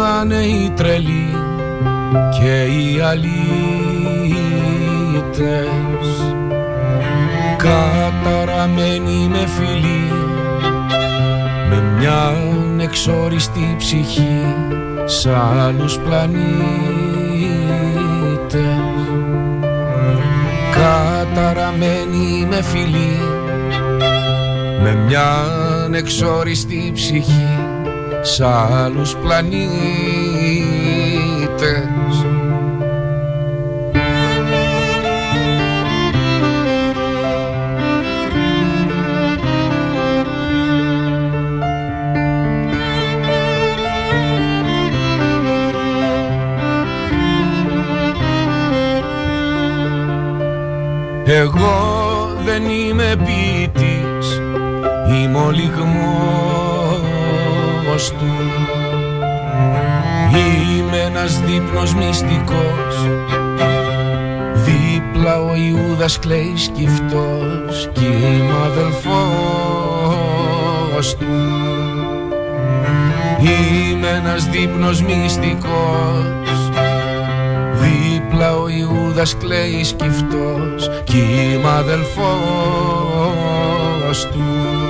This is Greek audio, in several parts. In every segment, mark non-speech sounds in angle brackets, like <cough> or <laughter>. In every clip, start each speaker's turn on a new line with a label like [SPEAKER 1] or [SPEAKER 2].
[SPEAKER 1] τραγουδάνε οι τρελοί και οι αλήτες. Καταραμένοι με φιλί με μια εξόριστη ψυχή σ' άλλους πλανήτες. Καταραμένοι με φιλί με μια εξόριστη ψυχή σ' άλλους πλανήτες. Εγώ δεν είμαι ποιητής, είμαι ο λιγμός του. Είμαι ένας δείπνος μυστικός. Δίπλα ο Ιούδας κλαίει σκυφτός Κι είμαι αδελφός του. Είμαι ένας δείπνος μυστικός. Δίπλα ο Ιούδας κλαίει σκυφτός Κι είμαι αδελφός του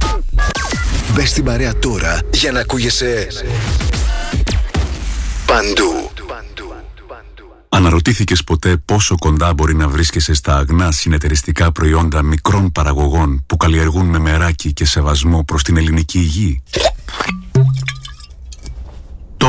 [SPEAKER 2] Μπες στην παρέα τώρα για να ακούγεσαι παντού.
[SPEAKER 3] Αναρωτήθηκες ποτέ πόσο κοντά μπορεί να βρίσκεσαι στα αγνά συνεταιριστικά προϊόντα μικρών παραγωγών που καλλιεργούν με μεράκι και σεβασμό προς την ελληνική υγεία;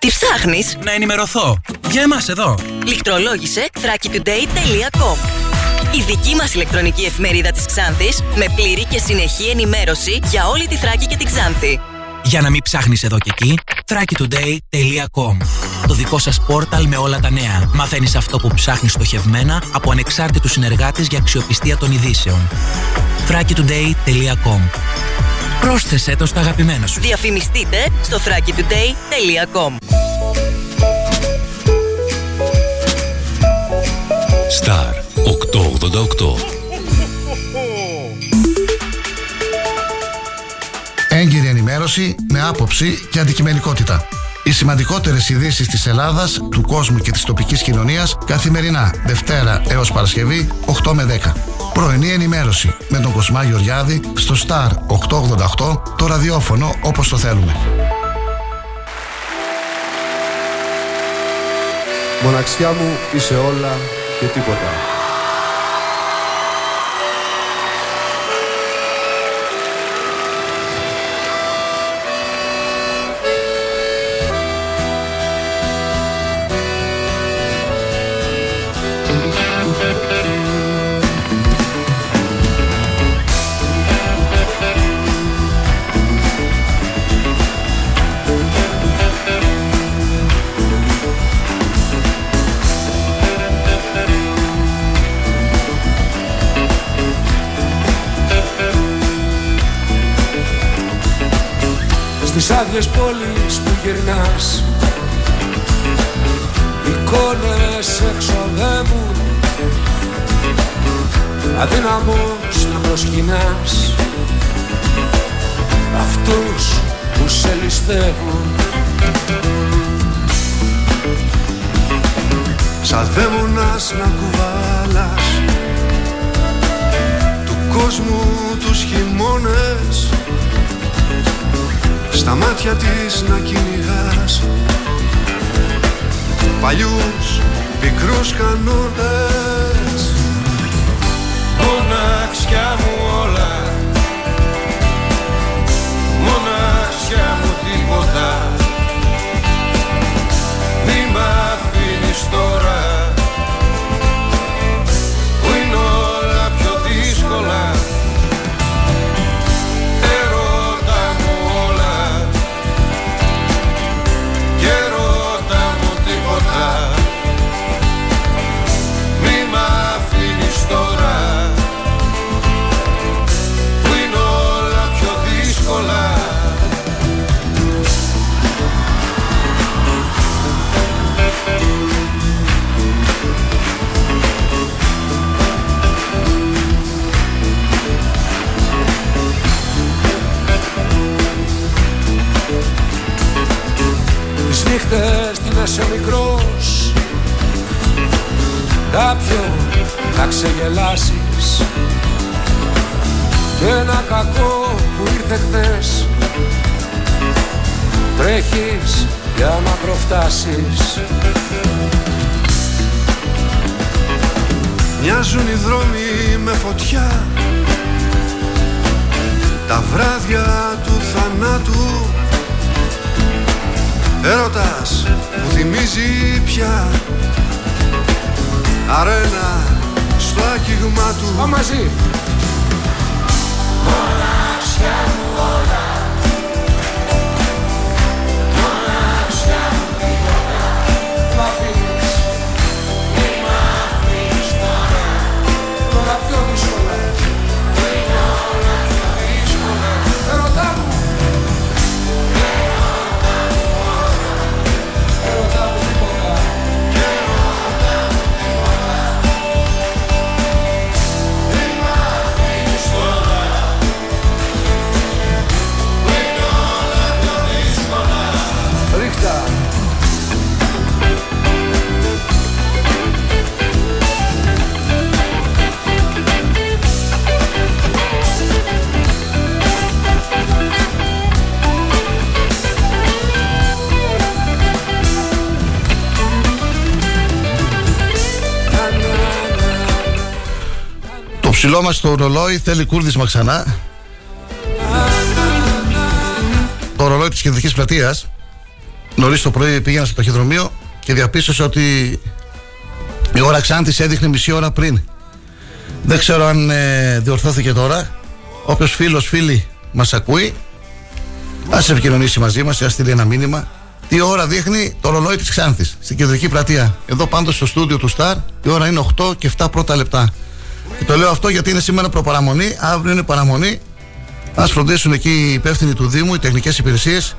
[SPEAKER 4] Τι ψάχνεις;
[SPEAKER 5] Να ενημερωθώ. Για εμάς εδώ.
[SPEAKER 4] Λιχτρολόγησε thrakitoday.com Η δική μας ηλεκτρονική εφημερίδα της Ξάνθης με πλήρη και συνεχή ενημέρωση για όλη τη Θράκη και την Ξάνθη.
[SPEAKER 5] Για να μην ψάχνεις εδώ και εκεί, thrakitoday.com Το δικό σας πόρταλ με όλα τα νέα. Μαθαίνεις αυτό που ψάχνεις στοχευμένα από ανεξάρτητους συνεργάτες για αξιοπιστία των ειδήσεων. thrakitoday.com Πρόσθεσέ το στα αγαπημένα σου.
[SPEAKER 4] Διαφημιστείτε στο thrakitoday.com
[SPEAKER 3] Star 888.
[SPEAKER 6] Έγκυρη ενημέρωση με άποψη και αντικειμενικότητα. Οι σημαντικότερες ειδήσεις της Ελλάδας, του κόσμου και της τοπικής κοινωνίας καθημερινά, Δευτέρα έως Παρασκευή, 8 με 10. Πρωινή ενημέρωση με τον Κοσμά Γεωργιάδη στο Star 888, το ραδιόφωνο όπως το θέλουμε.
[SPEAKER 7] Μοναξιά μου είσαι όλα και τίποτα.
[SPEAKER 1] Άδειες πόλεις που γυρνάς. Εικόνες εξοδεύουν
[SPEAKER 7] Αδύναμος να προσκυνάς. Αυτούς που σε ληστεύουν. Σαν δαίμονας να κουβάλας. Του κόσμου τους χειμώνες Στα μάτια της να κυνηγάς. Παλιούς πικρούς κανόνες. Μοναξιά μου όλα. Μοναξιά μου τίποτα. Μη μ' αφήνεις τώρα νύχτες τι να σε μικρός. Κάποιο να ξεγελάσεις Και ένα κακό που ήρθε χθες. Τρέχεις για να προφτάσεις. Μοιάζουν οι δρόμοι με φωτιά. Τα βράδια του θανάτου Έρωτας που θυμίζει πια Αρένα στο άγγιγμα του. Πάμε μαζί
[SPEAKER 6] ψηλό μας το ρολόι θέλει κούρδισμα ξανά Το ρολόι της κεντρικής πλατείας Νωρίς το πρωί πήγαινα στο ταχυδρομείο Και διαπίστωσα ότι Η ώρα Ξάνθης έδειχνε μισή ώρα πριν Δεν ξέρω αν ε, διορθώθηκε τώρα Όποιος φίλος φίλη μας ακούει Ας επικοινωνήσει μαζί μας Ας στείλει ένα μήνυμα τι ώρα δείχνει το ρολόι της Ξάνθης στην κεντρική πλατεία. Εδώ πάντως στο στούντιο του Σταρ η ώρα είναι 8 και 7 πρώτα λεπτά. Και το λέω αυτό γιατί είναι σήμερα προπαραμονή, αύριο είναι παραμονή. Α φροντίσουν εκεί οι υπεύθυνοι του Δήμου, οι τεχνικές υπηρεσίες,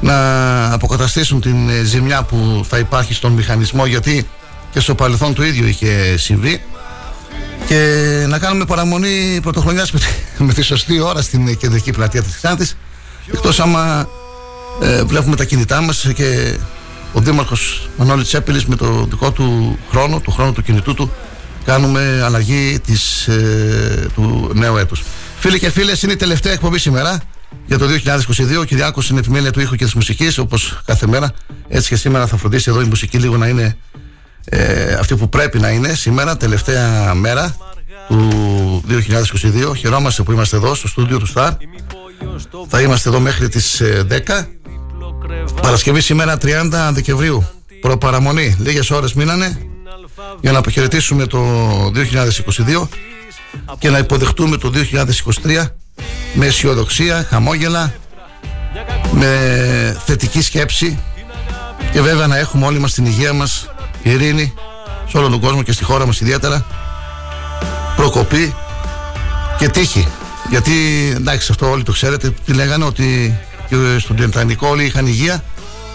[SPEAKER 6] να αποκαταστήσουν την ε, ζημιά που θα υπάρχει στον μηχανισμό, γιατί και στο παρελθόν το ίδιο είχε συμβεί. Και να κάνουμε παραμονή πρωτοχρονιάς με, <laughs> με τη σωστή ώρα στην κεντρική πλατεία της Ξάνθης. Εκτός άμα ε, βλέπουμε τα κινητά μας και ο Δήμαρχος Μανώλης Τσέπελης με το δικό του χρόνο, το χρόνο του κινητού του, κάνουμε αλλαγή της, ε, του νέου έτους. Φίλοι και φίλες, είναι η τελευταία εκπομπή σήμερα για το 2022. Ο Κυριάκος είναι επιμέλεια του ήχου και της μουσικής, όπως κάθε μέρα. Έτσι και σήμερα θα φροντίσει εδώ η μουσική λίγο να είναι ε, αυτή που πρέπει να είναι. Σήμερα, τελευταία μέρα του 2022. Χαιρόμαστε που είμαστε εδώ στο στούντιο του Star. Θα είμαστε εδώ μέχρι τις 10. Ε, Παρασκευή σήμερα 30 Δεκεμβρίου. Προπαραμονή. Λίγες ώρες μείνανε για να αποχαιρετήσουμε το 2022 και να υποδεχτούμε το 2023 με αισιοδοξία, χαμόγελα, με θετική σκέψη και βέβαια να έχουμε όλοι μας την υγεία μας, ειρήνη σε όλο τον κόσμο και στη χώρα μας ιδιαίτερα, προκοπή και τύχη. Γιατί εντάξει αυτό όλοι το ξέρετε, τι λέγανε ότι στον Τεντανικό όλοι είχαν υγεία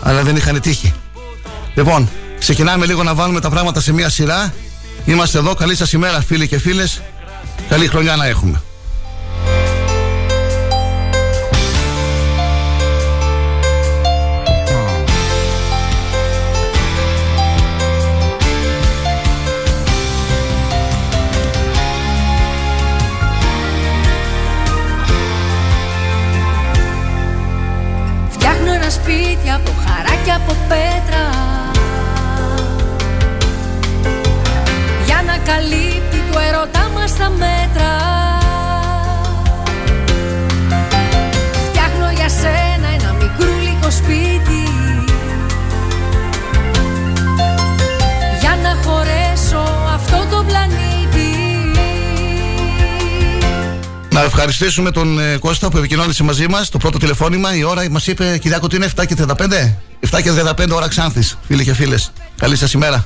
[SPEAKER 6] αλλά δεν είχαν τύχη. Λοιπόν, Ξεκινάμε λίγο να βάλουμε τα πράγματα σε μια σειρά. Είμαστε εδώ. Καλή σας ημέρα, φίλοι και φίλες.
[SPEAKER 8] Καλή χρονιά να έχουμε.
[SPEAKER 9] Φτιάχνω ένα σπίτι από χαράκια από πέτρα καλύπτει το ερωτά μας τα μέτρα Φτιάχνω για σένα ένα μικρούλικο σπίτι Για να χωρέσω αυτό το πλανήτη
[SPEAKER 8] Να ευχαριστήσουμε τον ε, Κώστα που επικοινώνησε μαζί μας. Το πρώτο τηλεφώνημα, η ώρα μας είπε, Κυριάκο, ότι είναι 7 και 35. 7 και 35 ώρα Ξάνθης, φίλοι και φίλες. Καλή σας ημέρα.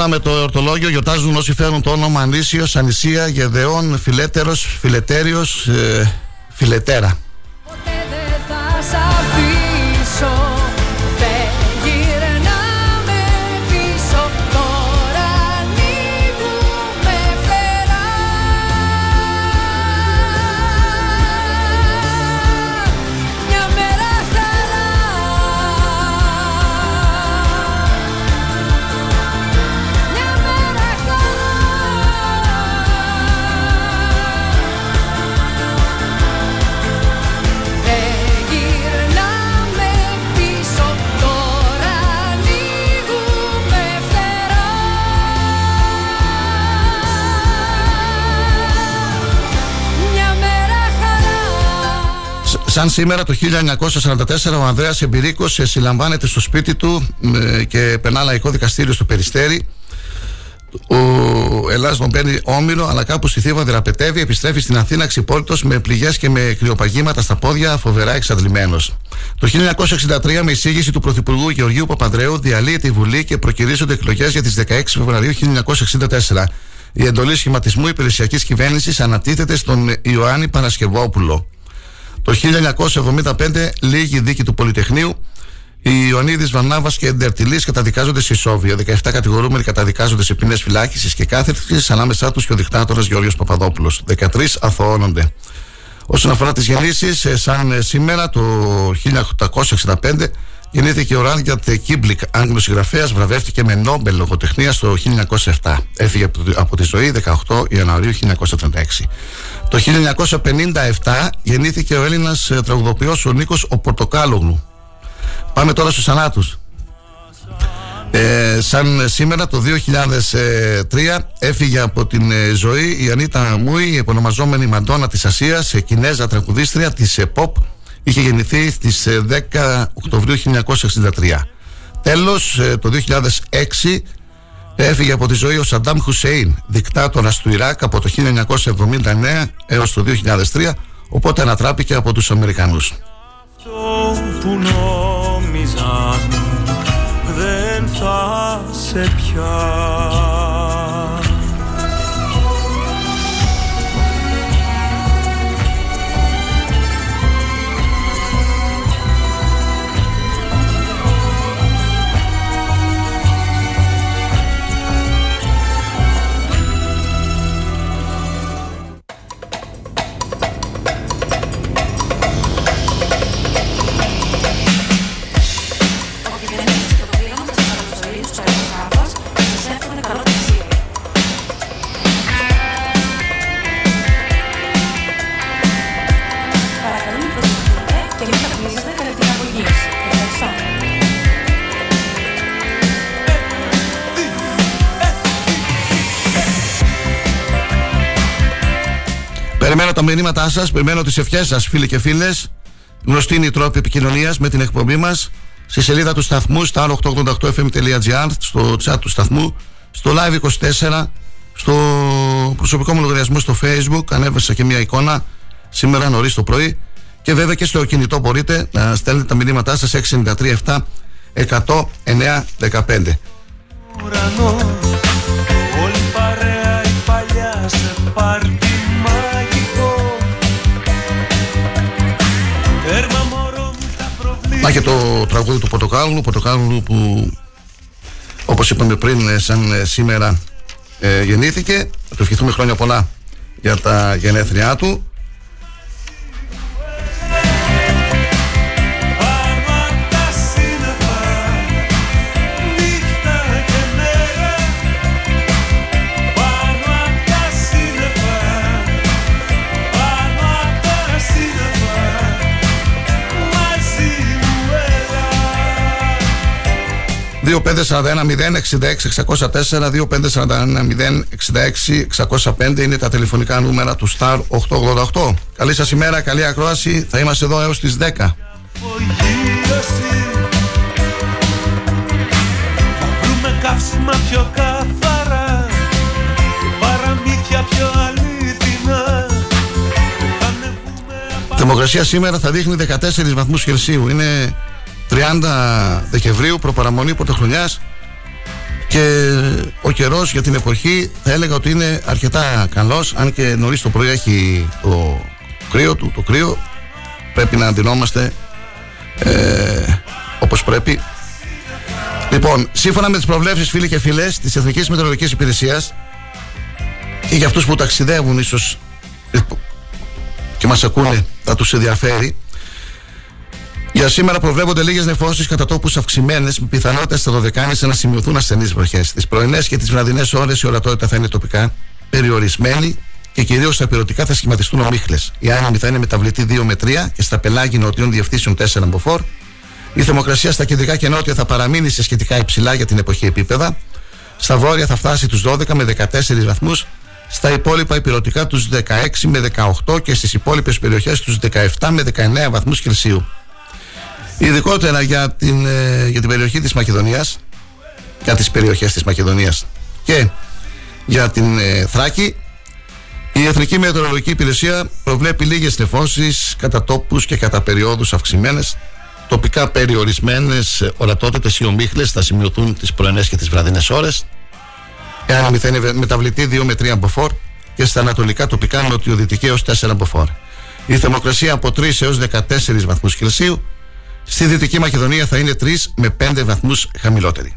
[SPEAKER 8] Σύμφωνα με το εορτολόγιο, γιορτάζουν όσοι φέρουν το όνομα Ανήσιος, Ανησία, Γεδεών, Φιλέτερος, Φιλετέριος, ε, Φιλετέρα. Σαν σήμερα το 1944 ο Ανδρέας Εμπειρίκος ε, συλλαμβάνεται στο σπίτι του ε, και περνά λαϊκό δικαστήριο στο Περιστέρι. Ο Ελλάς τον παίρνει όμοιρο, αλλά κάπου στη Θήβα δραπετεύει, επιστρέφει στην Αθήνα ξυπόλυτος με πληγές και με κρυοπαγήματα στα πόδια, φοβερά εξαντλημένος. Το 1963, με εισήγηση του Πρωθυπουργού Γεωργίου Παπανδρέου, διαλύεται η Βουλή και προκυρήσονται εκλογές για τις 16 Φεβρουαρίου 1964. Η εντολή σχηματισμού υπηρεσιακής κυβέρνησης ανατίθεται στον Ιωάννη Παρασκευόπουλο. Το 1975 λήγει η δίκη του Πολυτεχνείου. Οι Ιωαννίδης Βαρνάβας και Ντερτιλής καταδικάζονται σε ισόβια. 17 κατηγορούμενοι καταδικάζονται σε ποινές φυλάκισης και κάθειρξη, ανάμεσά τους και ο δικτάτορας Γεώργιος Παπαδόπουλος. 13 αθωώνονται. Όσον αφορά τις γεννήσεις, σαν ε, σήμερα το 1865 γεννήθηκε ο Ράντγιαρντ Κίπλινγκ, Άγγλος συγγραφέας, βραβεύτηκε με Νόμπελ λογοτεχνίας το 1907. Έφυγε από τη- από τη ζωή 18 Ιανουαρίου 1936. Το 1957 γεννήθηκε ο Έλληνας τραγουδοποιός ο Νίκος ο Πορτοκάλογλου. Πάμε τώρα στους θανάτους. Ε, σαν σήμερα το 2003 έφυγε από την ε, ζωή η Ανίτα Μούη, επωνομαζόμενη Μαντόνα της Ασίας, ε, Κινέζα τραγουδίστρια της ε, pop. Είχε γεννηθεί στις ε, 10 Οκτωβρίου 1963. Τέλος, ε, το 2006 έφυγε από τη ζωή ο Σαντάμ Χουσέιν, δικτάτορας του Ιράκ από το 1979 έως το 2003, οπότε ανατράπηκε από τους Αμερικανούς.
[SPEAKER 10] Αυτό που νόμιζαν δεν θα σε πια
[SPEAKER 6] μηνύματά σας, περιμένω τις ευχές σας, φίλοι και φίλες. Γνωστή είναι η τρόπη επικοινωνίας με την εκπομπή μας. Στη σελίδα του σταθμού, στα 888fm.gr, στο chat του σταθμού, στο live 24, στο προσωπικό μου λογαριασμό στο facebook. Ανέβασα και μια εικόνα σήμερα νωρίς το πρωί. Και βέβαια και στο κινητό μπορείτε να στέλνετε τα μηνύματά σας 693 7 100 9 15. Να και το τραγούδι του Πορτοκάλου, Πορτοκάλου που όπως είπαμε πριν ε, σαν ε, σήμερα ε, γεννήθηκε. Θα του ευχηθούμε χρόνια πολλά για τα γενέθλιά του. ...2541-066-604... ...2541-066-605 ...είναι τα τηλεφωνικά νούμερα του Star 888... ...καλή σας ημέρα, καλή ακρόαση... ...θα είμαστε εδώ έως τις 10... καύσιμα πιο καθαρά παραμύθια πιο αλήθινα Θερμοκρασία σήμερα θα δείχνει 14 βαθμούς Κελσίου. Είναι 30 Δεκεμβρίου, προπαραμονή πρωτοχρονιάς. Και ο καιρός για την εποχή θα έλεγα ότι είναι αρκετά καλός. Αν και νωρίς το πρωί έχει το κρύο του, το κρύο. Πρέπει να αντινόμαστε ε, όπως πρέπει. Λοιπόν, σύμφωνα με τις προβλέψεις, φίλοι και φίλες της Εθνικής Μετεωρολογικής Υπηρεσίας και για αυτούς που ταξιδεύουν, ίσως και μας ακούνε, θα τους ενδιαφέρει. Για σήμερα προβλέπονται λίγες νεφώσεις κατά τόπους αυξημένες, με πιθανότητα στα δωδεκάνησα να σημειωθούν ασθενείς βροχές. Τις πρωινές και τις βραδινές ώρες η ορατότητα θα είναι τοπικά περιορισμένη και κυρίως στα πυρωτικά θα σχηματιστούν ομίχλες. Η άνεμη θα είναι μεταβλητή 2 με 3 και στα πελάγι νοτιών διευθύνσεων 4 μποφόρ. Η θερμοκρασία στα κεντρικά και νότια θα παραμείνει σε σχετικά υψηλά για την εποχή επίπεδα. Στα βόρεια θα φτάσει τους 12 με 14 βαθμούς. Στα υπόλοιπα υπηρετικά τους 16 με 18 και στις υπόλοιπες περιοχές τους 17 με 19 βαθμούς Κελσίου. Ειδικότερα για την, ε, για την περιοχή της Μακεδονίας για τις περιοχές της Μακεδονίας και για την ε, Θράκη η Εθνική Μετεωρολογική Υπηρεσία προβλέπει λίγες νεφώσεις κατά τόπους και κατά περιόδους αυξημένες τοπικά περιορισμένες ε, ορατότητες ή ομίχλες θα σημειωθούν τις πρωινές και τις βραδινές ώρες εάν θα είναι μεταβλητή 2 με 3 μποφόρ και στα ανατολικά τοπικά νοτιοδυτική έως 4 μποφόρ. Η θερμοκρασία από 3 έως 14 βαθμούς Κελσίου Στη Δυτική Μακεδονία θα είναι 3 με 5 βαθμούς χαμηλότερη.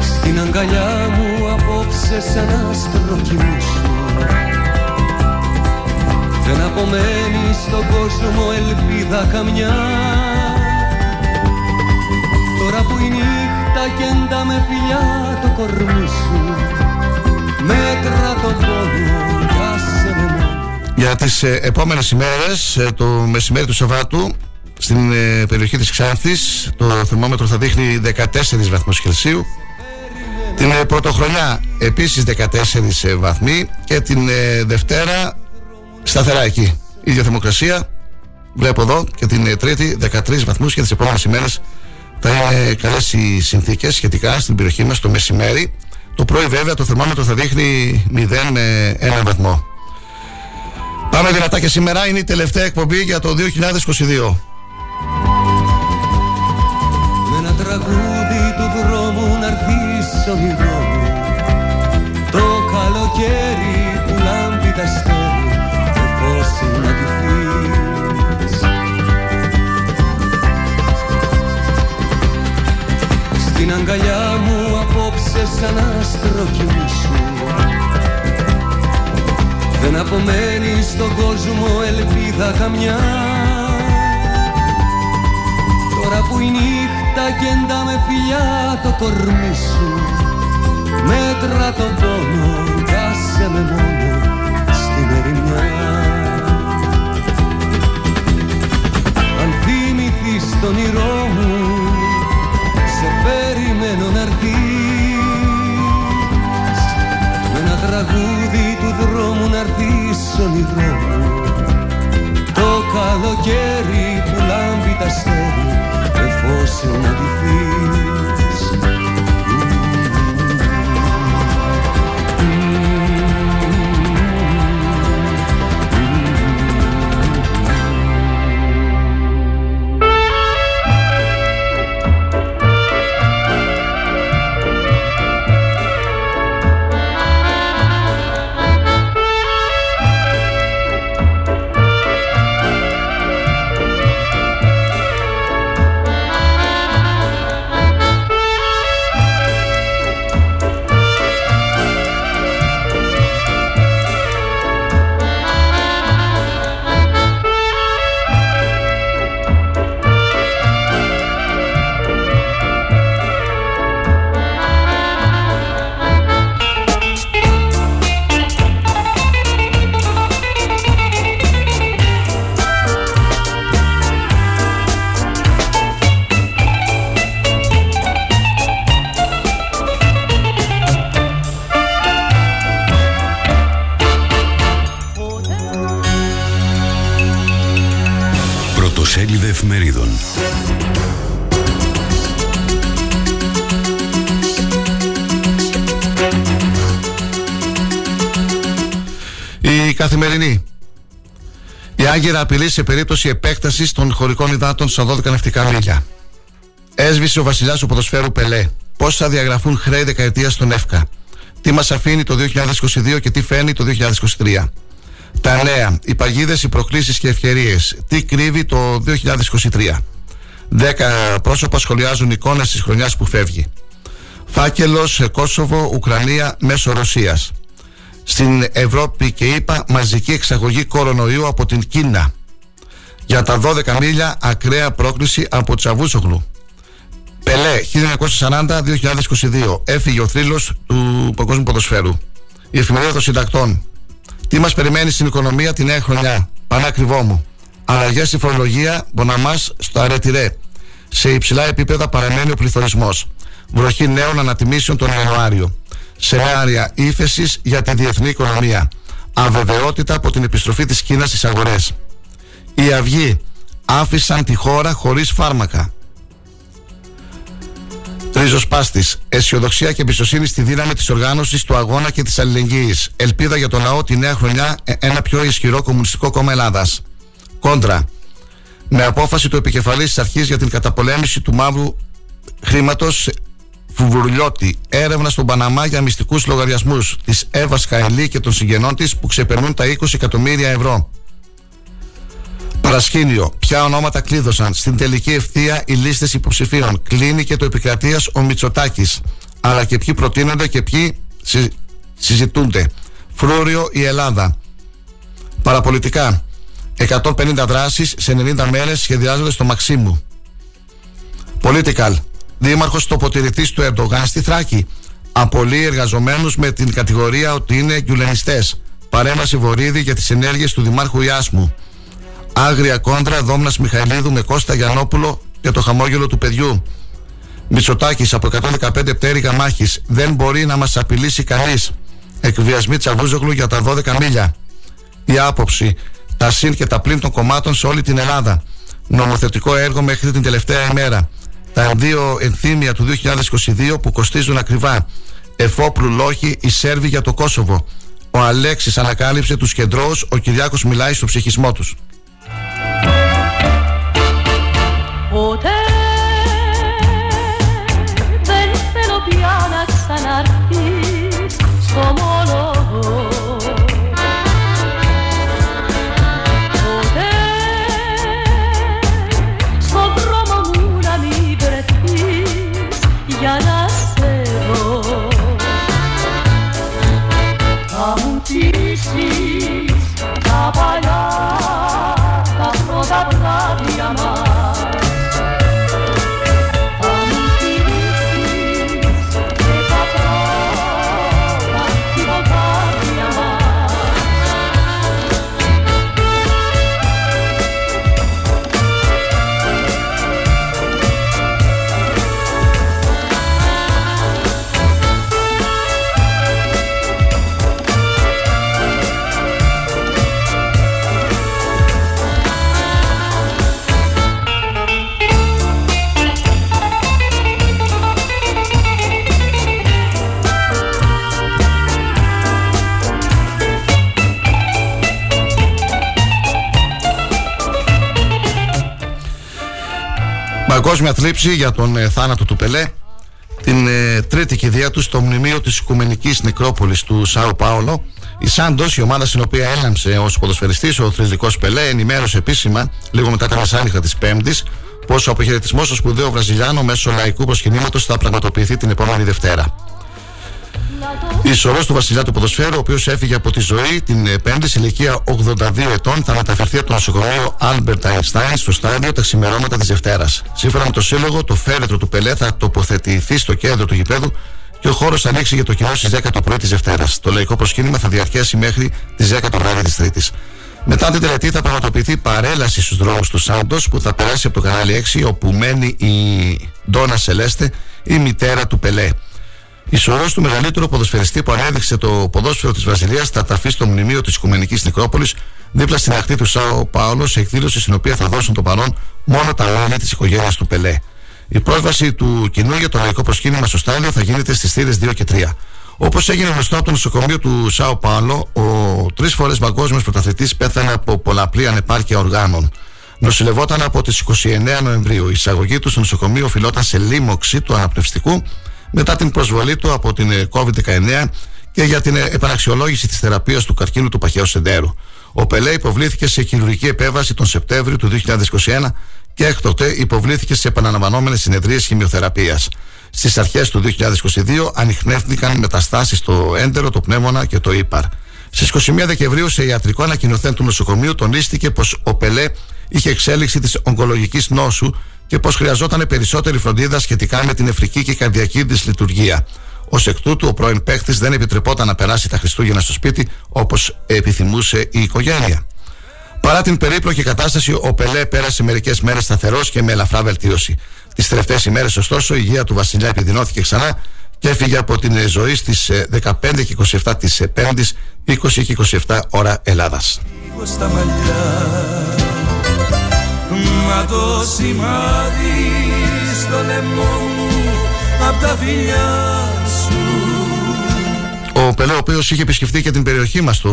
[SPEAKER 11] Στην αγκαλιά μου απόψε σαν άστρο κοιμήσου Δεν απομένει στον κόσμο ελπίδα καμιά κέντα με φιλιά το κορμί σου
[SPEAKER 6] για τις ε, επόμενες ημέρες, ε, το μεσημέρι του Σαββάτου, στην ε, περιοχή της Ξάνθης, το θερμόμετρο θα δείχνει 14 βαθμούς Κελσίου. Την ε, πρωτοχρονιά επίσης 14 βαθμοί και την Δευτέρα σταθερά εκεί. Ίδια θερμοκρασία, βλέπω εδώ και την Τρίτη 13 βαθμούς και τις επόμενες ημέρες θα είναι καλές οι συνθήκες σχετικά στην περιοχή μας το μεσημέρι. Το πρωί βέβαια το θερμόμετρο θα δείχνει 0 με 1 βαθμό. Πάμε δυνατά και σήμερα είναι η τελευταία εκπομπή για το 2022.
[SPEAKER 11] Σαν άστρο κοιμήσου δεν απομένει στον κόσμο ελπίδα καμιά. Τώρα που η νύχτα κεντά με φιλιά το κορμί σου Μέτρα τον πόνο, κάσε με μόνο στην ερημιά. Αν θυμηθείς τον όνειρό μου τραγούδι του δρόμου να έρθεις όνειρό μου Το καλοκαίρι που λάμπει τα στέρι εφόσον αντιθεί
[SPEAKER 6] καθημερινή. Η Άγκυρα απειλεί σε περίπτωση επέκτασης των χωρικών υδάτων στα 12 ναυτικά μίλια. Έσβησε ο βασιλιάς του ποδοσφαίρου Πελέ. Πώς θα διαγραφούν χρέη δεκαετίας στον ΕΦΚΑ. Τι μας αφήνει το 2022 και τι φαίνει το 2023. Τα νέα, οι παγίδες, οι προκλήσεις και ευκαιρίες. Τι κρύβει το 2023. Δέκα πρόσωπα σχολιάζουν εικόνες της χρονιάς που φεύγει. Φάκελος Κόσοβο, Ουκρανία, μέσω Ρωσίας. Στην Ευρώπη και είπα μαζική εξαγωγή κορονοϊού από την Κίνα. Για τα 12 μίλια ακραία πρόκληση από Τσαβούσογλου. Πελέ 1940-2022. Έφυγε ο θρύλος του παγκόσμιου ποδοσφαίρου. Η εφημερίδα των συντακτών. Τι μας περιμένει στην οικονομία τη νέα χρονιά; Πανάκριβό μου. Αλλαγές στη φορολογία, μποναμάς στο αρετηρέ. Σε υψηλά επίπεδα παραμένει ο πληθωρισμός. Βροχή νέων ανατιμήσεων τον Ιανουάριο. Σενάρια ύφεσης για τη διεθνή οικονομία. Αβεβαιότητα από την επιστροφή της Κίνας στις αγορές. Οι Αυγοί άφησαν τη χώρα χωρίς φάρμακα. Ριζοσπάστης. Αισιοδοξία και εμπιστοσύνη στη δύναμη της οργάνωσης, του αγώνα και της αλληλεγγύης. Ελπίδα για τον λαό τη νέα χρονιά, ε, ένα πιο ισχυρό κομμουνιστικό κόμμα Ελλάδας. Κόντρα. Με απόφαση του επικεφαλής της αρχής για την καταπολέμηση του μαύρου χρήματος Φουβουρλιώτη, έρευνα στον Παναμά για μυστικούς λογαριασμούς της Εύα Καηλή και των συγγενών της που ξεπερνούν τα 20 εκατομμύρια ευρώ. Παρασκήνιο. Ποια ονόματα κλείδωσαν; Στην τελική ευθεία οι λίστες υποψηφίων. Κλείνει και το επικρατείας ο Μητσοτάκης. Αλλά και ποιοι προτείνονται και ποιοι συζητούνται. Φρούριο η Ελλάδα. Παραπολιτικά. 150 δράσεις σε 90 μέρες σχεδιάζονται στο Μαξίμου. Political. Δήμαρχος τοποτηρητή του Ερντογάν στη Θράκη. Απολύει εργαζομένους με την κατηγορία ότι είναι γκουλενιστέ. Παρέμβαση Βορύδη για τις ενέργειες του Δημάρχου Ιάσμου. Άγρια κόντρα Δόμνας Μιχαηλίδου με Κώστα Γιανόπουλο και το χαμόγελο του παιδιού. Μητσοτάκης από 115 πτέρυγα μάχης. Δεν μπορεί να μας απειλήσει κανείς. Εκβιασμοί Τσαβούζογλου για τα 12 μίλια. Η άποψη. Τα συν και τα πλήν των κομμάτων σε όλη την Ελλάδα. Νομοθετικό έργο μέχρι την τελευταία ημέρα. Τα δύο ενθύμια του 2022 που κοστίζουν ακριβά. Εφόπλου λόγοι οι Σέρβοι για το Κόσοβο. Ο Αλέξης ανακάλυψε τους κεντρώους, ο Κυριάκος μιλάει στο ψυχισμό τους.
[SPEAKER 12] Ποτέ
[SPEAKER 6] Παγκόσμια θλίψη για τον ε, θάνατο του Πελέ. Την ε, τρίτη κηδεία του στο μνημείο της Οικουμενικής Νεκρόπολης του Σάου Πάολο. Η Σάντο, η ομάδα στην οποία έλαμψε ως ποδοσφαιριστής ο θρηστικό Πελέ, ενημέρωσε επίσημα, λίγο μετά τα μεσάνυχτα της Πέμπτης, πω ο αποχαιρετισμός στο σπουδαίος Βραζιλιάνο μέσω λαϊκού προσκυνήματος θα πραγματοποιηθεί την επόμενη Δευτέρα. Ισορρός του βασιλιά του ποδοσφαίρου, ο οποίος έφυγε από τη ζωή την ε, Πέμπτη σε ηλικία 82 ετών, θα μεταφερθεί από το νοσοκομείο Albert Einstein στο στάδιο τα ξημερώματα της Δευτέρας. Σύμφωνα με το σύλλογο, το φέρετρο του Πελέ θα τοποθετηθεί στο κέντρο του γηπέδου και ο χώρος θα ανοίξει για το κοινό στις 10 το πρωί της Δευτέρας. Το λαϊκό προσκύνημα θα διαρκέσει μέχρι τις 10 το βράδυ της Τρίτης. Μετά την τελετή θα πραγματοποιηθεί παρέλαση στους δρόμους του Σάντος που θα περάσει από το κανάλι 6 όπου μένει η Ντόνα Σελέστε, η μητέρα του Πελέ. Η σωρό του μεγαλύτερου ποδοσφαιριστή που ανέδειξε το ποδόσφαιρο της Βραζιλίας θα ταφεί στο μνημείο της Οικουμενικής Νικρόπολης δίπλα στην ακτή του Σάο Πάολος σε εκδήλωση στην οποία θα δώσουν το παρόν μόνο τα μέλη της οικογένειας του Πελέ. Η πρόσβαση του κοινού για το λαϊκό προσκύνημα στο στάδιο θα γίνεται στις θύρε 2 και 3. Όπως έγινε γνωστό από το νοσοκομείο του Σάο Πάολο, ο τρεις φορές παγκόσμιος πρωταθλητής πέθανε από πολλαπλή ανεπάρκεια οργάνων. Νοσηλευόταν από τις 29 Νοεμβρίου. Η εισαγωγή του στο νοσοκομείο οφειλόταν σε λίμωξη του αναπνευστικού μετά την προσβολή του από την COVID-19 και για την επαναξιολόγηση της θεραπείας του καρκίνου του παχαίου σεντέρου. Ο Πελέ υποβλήθηκε σε χειρουργική επέμβαση τον Σεπτέμβριο του 2021 και έκτοτε υποβλήθηκε σε επαναλαμβανόμενες συνεδρίες χημειοθεραπείας. Στις αρχές του 2022 ανοιχνεύτηκαν μεταστάσεις στο έντερο, το πνεύμονα και το ύπαρ. Στις 21 Δεκεμβρίου, σε ιατρικό ανακοινωθέν του νοσοκομείου, τονίστηκε πως ο Πελέ είχε εξέλιξη της ογκολογικής νόσου και πως χρειαζόταν περισσότερη φροντίδα σχετικά με την νεφρική και καρδιακή δυσλειτουργία. Ω εκ τούτου, ο πρώην παίχτης δεν επιτρεπόταν να περάσει τα Χριστούγεννα στο σπίτι όπως επιθυμούσε η οικογένεια. Παρά την περίπλοκη κατάσταση, ο Πελέ πέρασε μερικές μέρες σταθερός και με ελαφρά βελτίωση. Τις τελευταίες ημέρες, ωστόσο, η υγεία του Βασιλιά επιδεινώθηκε ξανά και έφυγε από την ζωή στις 15 και 27 της 5η, 20 και 27 ώρα Ελλάδας. Μα το σημάδι στο λαιμό μου απ' τα φιλιά ο Πελέ, ο οποίος είχε επισκεφτεί και την περιοχή μας το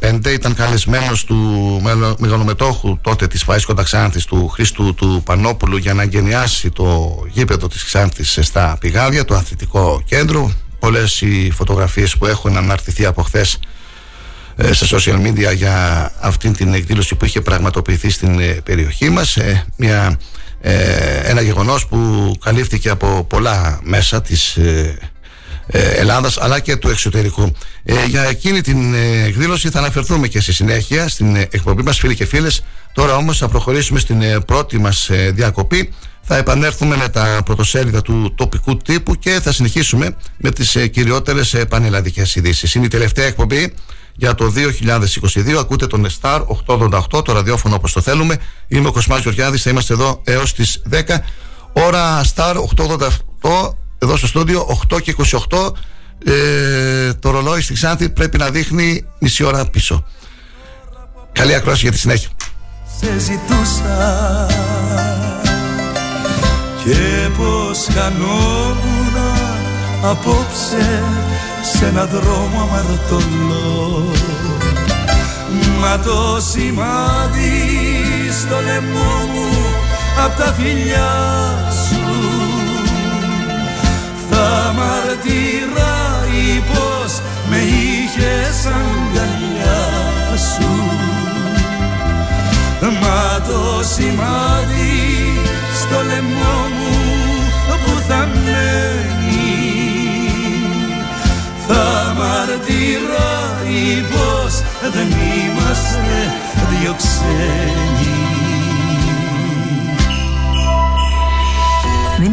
[SPEAKER 6] 2005, ήταν καλεσμένος του μεγαλομετόχου τότε της Φάισκο Ταξάνθη, του Χρήστου του Πανόπουλου, για να εγκαινιάσει το γήπεδο της Ξάνθης στα πηγάδια, το αθλητικό κέντρο. Πολλές οι φωτογραφίες που έχουν αναρτηθεί από χθες ε, στα social media για αυτήν την εκδήλωση που είχε πραγματοποιηθεί στην ε, περιοχή μας ε, μια, ένα γεγονός που καλύφθηκε από πολλά μέσα της ε, Ελλάδας αλλά και του εξωτερικού. Ε, για εκείνη την ε, εκδήλωση θα αναφερθούμε και στη συνέχεια στην εκπομπή μας φίλοι και φίλες. Τώρα όμως θα προχωρήσουμε στην πρώτη μας διακοπή. Θα επανέλθουμε με τα πρωτοσέλιδα του τοπικού τύπου και θα συνεχίσουμε με τις κυριότερες πανελλαδικές ειδήσεις. Είναι η τελευταία εκπομπή για το 2022. Ακούτε τον Star 888, το ραδιόφωνο όπως το θέλουμε. Είμαι ο Κοσμάς Γεωργιάδης, θα είμαστε εδώ έως τις 10. Ώρα Star 888 εδώ στο στούντιο 8 και 28 ε, το ρολόι στη Ξάνθη πρέπει να δείχνει μισή ώρα πίσω καλή ακρόαση για τη συνέχεια σε ζητούσα και πως χανόμουν απόψε σε ένα δρόμο αμαρτωλό. Μα το σημάδι στο λαιμό μου απ' τα φιλιά σου θα μαρτυράει πως με είχες αγκαλιά σου. Μα το σημάδι στο λαιμό μου που θα μένει θα μαρτυράει πως δεν είμαστε δυο ξένοι.
[SPEAKER 13] Δεν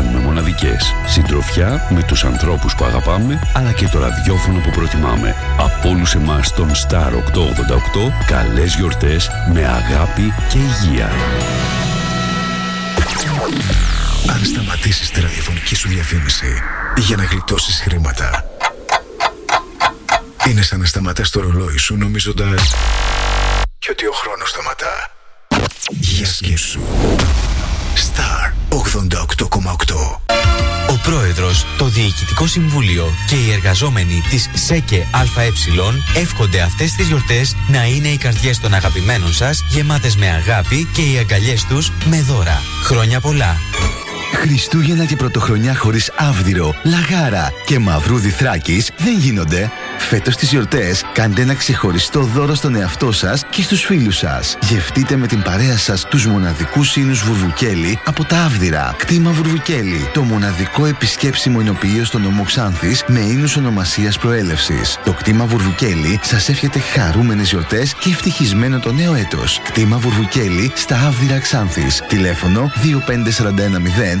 [SPEAKER 14] μοναδικές. Συντροφιά με τους ανθρώπους που αγαπάμε, αλλά και το ραδιόφωνο που προτιμάμε. Από όλους εμάς τον Star 888, καλές γιορτές με αγάπη και υγεία.
[SPEAKER 2] Αν σταματήσεις τη ραδιοφωνική σου διαφήμιση για να γλιτώσεις χρήματα, είναι σαν να σταματάς το ρολόι σου νομίζοντας και ότι ο χρόνος σταματά. Για σκέψου. Star 88,8
[SPEAKER 15] ο Πρόεδρος, το Διοικητικό Συμβούλιο και οι εργαζόμενοι της ΣΕΚΕ ΑΕ εύχονται αυτές τις γιορτές να είναι οι καρδιές των αγαπημένων σας γεμάτες με αγάπη και οι αγκαλιές τους με δώρα. Χρόνια πολλά!
[SPEAKER 16] Χριστούγεννα και Πρωτοχρονιά χωρίς Άβδηρο, Λαγάρα και Μαυρούδι Θράκης δεν γίνονται. Φέτος τις γιορτές κάντε ένα ξεχωριστό δώρο στον εαυτό σας και στους φίλους σας. Γευτείτε με την παρέα σας τους μοναδικούς ίνους Βουρβουκέλη από τα Άβδηρα. Κτήμα Βουρβουκέλη, το μοναδικό επισκέψιμο εινοποιείο στον νομό Ξάνθης με ίνους ονομασίας προέλευσης. Το κτήμα Βουρβουκέλη σας εύχεται χαρούμενες γιορτές και ευτυχισμένο το νέο έτος. Κτήμα Βουρβουκέλη στα Άβδηρα Ξάνθης. Τηλέφωνο 25410 51 580.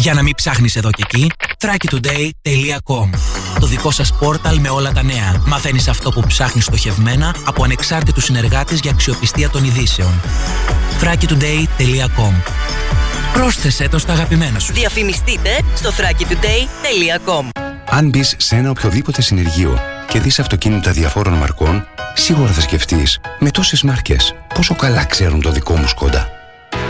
[SPEAKER 5] Για να μην ψάχνεις εδώ και εκεί, thrakitoday.com Το δικό σας πόρταλ με όλα τα νέα. Μαθαίνεις αυτό που ψάχνεις στοχευμένα από ανεξάρτητους συνεργάτες για αξιοπιστία των ειδήσεων. thrakitoday.com Πρόσθεσέ το στα αγαπημένα σου.
[SPEAKER 4] Διαφημιστείτε στο thrakitoday.com
[SPEAKER 17] Αν μπεις σε ένα οποιοδήποτε συνεργείο και δεις αυτοκίνητα διαφόρων μαρκών, σίγουρα θα σκεφτείς με τόσες μάρκες πόσο καλά ξέρουν το δικό μου Σκόντα.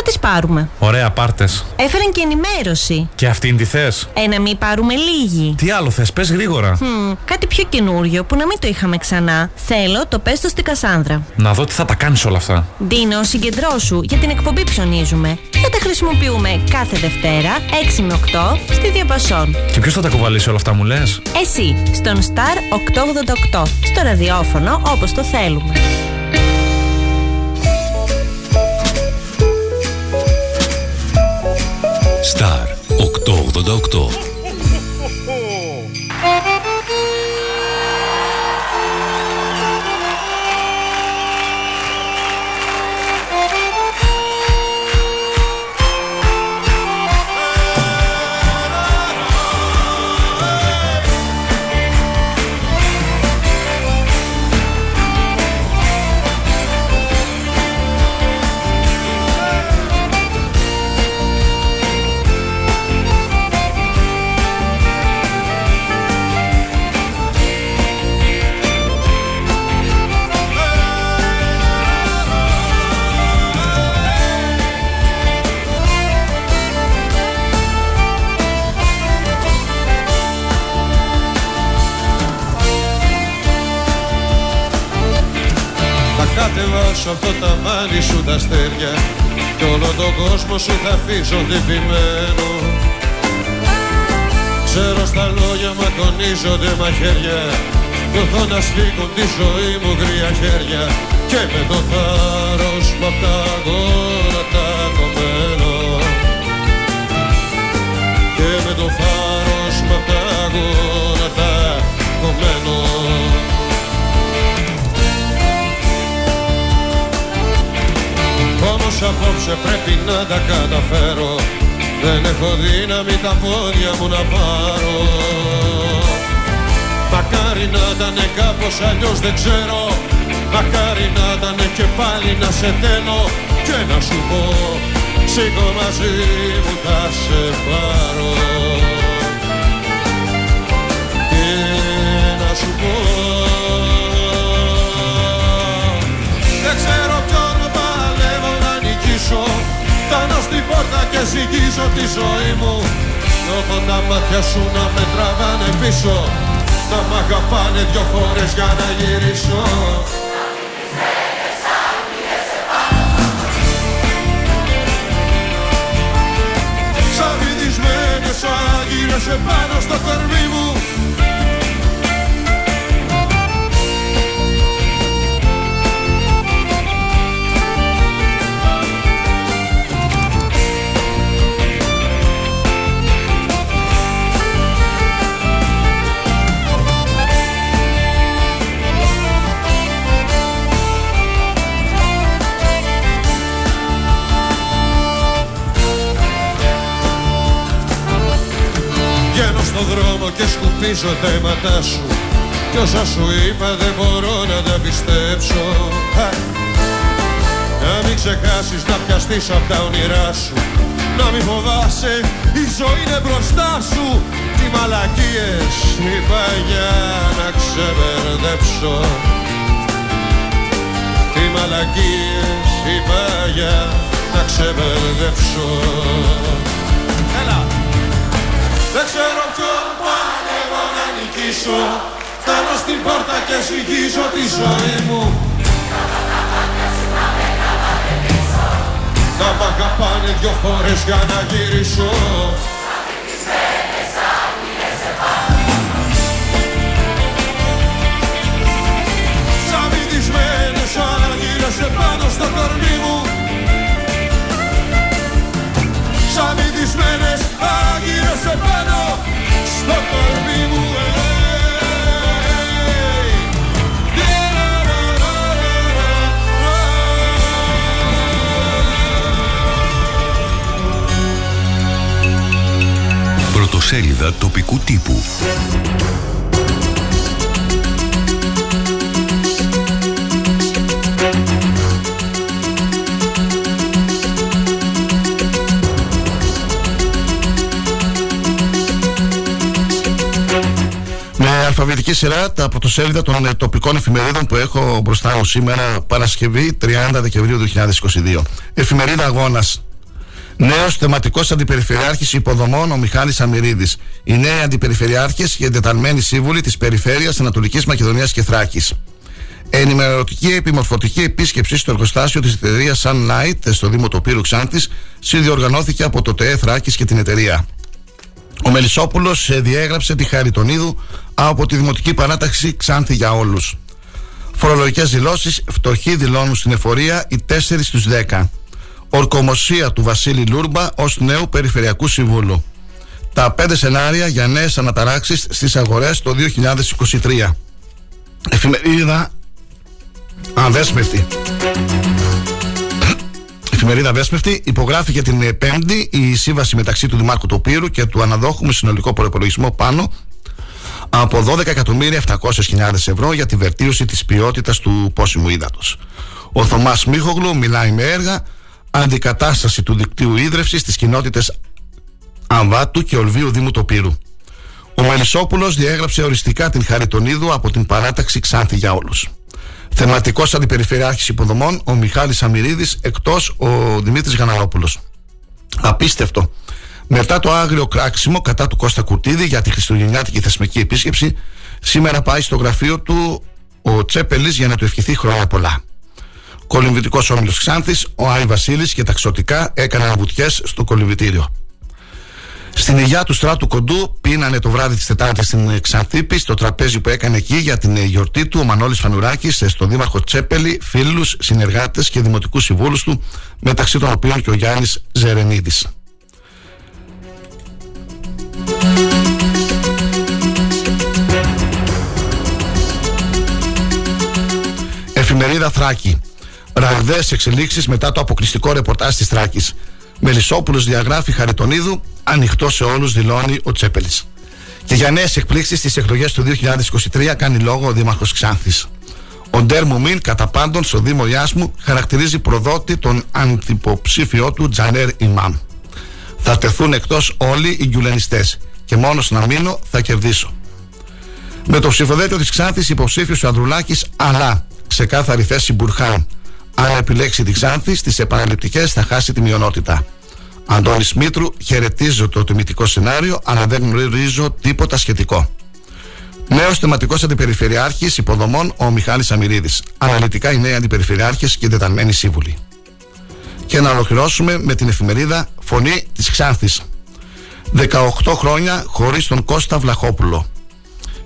[SPEAKER 18] Θα τις πάρουμε.
[SPEAKER 19] Ωραία, πάρτες.
[SPEAKER 18] Έφεραν και ενημέρωση.
[SPEAKER 19] Και αυτήν τη θες;
[SPEAKER 18] Ε, να μην πάρουμε λίγη.
[SPEAKER 19] Τι άλλο θες, πες γρήγορα.
[SPEAKER 18] Χμ, κάτι πιο καινούριο που να μην το είχαμε ξανά. Θέλω το πέστο στην Κασάνδρα.
[SPEAKER 19] Να δω τι θα τα κάνεις όλα αυτά.
[SPEAKER 18] Ντίνο, συγκεντρώσου για την εκπομπή ψωνίζουμε. Θα τα χρησιμοποιούμε κάθε Δευτέρα 6 με 8 στη Διαπασόν.
[SPEAKER 19] Και ποιος θα τα κουβαλήσει όλα αυτά, μου λες;
[SPEAKER 18] Εσύ, στον Star 888. Στο ραδιόφωνο όπως το θέλουμε.
[SPEAKER 14] 888.
[SPEAKER 10] Θα κατεβάσω από το ταμάνι σου τα αστέρια Κι όλο τον κόσμο σου θα αφήσω τυπημένο Ξέρω στα λόγια μα τονίζονται μαχαίρια Νιώθω να σφίγγουν τη ζωή μου γρία χέρια Και με το θάρρος μου απ' τα γόνατα κομμένο. Και με το θάρρος μου απ' τα γόνατα κομμένο απόψε πρέπει να τα καταφέρω. Δεν έχω δύναμη τα πόδια μου να πάρω. Μακάρι να ήταν κάπως αλλιώς δεν ξέρω. Μακάρι να ήταν και πάλι να σε θέλω. Και να σου πω Σήκω μαζί μου θα σε πάρω Φτάνω στην πόρτα και ζυγίζω τη ζωή μου. Νιώθω τα μάτια σου να με τραβάνε πίσω. Να μ' αγαπάνε δυο φορές για να γυρίσω. Σαν βυθισμένες άγγιρες επάνω στο κορμί μου στον δρόμο και σκουπίζω τα αίματά σου. Κι όσα σου είπα δεν μπορώ να τα πιστέψω. Α, Να μην ξεχάσεις να πιαστείς απ' τα όνειρά σου. Να μην φοβάσαι, η ζωή είναι μπροστά σου. Τι μαλακίες είπα για να ξεμπερδέψω. Τι μαλακίες είπα για να ξεμπερδέψω. Έλα! Δεν ξέρω ποιον παλεύω να νικήσω νικήσω Φτάνω στην πόρτα και ζυγίζω τη ζωή μου. Να μ' αγαπάνε δυο φορές για να γυρίσω. Σαν βυθισμένες άγγελες επάνω στο κορμί μου. Σαν βυθισμένες άγγελες επάνω στο κορμί μου
[SPEAKER 14] Πρωτοσέλιδα τοπικού τύπου
[SPEAKER 6] Με αλφαβητική σειρά τα πρωτοσέλιδα των ε, τοπικών εφημερίδων που έχω μπροστά μου σήμερα Παρασκευή 30 Δεκεμβρίου 2022. Εφημερίδα Αγώνας. Νέος θεματικός αντιπεριφερειάρχης υποδομών ο Μιχάλης Αμυρίδης. Οι νέοι αντιπεριφερειάρχες και εντεταλμένοι σύμβουλοι της περιφέρειας Ανατολικής Μακεδονίας και Θράκης. Ενημερωτική επιμορφωτική επίσκεψη στο εργοστάσιο της εταιρείας Sunlight στο Δήμο Τοπύρου Ξάντη συνδιοργανώθηκε από το ΤΕΕ Θράκης και την εταιρεία. Ο Μελισσόπουλος διέγραψε τη Χαριτονίδου από τη Δημοτική Παράταξη Ξάνθη για όλους. Φορολογικές δηλώσεις, φτωχοί δηλώνουν στην εφορία οι 4 στους 10. Ορκομοσία του Βασίλη Λούρμπα ως νέου Περιφερειακού Συμβούλου. Τα πέντε σενάρια για νέες αναταράξεις στις αγορές το 2023. Εφημερίδα Αδέσμευτη. Εφημερίδα Δέσμευτη υπογράφηκε την Πέμπτη η σύμβαση μεταξύ του Δημάρχου Τοπύρου και του αναδόχου με συνολικό προπολογισμό πάνω από 12.700.000 ευρώ για τη βελτίωση της ποιότητας του πόσιμου ύδατος. Ο Θωμάς Μίχογλου μιλάει με έργα αντικατάσταση του δικτύου ίδρυυσης στις κοινότητες Αμβάτου και Ολβίου Δήμου Τοπύρου. Ο Μελισσόπουλος διέγραψε οριστικά την Χαριτονίδου από την παράταξη Ξάνθη για όλους. Θεματικός αντιπεριφερειάρχης υποδομών ο Μιχάλης Αμυρίδης, εκτός ο Δημήτρης Γαναρόπουλο. Απίστευτο. Μετά το άγριο κράξιμο κατά του Κώστα Κουρτίδη για τη χριστουγεννιάτικη θεσμική επίσκεψη, σήμερα πάει στο γραφείο του ο Τσέπελης για να του ευχηθεί χρόνια πολλά. Κολυμβητικός όμιλος Ξάνθης, ο Άι Βασίλης και τα ξωτικά έκαναν βουτιές στο κολυμβητήριο. Στην υγειά του στράτου κοντού πίνανε το βράδυ της Τετάρτης στην Ξανθήπη, στο τραπέζι που έκανε εκεί για την γιορτή του ο Μανώλης Φανουράκης, στον Δήμαρχο Τσέπελη, φίλους, συνεργάτες και δημοτικούς συμβούλους του, μεταξύ των οποίων και ο Γιάννης Ζερενίδης. Εφημερίδα Θράκη. Ραγδαίες εξελίξεις μετά το αποκλειστικό ρεπορτάζ της Θράκη. Μελισσόπουλος διαγράφει Χαριτονίδου, ανοιχτό σε όλους, δηλώνει ο Τσέπελης. Και για νέες εκπλήξεις στις εκλογές του 2023 κάνει λόγο ο Δήμαρχος Ξάνθης. Ο Ντέρ Μουμίν, κατά πάντων, στο Δήμο Ιάσμου, χαρακτηρίζει προδότη τον αντιποψήφιό του Τζανέρ Ιμάμ. Θα τεθούν εκτός όλοι οι γκουλενιστέ. Και μόνος να μείνω θα κερδίσω. Με το ψηφοδέλτιο της Ξάνθης υποψήφιος ο Ανδρουλάκης, αλλά ξεκάθαρη θέση Μπουρχάν. Αν επιλέξει τη Ξάνθη, στις επαναληπτικές θα χάσει τη μειονότητα. Αντώνη Μήτρου, χαιρετίζω το τιμητικό σενάριο, αλλά δεν γνωρίζω τίποτα σχετικό. Νέος θεματικός αντιπεριφερειάρχης υποδομών ο Μιχάλης Αμυρίδης. Αναλυτικά οι νέοι αντιπεριφερειάρχες και εντεταλμένοι σύμβουλοι. Και να ολοκληρώσουμε με την εφημερίδα Φωνή της Ξάνθης. 18 χρόνια χωρίς τον Κώστα Βλαχόπουλο.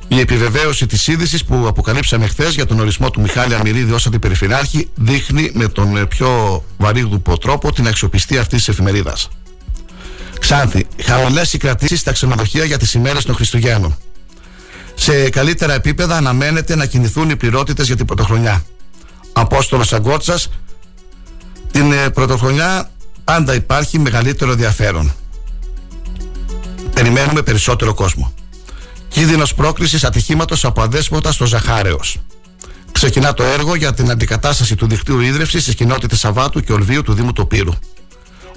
[SPEAKER 6] Η επιβεβαίωση της είδησης που αποκαλύψαμε χθες για τον ορισμό του Μιχάλη Αμυρίδη ως αντιπεριφερειάρχη δείχνει με τον πιο βαρύγδουπο τρόπο την αξιοπιστία αυτής της εφημερίδας. Ξάνθη, χαμηλές οι κρατήσει στα ξενοδοχεία για τις ημέρες των Χριστουγέννων. Σε καλύτερα επίπεδα αναμένεται να κινηθούν οι πληρότητες για την πρωτοχρονιά. Απόστολος Αγκότσα, την ε, πρωτοχρονιά πάντα υπάρχει μεγαλύτερο ενδιαφέρον. Περιμένουμε περισσότερο κόσμο. Κίνδυνος πρόκλησης ατυχήματος από αδέσποτα στο Ζαχάρεος. Ξεκινά το έργο για την αντικατάσταση του δικτύου ίδρυυσης στι κοινότητε Σαββάτου και Ολβίου του Δήμου Τοπύρου.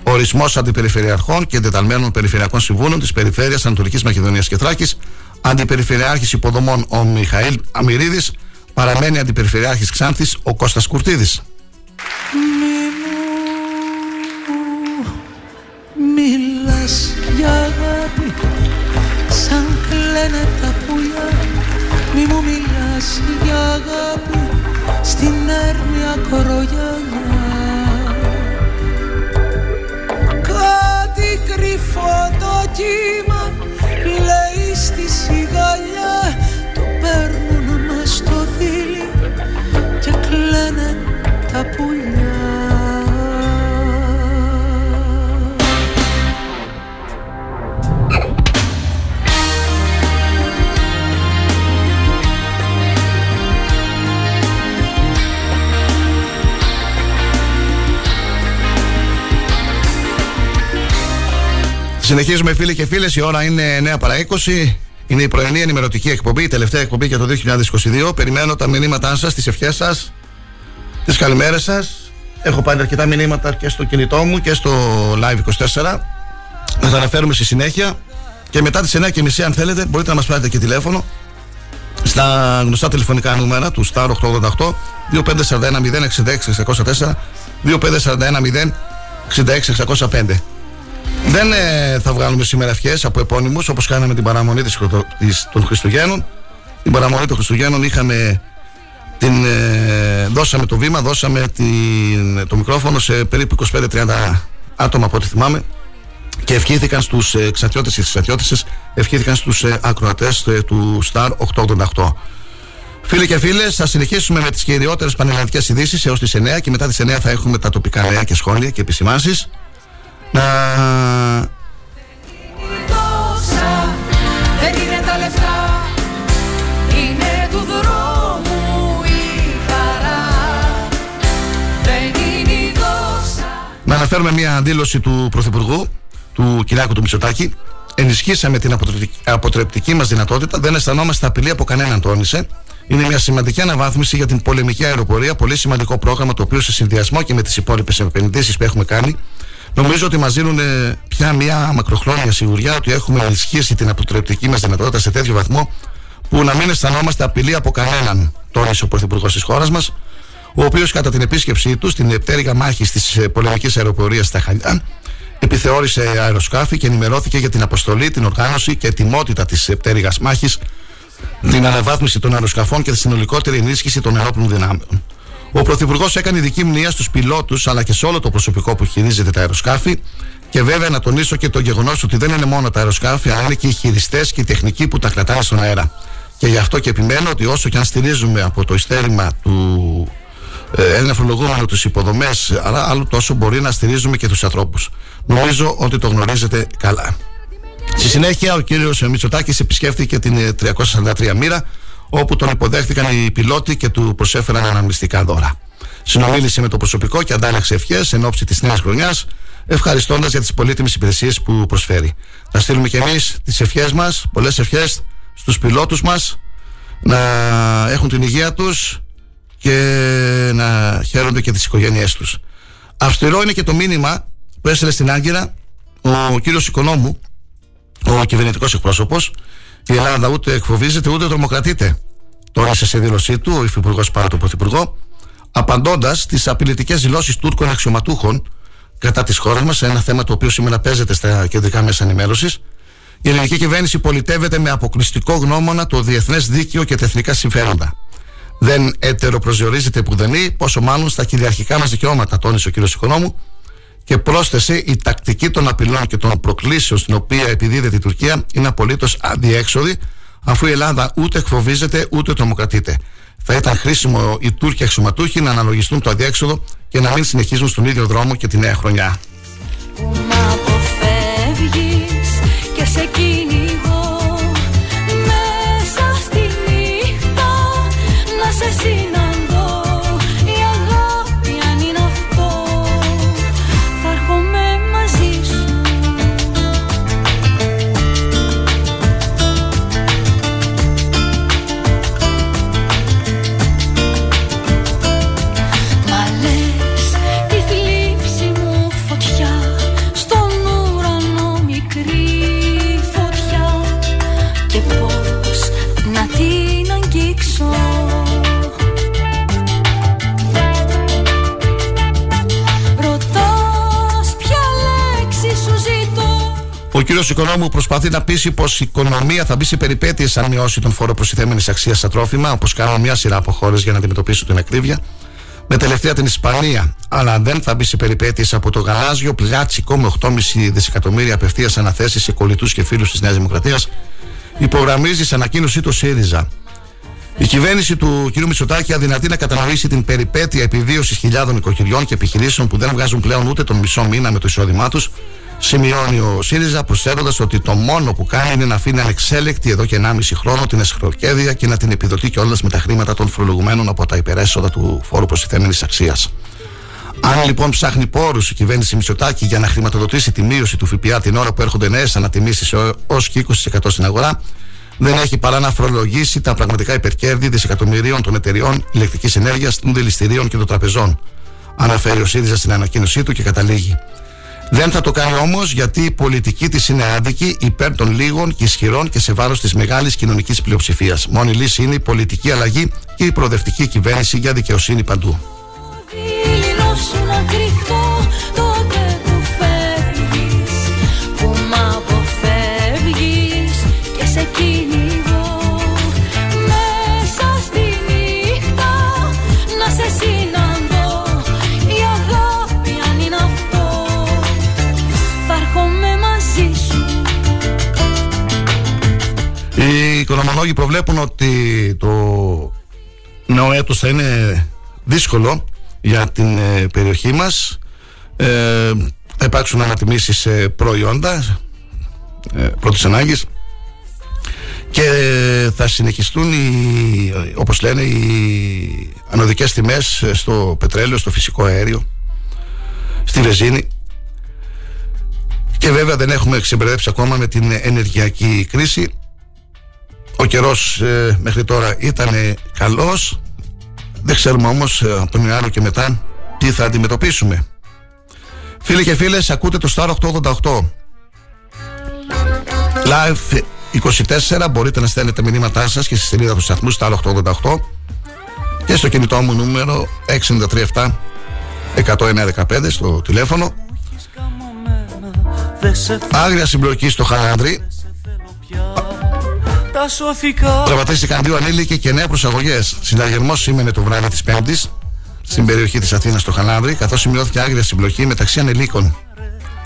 [SPEAKER 6] Ορισμός αντιπεριφερειαρχών και εντεταλμένων περιφερειακών συμβούλων της Περιφέρειας Ανατολικής Μακεδονίας και Θράκης, αντιπεριφερειάρχης υποδομών ο Μιχαήλ Αμυρίδης, παραμένει αντιπεριφερειάρχης Ξάνθης ο Κώστας Κουρτίδης.
[SPEAKER 20] Μιλάς για αγάπη σαν κλαίνε τα πουλιά. Μου μιλάς για αγάπη στην έρμια κορογιανιά
[SPEAKER 6] Συνεχίζουμε φίλοι και φίλες, η ώρα είναι 9 παρα 20. Είναι η πρωινή ενημερωτική εκπομπή, η τελευταία εκπομπή για το 2022. Περιμένω τα μηνύματά σας, τις ευχές σας, τις καλημέρες σας. Έχω πάρει αρκετά μηνύματα και στο κινητό μου και στο Live 24. Να τα αναφέρουμε στη συνέχεια. Και μετά τις 9.30, αν θέλετε, μπορείτε να μας πάρετε και τηλέφωνο στα γνωστά τηλεφωνικά νούμερα του Star 888 2541 066 604 2541 066 δεν ε, θα βγάλουμε σήμερα ευχές από επώνυμους όπως κάναμε την παραμονή της, της, των Χριστουγέννων. Την παραμονή των Χριστουγέννων είχαμε την, ε, δώσαμε το βήμα, δώσαμε την, το μικρόφωνο σε περίπου 25-30 άτομα από ό,τι θυμάμαι και ευχήθηκαν στους εξατιώτες και εξατιώτησες ευχήθηκαν στους ε, ακροατές ε, του Star 888. Φίλοι και φίλες, θα συνεχίσουμε με τις κυριότερες πανελλαδικές ειδήσεις έως τις 9 και μετά τις 9 θα έχουμε τα τοπικά νέα και σχόλια και επισημάνσεις. Να
[SPEAKER 20] δεν είναι τα λεφτά Είναι του δρόμου η χαρά Δεν είναι η δόσα
[SPEAKER 6] Να αναφέρουμε μια αντίλωση του Πρωθυπουργού του Κυριάκου του Μητσοτάκη Ενισχύσαμε την αποτρεπτική μας δυνατότητα. Δεν αισθανόμαστε απειλή από κανέναν, τόνισε. Είναι μια σημαντική αναβάθμιση για την πολεμική αεροπορία. Πολύ σημαντικό πρόγραμμα το οποίο σε συνδυασμό και με τις υπόλοιπες επενδύσεις που έχουμε κάνει Νομίζω ότι μας δίνουν πια μια μακροχρόνια σιγουριά ότι έχουμε ενισχύσει την αποτρεπτική μας δυνατότητα σε τέτοιο βαθμό που να μην αισθανόμαστε απειλή από κανέναν, τόνισε ο Πρωθυπουργός της χώρας μας, ο οποίος κατά την επίσκεψή του στην πτέρυγα μάχη τη πολεμική αεροπορία στα Χαλιά επιθεώρησε αεροσκάφη και ενημερώθηκε για την αποστολή, την οργάνωση και ετοιμότητα της πτέρυγας μάχης, την αναβάθμιση των αεροσκαφών και τη συνολικότερη ενίσχυση των ενόπλων δυνάμεων. Ο Πρωθυπουργός έκανε ειδική μνήμα στους πιλότους αλλά και σε όλο το προσωπικό που χειρίζεται τα αεροσκάφη. Και βέβαια να τονίσω και το γεγονός ότι δεν είναι μόνο τα αεροσκάφη, αλλά είναι και οι χειριστές και οι τεχνικοί που τα κρατάνε στον αέρα. Και γι' αυτό και επιμένω ότι όσο και αν στηρίζουμε από το ειστέρημα του ε, νεφρολογούμενου τις υποδομές, αλλά άλλο τόσο μπορεί να στηρίζουμε και τους ανθρώπους. Νομίζω ότι το γνωρίζετε καλά. Στη συνέχεια, ο κύριος Μητσοτάκης επισκέφθηκε την 343 ε, μοίρα όπου τον υποδέχτηκαν οι πιλότοι και του προσέφεραν αναμνηστικά δώρα. Συνομίλησε με το προσωπικό και αντάλλαξε ευχές εν ώψη της νέας χρονιάς, ευχαριστώντας για τις πολύτιμες υπηρεσίες που προσφέρει. Θα στείλουμε και εμείς τις ευχές μας, πολλές ευχές στους πιλότους μας να έχουν την υγεία τους και να χαίρονται και τις οικογένειές τους. Αυστηρό είναι και το μήνυμα που έστειλε στην Άγκυρα ο κύριος Οικονόμου, ο κυβερνητικός εκπρόσωπος, η Ελλάδα ούτε εκφοβίζεται ούτε τρομοκρατείται. Τόνισε σε δήλωσή του ο Υφυπουργός παρά τον Πρωθυπουργό, απαντώντας στις απειλητικές δηλώσεις Τούρκων αξιωματούχων κατά της χώρας μας, ένα θέμα το οποίο σήμερα παίζεται στα κεντρικά μέσα ενημέρωσης. Η ελληνική κυβέρνηση πολιτεύεται με αποκλειστικό γνώμονα το διεθνές δίκαιο και τα εθνικά συμφέροντα. Δεν ετεροπροσδιορίζεται πουδενή, πόσο μάλλον στα κυριαρχικά μας δικαιώματα, τόνισε ο κ. Οικονόμου, και πρόσθεσε η τακτική των απειλών και των προκλήσεων στην οποία επιδίδεται η Τουρκία είναι απολύτως αδιέξοδη αφού η Ελλάδα ούτε εκφοβίζεται ούτε τρομοκρατείται. Θα ήταν χρήσιμο οι Τούρκοι αξιωματούχοι να αναλογιστούν το αδιέξοδο και να μην συνεχίζουν στον ίδιο δρόμο και τη νέα χρονιά.
[SPEAKER 20] και σε μέσα στη νύχτα να σε
[SPEAKER 6] κύριος Οικονόμου προσπαθεί να πείσει πως η οικονομία θα μπει σε περιπέτειες αν μειώσει τον φόρο προστιθέμενης αξίας στα τρόφιμα, όπως κάνουν μια σειρά από χώρες για να αντιμετωπίσουν την ακρίβεια. Με τελευταία την Ισπανία, αλλά δεν θα μπει σε περιπέτειες από το γαλάζιο πλάτσικο με 8,5 δισεκατομμύρια απευθείας αναθέσεις σε κολλητούς και φίλους της Νέας Δημοκρατίας, υπογραμμίζει σε ανακοίνωσή του ΣΥΡΙΖΑ. Η κυβέρνηση του κ. Μητσοτάκη αδυνατεί να κατανοήσει την περιπέτεια επιβίωσης χιλιάδων οικοκυριών και επιχειρήσεων που δεν βγάζουν πλέον ούτε τον μισό μήνα με το εισόδημά τους, σημειώνει ο ΣΥΡΙΖΑ προσθέτοντα ότι το μόνο που κάνει είναι να αφήνει ανεξέλεκτη εδώ και 1,5 χρόνο την εσχροκέδια και να την επιδοτεί κιόλας με τα χρήματα των φορολογουμένων από τα υπερέσοδα του φόρου προστιθέμενης αξίας. Αν λοιπόν ψάχνει πόρους η κυβέρνηση Μητσοτάκη για να χρηματοδοτήσει τη μείωση του ΦΠΑ την ώρα που έρχονται νέες ανατιμήσεις έω και 20% στην αγορά, δεν έχει παρά να φορολογήσει τα πραγματικά υπερκέρδη δισεκατομμυρίων των εταιριών ηλεκτρικής ενέργειας, των δηληστηρίων και των τραπεζών. Αναφέρει ο ΣΥΡΙΖΑ στην ανακοίνωσή του και καταλήγει. Δεν θα το κάνει όμως γιατί η πολιτική της είναι άδικη υπέρ των λίγων και ισχυρών και σε βάρος της μεγάλης κοινωνικής πλειοψηφίας. Μόνη λύση είναι η πολιτική αλλαγή και η προοδευτική κυβέρνηση για δικαιοσύνη παντού.
[SPEAKER 12] Δειλινό
[SPEAKER 6] Οι οικονομολόγοι προβλέπουν ότι το νέο έτος θα είναι δύσκολο για την ε, περιοχή μας. Ε, θα υπάρξουν ανατιμήσεις σε προϊόντα ε, πρώτης ανάγκης. Και θα συνεχιστούν οι, όπως λένε οι ανωδικές τιμές στο πετρέλαιο, στο φυσικό αέριο στη βεζίνη και βέβαια δεν έχουμε ξεμπερδέψει ακόμα με την ενεργειακή κρίση ο καιρός ε, μέχρι τώρα ήταν καλός. Δεν ξέρουμε όμως ε, από τον Ιανουάριο και μετά τι θα αντιμετωπίσουμε. Φίλοι και φίλες ακούτε το Star 888 Live 24 μπορείτε να στέλνετε μηνύματά σας και στη σελίδα του σταθμού Star 888 και στο κινητό μου νούμερο 697 1915 στο τηλέφωνο. Άγρια συμπλοκή στο Χαλάνδρι
[SPEAKER 20] Τα σωθικά
[SPEAKER 6] Τραυματίστηκαν δύο ανήλικοι και νέα προσαγωγές. Συναγερμός σήμαινε το βράδυ της Πέμπτης στην περιοχή της Αθήνας στο Χαλάνδρι, καθώς σημειώθηκε άγρια συμπλοκή μεταξύ ανηλίκων.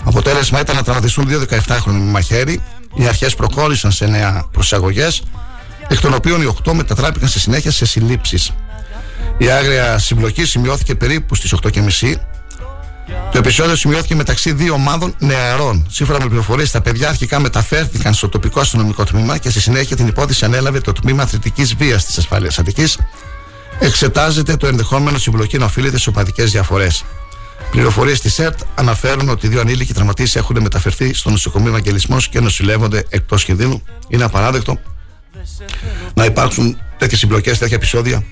[SPEAKER 6] Αποτέλεσμα ήταν να τραυματιστούν δύο 17χρονοι με μαχαίρι. Οι αρχές προκόλλησαν σε νέα προσαγωγές, εκ των οποίων οι 8 μετατράπηκαν στη συνέχεια σε συλλήψεις. Η άγρια συμπλοκή σημειώθηκε περίπου στις 8.30 το επεισόδιο σημειώθηκε μεταξύ δύο ομάδων νεαρών. Σύμφωνα με πληροφορίες, τα παιδιά αρχικά μεταφέρθηκαν στο τοπικό αστυνομικό τμήμα και στη συνέχεια την υπόθεση ανέλαβε το τμήμα θετική βίας της ασφάλειας Αττικής. Εξετάζεται το ενδεχόμενο συμπλοκή να οφείλεται σε οπαδικές διαφορές. Πληροφορίες της ΕΡΤ αναφέρουν ότι δύο ανήλικοι τραυματίες έχουν μεταφερθεί στο νοσοκομείο Ευαγγελισμός και νοσηλεύονται εκτός κινδύνου. Είναι απαράδεκτο να υπάρξουν τέτοιες συμπλοκές, τέτοια επεισόδια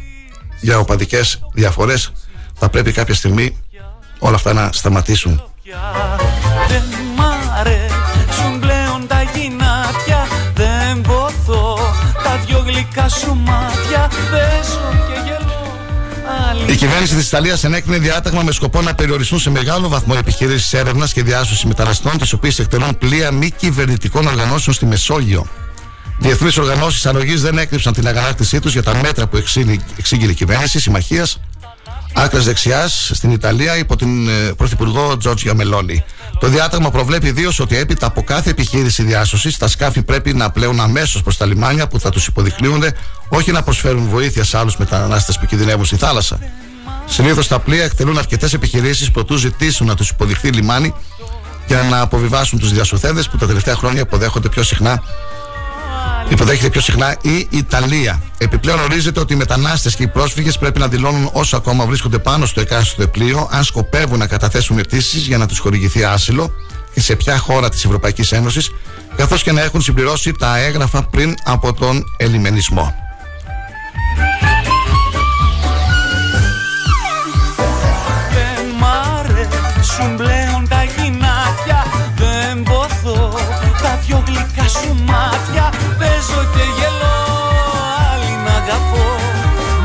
[SPEAKER 6] για οπαδικές διαφορές. Θα πρέπει κάποια στιγμή όλα αυτά να σταματήσουν.
[SPEAKER 20] Δεν μ' αρέσουν πλέον τα γυνάτια Δεν ποθώ τα δυο γλυκά σου μάτια Παίζω και γελώ
[SPEAKER 6] Η κυβέρνηση της Ιταλίας ενέκρινε διάταγμα με σκοπό να περιοριστούν σε μεγάλο βαθμό επιχειρήσεις έρευνας και διάσωσης μεταναστών, τις οποίες εκτελούν πλοία μη κυβερνητικών οργανώσεων στη Μεσόγειο. Διεθνείς οργανώσεις ανογή δεν έκρυψαν την αγανάκτησή τους για τα μέτρα που εξήγηλε η κυβέρνηση συμμαχίας άκρας δεξιάς στην Ιταλία υπό την ε, Πρωθυπουργό Τζόρτζια Μελώνη. Το διάταγμα προβλέπει ιδίως ότι έπειτα από κάθε επιχείρηση διάσωσης, τα σκάφη πρέπει να πλέουν αμέσως προς τα λιμάνια που θα τους υποδεικνύονται, όχι να προσφέρουν βοήθεια σε άλλους μετανάστες που κινδυνεύουν στη θάλασσα. Συνήθως τα πλοία εκτελούν αρκετές επιχειρήσεις προτού ζητήσουν να τους υποδειχθεί λιμάνι για να αποβιβάσουν τους διασωθέντες που τα τελευταία χρόνια υποδέχονται πιο συχνά υποδέχεται πιο συχνά η Ιταλία. Επιπλέον ορίζεται ότι οι μετανάστες και οι πρόσφυγες πρέπει να δηλώνουν όσο ακόμα βρίσκονται πάνω στο εκάστοτε πλοίο αν σκοπεύουν να καταθέσουν αιτήσεις για να τους χορηγηθεί άσυλο και σε ποια χώρα της Ευρωπαϊκής Ένωσης, καθώς και να έχουν συμπληρώσει τα έγγραφα πριν από τον ελιμενισμό.
[SPEAKER 20] Δεν μ' αρέσουν πλέον τα γυνάτια Δεν ποθώ τα δυο γλυκά σου μάτια Παίζω και γελώ άλλη να αγαπώ.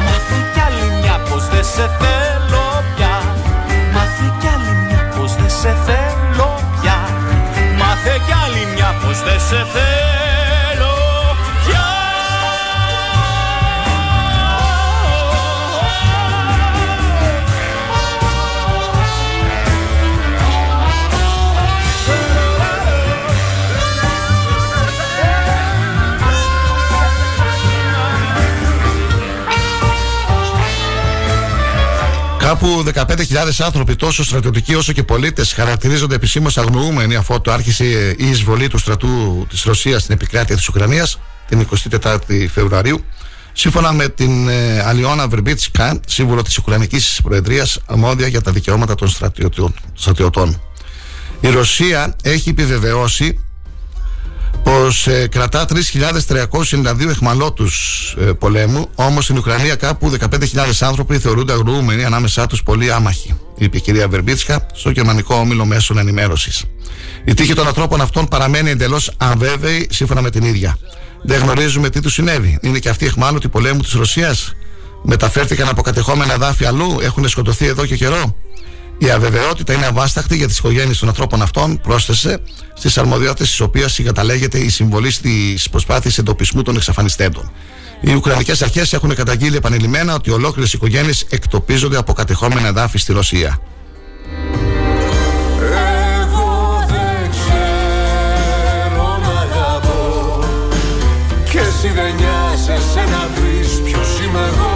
[SPEAKER 20] Μάθε κι άλλη μια πως δεν σε θέλω πια. Μάθε κι άλλη μια πως δεν σε θέλω πια. Μάθε κι άλλη μια
[SPEAKER 6] Κάπου 15.000 άνθρωποι, τόσο στρατιωτικοί όσο και πολίτες, χαρακτηρίζονται επισήμως αγνοούμενοι αφού το άρχισε η εισβολή του στρατού της Ρωσίας στην επικράτεια της Ουκρανίας την 24η Φεβρουαρίου. Σύμφωνα με την ε, Αλιώνα Βερμπίτσκα, σύμβουλο της Ουκρανικής Προεδρίας, αρμόδια για τα δικαιώματα των στρατιωτών. στρατιωτών. Η Ρωσία έχει επιβεβαιώσει πως ε, κρατά 3.392 εχμαλώτους ε, πολέμου όμως στην Ουκρανία κάπου 15.000 άνθρωποι θεωρούνται αγνοούμενοι ανάμεσά τους πολύ άμαχοι είπε η κυρία Βερμπίτσκα στο γερμανικό όμιλο μέσων ενημέρωσης. Η τύχη των ανθρώπων αυτών παραμένει εντελώς αβέβαιη σύμφωνα με την ίδια. Δεν γνωρίζουμε τι τους συνέβη. Είναι και αυτοί εχμάλωτοι πολέμου της Ρωσίας; Μεταφέρθηκαν από κατεχόμενα δάφη αλλού; Έχουν σκοτωθεί εδώ και καιρό; Η αβεβαιότητα είναι αβάσταχτη για τις οικογένειες των ανθρώπων αυτών, πρόσθεσε, στις αρμοδιότητες τη οποία συγκαταλέγεται η συμβολή στις προσπάθειες εντοπισμού των εξαφανιστέντων. Οι Ουκρανικές αρχές έχουν καταγγείλει επανειλημμένα ότι ολόκληρες οικογένειες εκτοπίζονται από κατεχόμενα εδάφη στη Ρωσία.
[SPEAKER 10] Εγώ δεν ξέρω να αγαπώ Και εσύ δεν νοιάζεσαι να βρεις ποιος είμαι εγώ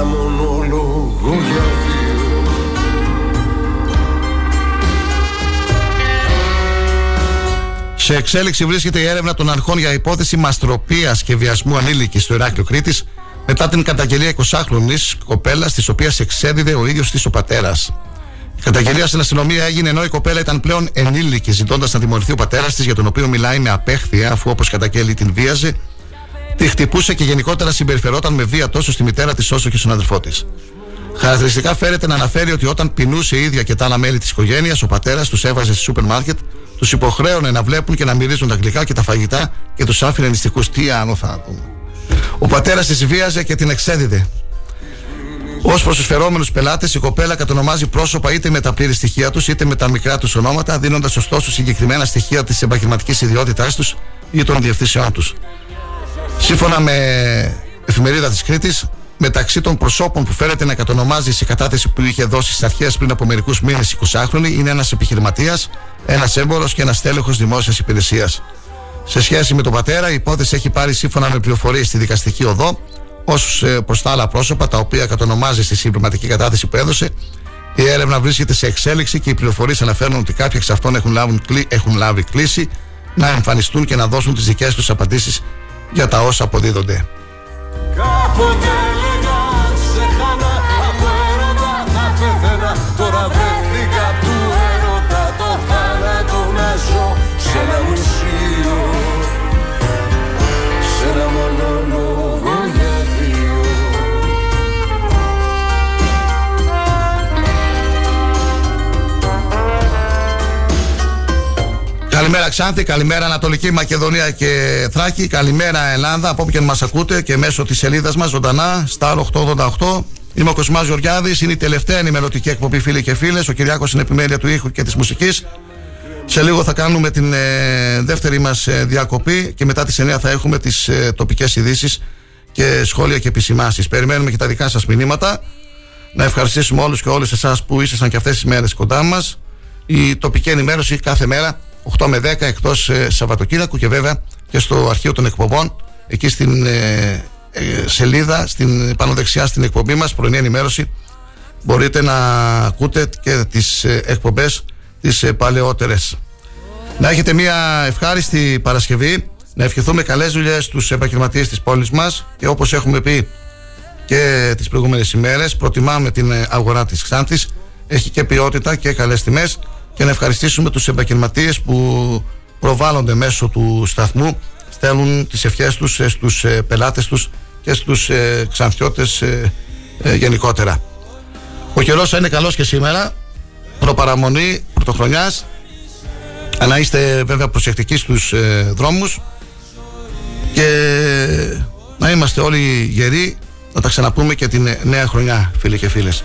[SPEAKER 10] ένα μονόλογο για δύο
[SPEAKER 6] Σε εξέλιξη βρίσκεται η έρευνα των αρχών για υπόθεση μαστροπίας και βιασμού ανήλικης στο Ηράκλειο Κρήτης μετά την καταγγελία 20χρονη κοπέλας της οποίας εξέδιδε ο ίδιος της ο πατέρας. Η καταγγελία στην αστυνομία έγινε ενώ η κοπέλα ήταν πλέον ενήλικη, ζητώντας να τιμωρηθεί ο πατέρας της, για τον οποίο μιλάει με απέχθεια, αφού όπως καταγγέλει την βίαζε, τη χτυπούσε και γενικότερα συμπεριφερόταν με βία τόσο στη μητέρα της όσο και στον αδερφό της. Χαρακτηριστικά φέρεται να αναφέρει ότι όταν πεινούσε η ίδια και τα άλλα μέλη της οικογένειας, ο πατέρας τους έβαζε στη σούπερ μάρκετ, τους υποχρέωνε να βλέπουν και να μυρίζουν τα γλυκά και τα φαγητά και τους άφηνε νηστικούς. Τι άνω θα πούμε. Ο πατέρας της βίαζε και την εξέδιδε. Ω προς τους φερόμενους πελάτες, η κοπέλα κατονομάζει πρόσωπα είτε με τα πλήρη στοιχεία τους είτε με τα μικρά τους ονόματα, δίνοντας ωστόσο συγκεκριμένα στοιχεία της επαγγελματικής ιδιότητάς τους ή των διευθύνσεών τους. Σύμφωνα με εφημερίδα της Κρήτης, μεταξύ των προσώπων που φέρεται να κατονομάζει σε κατάθεση που είχε δώσει στις αρχές πριν από μερικούς μήνες 20χρονη είναι ένας επιχειρηματίας, ένας έμπορος και ένας τέλεχο δημόσιας υπηρεσίας. Σε σχέση με τον πατέρα, η υπόθεση έχει πάρει σύμφωνα με πληροφορίες στη δικαστική οδό ω προς τα άλλα πρόσωπα τα οποία κατονομάζει στη συμπληρωματική κατάθεση που έδωσε. Η έρευνα βρίσκεται σε εξέλιξη και οι πληροφορίες αναφέρουν ότι κάποιοι εξ αυτών έχουν, λάβουν, κλή- έχουν λάβει κλίση να εμφανιστούν και να δώσουν τις δικές τους απαντήσεις για τα όσα αποδίδονται.
[SPEAKER 10] Κάποτε
[SPEAKER 6] Καλημέρα Ξάνθη, καλημέρα Ανατολική Μακεδονία και Θράκη, καλημέρα Ελλάδα από όπου και μας ακούτε και μέσω της σελίδας μας ζωντανά, Star 888. Είμαι ο Κοσμάς Γεωργιάδης, είναι η τελευταία ενημερωτική εκπομπή φίλοι και φίλες. Ο Κυριάκος είναι επιμέλεια του ήχου και της μουσικής. Σε λίγο θα κάνουμε την ε, δεύτερη μας διακοπή και μετά τις 9 θα έχουμε τις ε, τοπικές ειδήσεις και σχόλια και επισημάσεις. Περιμένουμε και τα δικά σας μηνύματα. Να ευχαριστήσουμε όλους και όλες εσάς που ήσασταν και αυτές τις μέρες κοντά μας. Η τοπική ενημέρωση κάθε μέρα 8 με 10 εκτός ε, Σαββατοκύριακου και βέβαια και στο αρχείο των εκπομπών εκεί στην ε, ε, σελίδα, στην πάνω δεξιά στην εκπομπή μας πρωινή ενημέρωση. Μπορείτε να ακούτε και τις ε, εκπομπές τις ε, παλαιότερες. Να έχετε μια ευχάριστη Παρασκευή, να ευχηθούμε καλές δουλειές στους επαγγελματίες της πόλης μας και όπως έχουμε πει και τις προηγούμενες ημέρες προτιμάμε την ε, αγορά της Ξάνθης. Έχει και ποιότητα και καλές τιμές και να ευχαριστήσουμε τους επαγγελματίες που προβάλλονται μέσω του σταθμού στέλνουν τις ευχές τους ε, στους ε, πελάτες τους και στους ε, ξανθιώτες ε, ε, γενικότερα. Ο καιρός θα είναι καλός και σήμερα προπαραμονή πρωτοχρονιάς να είστε βέβαια προσεκτικοί στους ε, δρόμους και να είμαστε όλοι γεροί να τα ξαναπούμε και την ε, νέα χρονιά φίλοι και φίλες.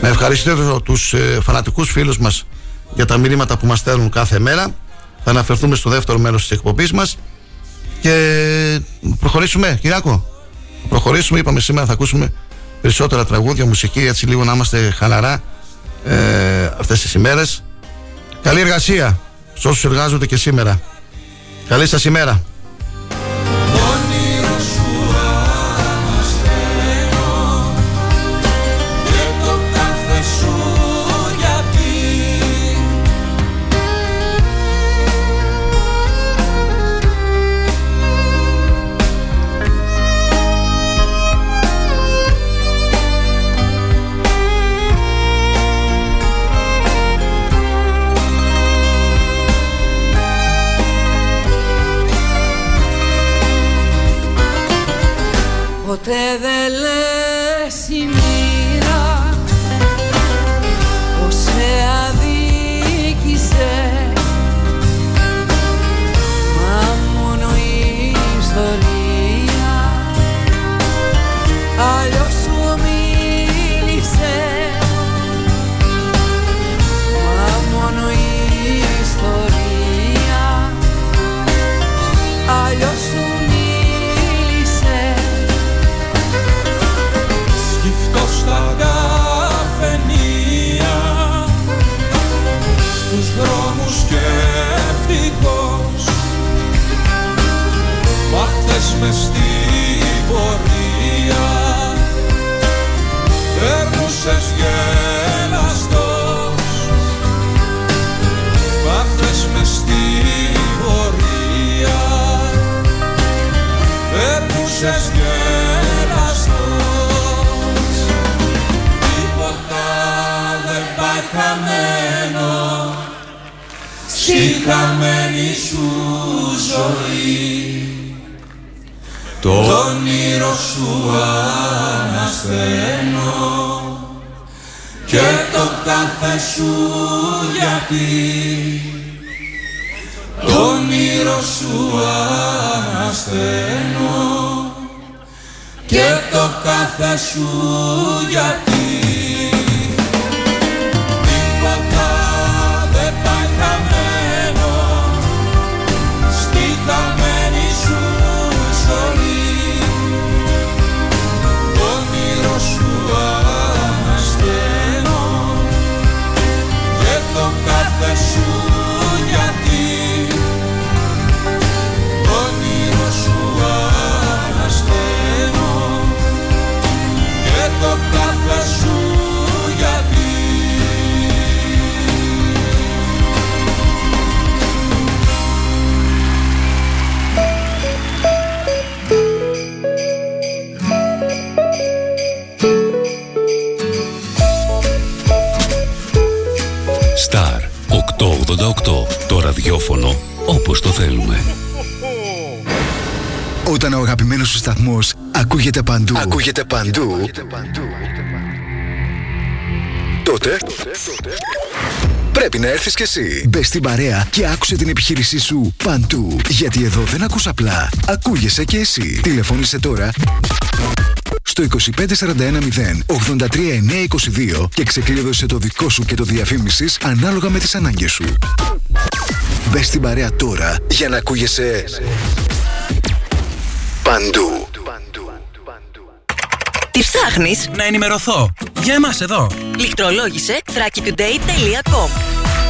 [SPEAKER 6] Να ευχαριστήσω τους ε, φανατικούς φίλους μας για τα μηνύματα που μας στέλνουν κάθε μέρα. Θα αναφερθούμε στο δεύτερο μέρος της εκπομπής μας και προχωρήσουμε, Κυριάκο. Προχωρήσουμε, είπαμε σήμερα θα ακούσουμε περισσότερα τραγούδια, μουσική, έτσι λίγο να είμαστε χαλαρά ε, αυτές τις ημέρες. Καλή εργασία σε όσους εργάζονται και σήμερα. Καλή σας ημέρα.
[SPEAKER 2] Έρθεις κι εσύ. Μπες στην παρέα και άκουσε την επιχείρησή σου παντού. Γιατί εδώ δεν ακούς απλά, ακούγεσαι κι εσύ. Τηλεφώνησε τώρα στο 25410 83922 και ξεκλείδωσε το δικό σου και το διαφήμισης ανάλογα με τις ανάγκες σου. Μπες στην παρέα τώρα για να ακούγεσαι παντού.
[SPEAKER 4] Τι ψάχνεις;
[SPEAKER 5] Να ενημερωθώ. Για εμάς εδώ.
[SPEAKER 4] Λιχτρολόγησε thrakitoday.com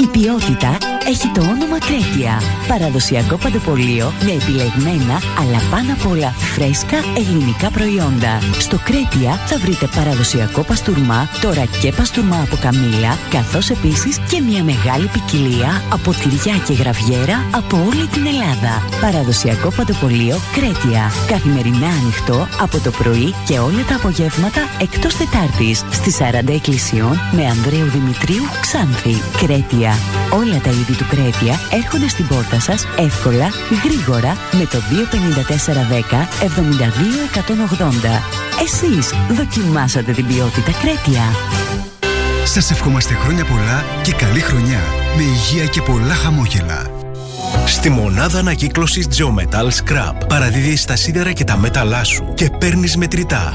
[SPEAKER 21] Η ποιότητα έχει το όνομα Κρέτια. Παραδοσιακό παντοπολείο με επιλεγμένα αλλά πάνω απ' όλα φρέσκα ελληνικά προϊόντα. Στο Κρέτια θα βρείτε παραδοσιακό παστούρμα, τώρα και παστούρμα από καμήλα, καθώς επίσης και μια μεγάλη ποικιλία από τυριά και γραβιέρα από όλη την Ελλάδα. Παραδοσιακό παντοπολείο Κρέτια. Καθημερινά ανοιχτό από το πρωί και όλα τα απογεύματα εκτός Τετάρτης στις 40 εκκλησιών με Ανδρέου Δημητρίου Ξάνθη. Κρέτια. Όλα τα είδη του Κρέτια έρχονται στην πόρτα σας εύκολα, γρήγορα με το 25410 72180. Εσείς δοκιμάσατε την ποιότητα Κρέτια.
[SPEAKER 22] Σας ευχόμαστε χρόνια πολλά και καλή χρονιά με υγεία και πολλά χαμόγελα. Στη μονάδα ανακύκλωσης Geometal Scrap παραδίδεις τα σίδερα και τα μέταλά σου και παίρνεις μετρητά.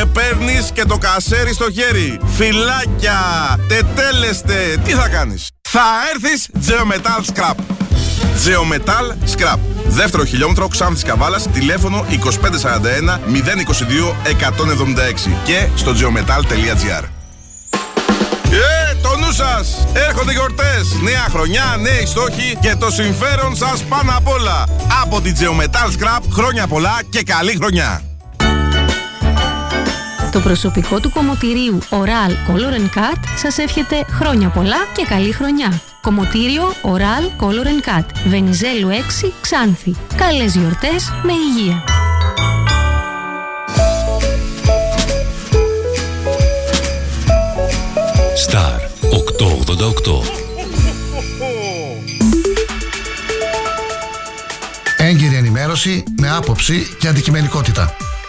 [SPEAKER 23] παίρνεις και το κασέρι στο χέρι. Φυλάκια, τετέλεστε. Τι θα κάνεις; Θα έρθεις Geometal Scrap. Geometal Scrap. Δεύτερο χιλιόμετρο Ξάνθης Καβάλας, τηλέφωνο 2541 022 176 και στο geometal.gr. Ε, το νου σας! Έρχονται γιορτές, νέα χρονιά, νέοι στόχοι και το συμφέρον σας πάνω απ' όλα. Από την Geometal Scrap, χρόνια πολλά και καλή χρονιά.
[SPEAKER 24] Το προσωπικό του κομμωτηρίου Oral Color Cut σας εύχεται χρόνια πολλά και καλή χρονιά. Κομμωτήριο Oral Color Cut. Βενιζέλου 6 Ξάνθη. Καλές γιορτές με υγεία.
[SPEAKER 14] Star 888.
[SPEAKER 6] Έγκυρη ενημέρωση με άποψη και αντικειμενικότητα.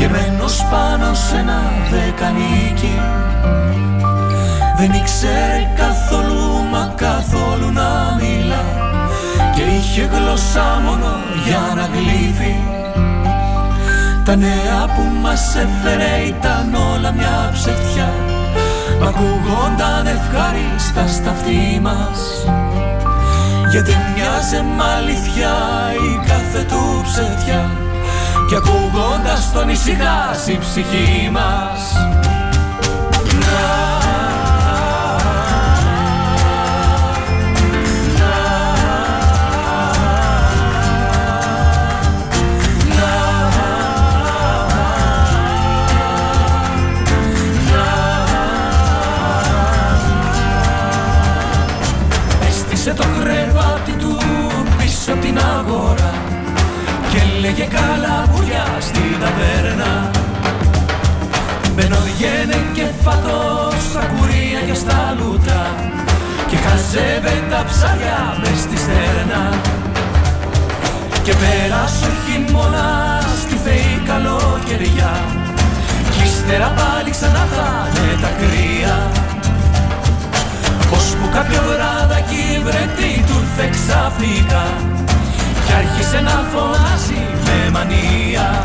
[SPEAKER 25] Γεμμένος πάνω σε ένα δεκανίκι. Δεν ήξερε καθόλου μα καθόλου να μιλά. Και είχε γλώσσα μόνο για να γλύφει. Τα νέα που μας έφερε ήταν όλα μια ψευτιά. Μ' ακούγονταν ευχαρίστα στα αυτή μας. Γιατί μοιάζε μ' αλήθεια η κάθε του ψευτιά Κι ακούγοντας τον ησυχάσει η ψυχή μας Και λέγε καλά βουλιά στην ταβέρνα. Μπαίνω βγαίνε και φατό στα κουρία και στα λούτρα Και χαζεύε τα ψάρια μες στη στέρνα. Και πέρασε ο χειμώνας κι θεή καλοκαιριά Κι ύστερα πάλι ξανά θα είναι τα κρύα. Πως που κάποιο βράδακι βρετή του ήρθε ξαφνικά Κι άρχισε να φωνάζει με μανία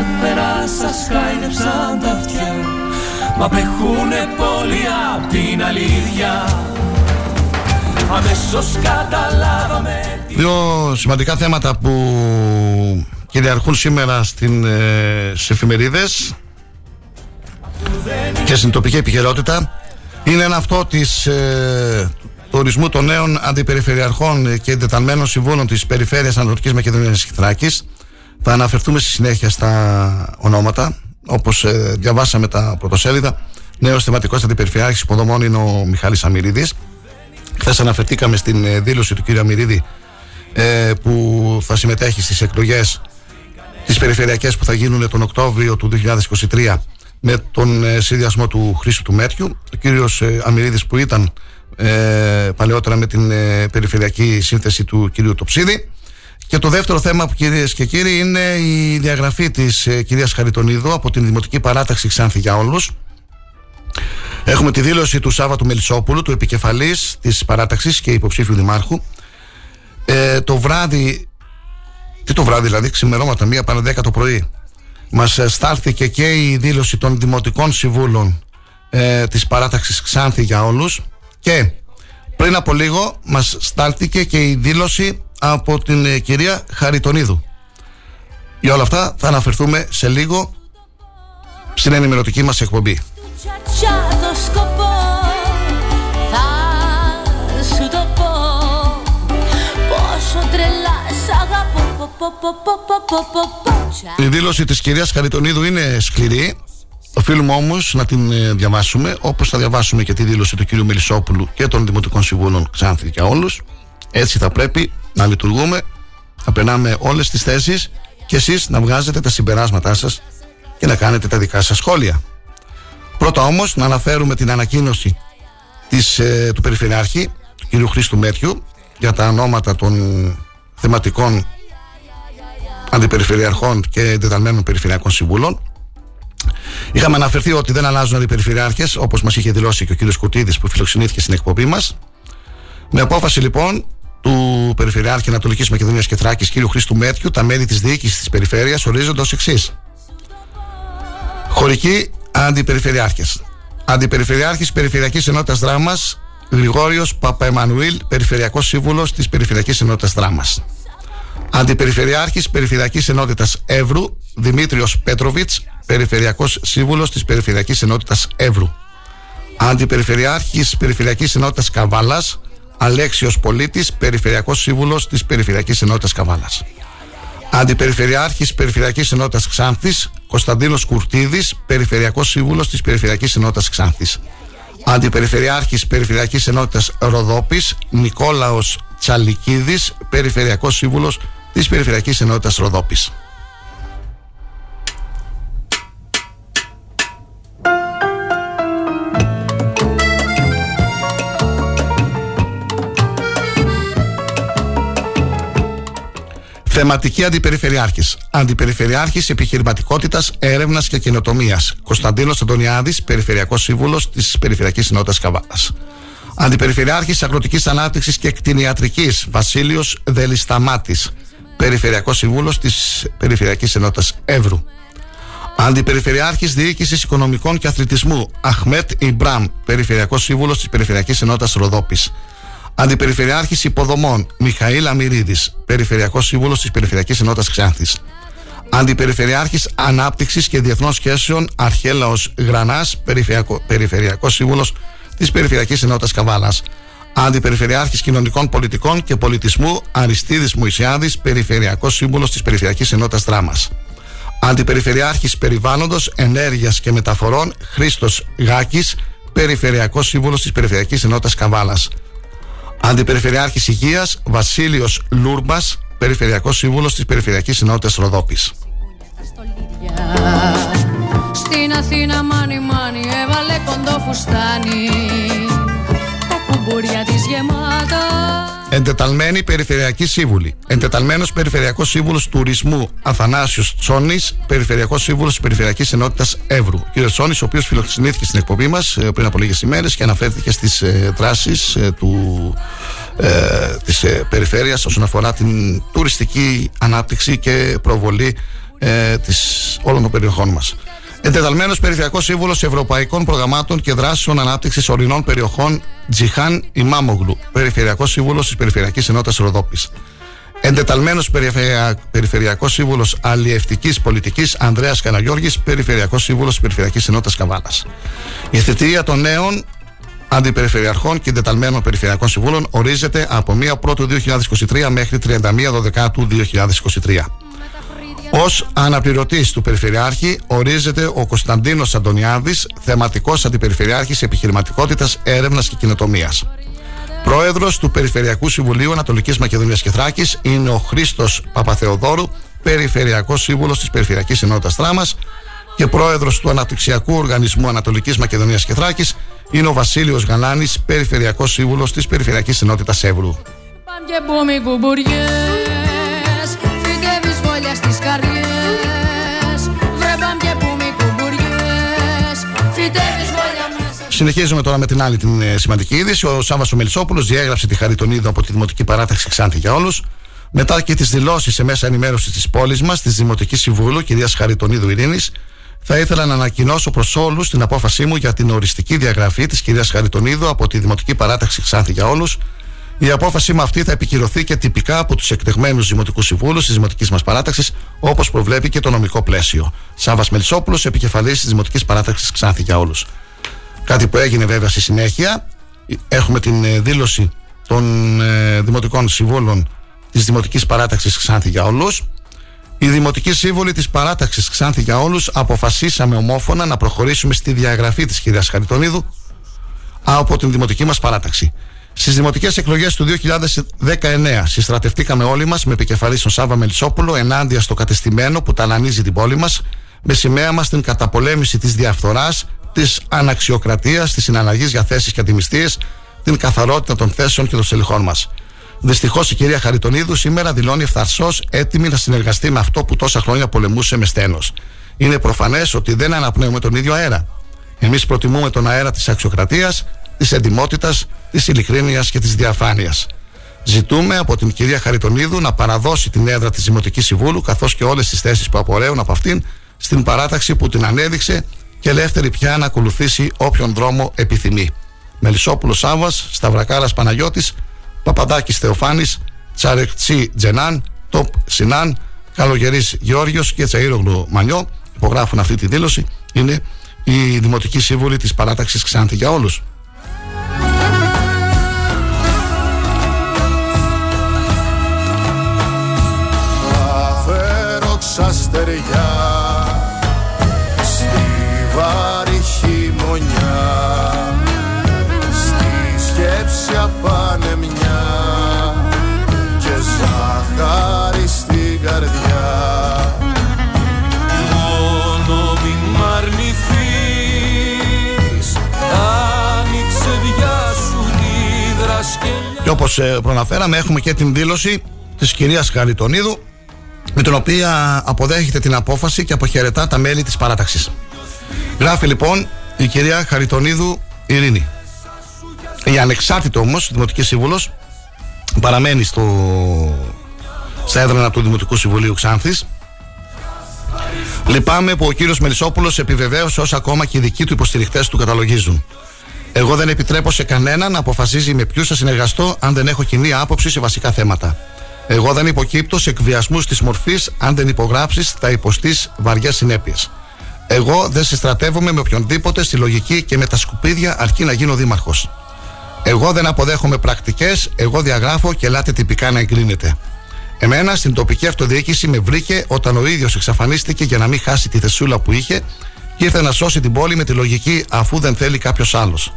[SPEAKER 25] έφερα σας χάιδεψαν τα αυτιά. Μα απέχουνε πολύ απ' την αλήθεια. Αμέσως καταλάβαμε
[SPEAKER 6] Δύο σημαντικά θέματα που κυριαρχούν σήμερα στην, ε, στις εφημερίδες και στην τοπική επικαιρότητα είναι ένα αυτό της ε, του ορισμού των νέων αντιπεριφερειαρχών και εντεταλμένων συμβούλων της Περιφέρειας Ανατολικής Μακεδονίας και Θράκης Θα αναφερθούμε στη συνέχεια στα ονόματα. Όπως διαβάσαμε τα πρωτοσέλιδα, νέος θεματικός αντιπεριφερειάρχης υποδομών είναι ο Μιχάλης Αμυρίδης. Χθες αναφερθήκαμε στην ε, δήλωση του κ. Αμυρίδη ε, που θα συμμετέχει στις εκλογές τις περιφερειακές που θα γίνουν τον Οκτώβριο του 2023 με τον ε, συνδυασμό του Χρήστου του Μέτριου. Ο κύριος ε, Αμυρίδης που ήταν ε, παλαιότερα με την ε, περιφερειακή σύνθεση του κυρίου Τοψίδη. Και το δεύτερο θέμα που κυρίες και κύριοι είναι η διαγραφή της ε, κυρίας Χαριτονίδου από την Δημοτική Παράταξη Ξάνθη για όλους. Έχουμε τη δήλωση του Σάββατου Μελισσόπουλου, του επικεφαλής της παράταξης και υποψήφιου δημάρχου. Ε, το βράδυ, τι το βράδυ δηλαδή, ξημερώματα, μία παρά δέκα το πρωί, μας ε, στάλθηκε και η δήλωση των Δημοτικών Συμβούλων ε, της παράταξης Ξάνθη για όλους και πριν από λίγο μας στάλθηκε και η δήλωση από την ε, κυρία Χαριτονίδου. Για όλα αυτά θα αναφερθούμε σε λίγο στην ενημερωτική μας εκπομπή. Η δήλωση της κυρίας Χαριτονίδου είναι σκληρή Οφείλουμε όμως να την ε, διαβάσουμε, όπως θα διαβάσουμε και τη δήλωση του κυρίου Μελισσόπουλου και των Δημοτικών Συμβούλων Ξάνθη για όλους. Έτσι θα πρέπει να λειτουργούμε, να περνάμε όλες τις θέσεις και εσείς να βγάζετε τα συμπεράσματά σας και να κάνετε τα δικά σας σχόλια. Πρώτα όμως να αναφέρουμε την ανακοίνωση της, ε, του Περιφερειάρχη, του κ. Χρήστου Μέτιου, για τα ονόματα των θεματικών αντιπεριφερειαρχών και εντεταλμένων περιφερειακών συμβούλων. Είχαμε αναφερθεί ότι δεν αλλάζουν οι περιφερειάρχες, όπως μας είχε δηλώσει και ο κ. Κουτίδης που φιλοξενήθηκε στην εκπομπή μας. Με απόφαση λοιπόν του Επιτρόπου Περιφερειάρχη Ανατολικής Μακεδονίας και Θράκης κ. Χρήστου Μέτριου, τα μέλη της διοίκησης της περιφέρειας ορίζονται ως εξής. Χωρικοί αντιπεριφερειάρχες. Αντιπεριφερειάρχης Περιφερειακής Ενότητας Δράμας Γρηγόριος Παπαεμανουήλ, Περιφερειακός Σύμβουλος της Περιφερειακής Ενότητας Δράμας. Αντιπεριφερειάρχης Περιφερειακής Ενότητας Εύρου Δημήτριος Πέτροβιτς, Περιφερειακός Σύμβουλος της Περιφερειακής Ενότητας Εύρου. Αντιπεριφερειάρχης Περιφερειακής Ενότητας Καβάλας Αλέξιος Πολίτης, Περιφερειακός Σύμβουλος της Περιφερειακής Ενότητας Καβάλας. Αντιπεριφερειάρχης Περιφερειακής Ενότητας Ξάνθης, Κωνσταντίνος Κουρτίδης, Περιφερειακός Σύμβουλος της Περιφερειακής Ενότητας Ξάνθης. Αντιπεριφερειάρχης Περιφερειακής Ενότητας Ροδόπης, Νικόλαος Τσαλικίδης, Περιφερειακός Σύμβουλος της Περιφερειακής Ενότητας Ροδόπης. Θεματική Αντιπεριφερειάρχης. Αντιπεριφερειάρχης Επιχειρηματικότητας, Έρευνας και Καινοτομίας. Κωνσταντίνος Αντωνιάδης, Περιφερειακός Σύμβουλος της Περιφερειακής Ενότητας Καβάλας. Αντιπεριφερειάρχης Αγροτικής Ανάπτυξης και Κτηνιατρικής. Βασίλειος Δελισταμάτης. Περιφερειακός Σύμβουλος της Περιφερειακής Ενότητας Εύρου. Αντιπεριφερειάρχης Διοίκησης Οικονομικών και Αθλητισμού. Αχμέτ Ιμπραμ. Περιφερειακός Σύμβουλος της Περιφερειακής Ενότητας Ροδόπης. Αντιπεριφερειάρχης Υποδομών Μιχαήλ Αμυρίδης, Περιφερειακός Σύμβουλος της Περιφερειακής Ενότητας Ξάνθης. Αντιπεριφερειάρχης Ανάπτυξης και Διεθνών Σχέσεων Αρχέλαος Γρανάς, Περιφερειακό, Περιφερειακός Σύμβουλος της Περιφερειακής Ενότητας Καβάλας. Αντιπεριφερειάρχης Κοινωνικών Πολιτικών και Πολιτισμού Αριστίδης Μουησιάδη, Περιφερειακός Σύμβουλος της Περιφερειακής Ενότητας Τράμα. Αντιπεριφερειάρχης Περιβάλλοντος, Ενέργειας και Μεταφορών Χρήστος Γάκης, Περιφερειακός Σύμβουλος της Περιφερειακής Ενότητας Καβάλας. Αντιπεριφερειάρχης Υγείας Βασίλειος Λούρμπας, Περιφερειακός Σύμβουλος της Περιφερειακής Συνότητα Ροδόπης. Εντεταλμένη Περιφερειακή Σύμβουλη. Εντεταλμένος Περιφερειακός Σύμβουλος Τουρισμού Αθανάσιος Τσόνης, Περιφερειακός Σύμβουλος τη Περιφερειακής Ενότητας Εύρου. Κύριος Τσόνης, ο οποίος φιλοξενήθηκε στην εκπομπή μας ε, πριν από λίγες ημέρες και αναφέρθηκε στις ε, δράσεις ε, του ε, της ε, περιφέρειας όσον αφορά την τουριστική ανάπτυξη και προβολή όλων των περιοχών μας. Εντεταλμένος Περιφερειακός Σύμβουλος Ευρωπαϊκών Προγραμμάτων και Δράσεων Ανάπτυξης Ορεινών Περιοχών Τζιχάν Ιμάμογλου. Περιφερειακός Σύμβουλος της Περιφερειακής Ενότητας Ροδόπης. Εντεταλμένος Περιφερειακός Σύμβουλος Αλλιευτικής Πολιτικής Ανδρέας Καναγιώργης. Περιφερειακός Σύμβουλος της Περιφερειακής Ενότητας Καβάλας. Η θητεία των νέων αντιπεριφερειαρχών και εντεταλμένων περιφερειακών συμβούλων ορίζεται από 1 Πρώτου 2023 μέχρι 31 Δεκάτου 2023. Ω αναπληρωτής του Περιφερειάρχη ορίζεται ο Κωνσταντίνος Αντωνιάδης, θεματικός αντιπεριφερειάρχης επιχειρηματικότητας, έρευνας και κοινοτομία. Πρόεδρος του Περιφερειακού Συμβουλίου Ανατολικής Μακεδονίας και Θράκης είναι ο Χρήστος Παπαθεοδόρου, Περιφερειακός Σύμβουλος της Περιφερειακής Ενότητας Τράμας. Και πρόεδρος του Αναπτυξιακού Οργανισμού Ανατολικής Μακεδονίας και Θράκης είναι ο Βασίλειος Γαλάνη, Περιφερειακός Σύμβουλος της Περιφερειακής Ενότητας Εύρου. Συνεχίζουμε τώρα με την άλλη την ε, σημαντική είδηση. Ο Σάββας ο Μελισσόπουλος διέγραψε τη Χαριτονίδα από τη Δημοτική Παράταξη Ξάνθη για όλους. Μετά και τις δηλώσεις σε μέσα ενημέρωσης της πόλης μας, της Δημοτικής Συμβούλου, κυρίας Χαριτονίδου Ειρήνης, θα ήθελα να ανακοινώσω προς όλους την απόφασή μου για την οριστική διαγραφή της κυρίας Χαριτονίδου από τη Δημοτική Παράταξη Ξάνθη για όλους. Η απόφαση μου αυτή θα επικυρωθεί και τυπικά από τους εκτεγμένους Δημοτικούς Συμβούλους της Δημοτικής μας Παράταξης, όπως προβλέπει και το νομικό πλαίσιο. Σάβα Μελισσόπουλος, επικεφαλής της Δημοτικής Παράταξης Ξάνθη για όλους. Κάτι που έγινε βέβαια στη συνέχεια. Έχουμε την ε, δήλωση των ε, Δημοτικών Συμβούλων της Δημοτικής Παράταξης Ξάνθη για όλους. Οι Δημοτικοί Σύμβολοι της Παράταξης Ξάνθη για όλους αποφασίσαμε ομόφωνα να προχωρήσουμε στη διαγραφή της κυρίας Χαριτονίδου από την Δημοτική μας Παράταξη. Στις δημοτικές εκλογές του 2019 συστρατευτήκαμε όλοι μας με επικεφαλής τον Σάβα Μελισσόπουλο ενάντια στο κατεστημένο που ταλανίζει την πόλη μας με σημαία μας την καταπολέμηση της διαφθοράς, της αναξιοκρατίας, της συναλλαγής για θέσεις και αντιμιστίε, την καθαρότητα των θέσεων και των στελεχών μας. Δυστυχώς η κυρία Χαριτονίδου σήμερα δηλώνει ευθαρσώς έτοιμη να συνεργαστεί με αυτό που τόσα χρόνια πολεμούσε με στένος. Είναι προφανές ότι δεν αναπνέουμε τον ίδιο αέρα. Εμείς προτιμούμε τον αέρα της αξιοκρατίας, της εντυμότητα, της ειλικρίνειας και της διαφάνειας. Ζητούμε από την κυρία Χαριτονίδου να παραδώσει την έδρα της Δημοτικής Συμβούλου καθώς και όλες τις θέσεις που απορρέουν από αυτήν στην παράταξη που την ανέδειξε και ελεύθερη πια να ακολουθήσει όποιον δρόμο επιθυμεί. Μελισσόπουλος Σάβα, Σταυρακάρας Παναγιώτης, Παπαδάκης Θεοφάνης, Τσαρεκτσί Τζενάν, Τοπ Σινάν, Καλογερής Γεώργιος και Τσαΐρογλου Μανιό υπογράφουν αυτή τη δήλωση. Είναι η Δημοτική Σύμβουλη της Παράταξης Ξάνθη για όλους.
[SPEAKER 7] Θα
[SPEAKER 6] όπως προναφέραμε, έχουμε και την δήλωση της κυρίας Χαριτονίδου με την οποία αποδέχεται την απόφαση και αποχαιρετά τα μέλη της παράταξης. Γράφει λοιπόν η κυρία Χαριτονίδου Ειρήνη. Η ανεξάρτητη όμως Δημοτικής Σύμβουλος παραμένει στο, στα έδρανα του Δημοτικού Συμβουλίου Ξάνθης Λυπάμαι που ο κύριος Μελισσόπουλος επιβεβαίωσε όσα ακόμα και οι δικοί του υποστηριχτές του καταλογίζουν. Εγώ δεν επιτρέπω σε κανέναν να αποφασίζει με ποιους θα συνεργαστώ αν δεν έχω κοινή άποψη σε βασικά θέματα. Εγώ δεν υποκύπτω σε εκβιασμούς της μορφής αν δεν υπογράψεις, θα υποστείς βαριές συνέπειες. Εγώ δεν συστρατεύομαι με οποιονδήποτε στη λογική και με τα σκουπίδια αρκεί να γίνω δήμαρχος. Εγώ δεν αποδέχομαι πρακτικές, εγώ διαγράφω και ελάτε τυπικά να εγκρίνετε. Εμένα στην τοπική αυτοδιοίκηση με βρήκε όταν ο ίδιος εξαφανίστηκε για να μην χάσει τη θεσούλα που είχε και ήρθε να σώσει την πόλη με τη λογική αφού δεν θέλει κάποιος άλλος.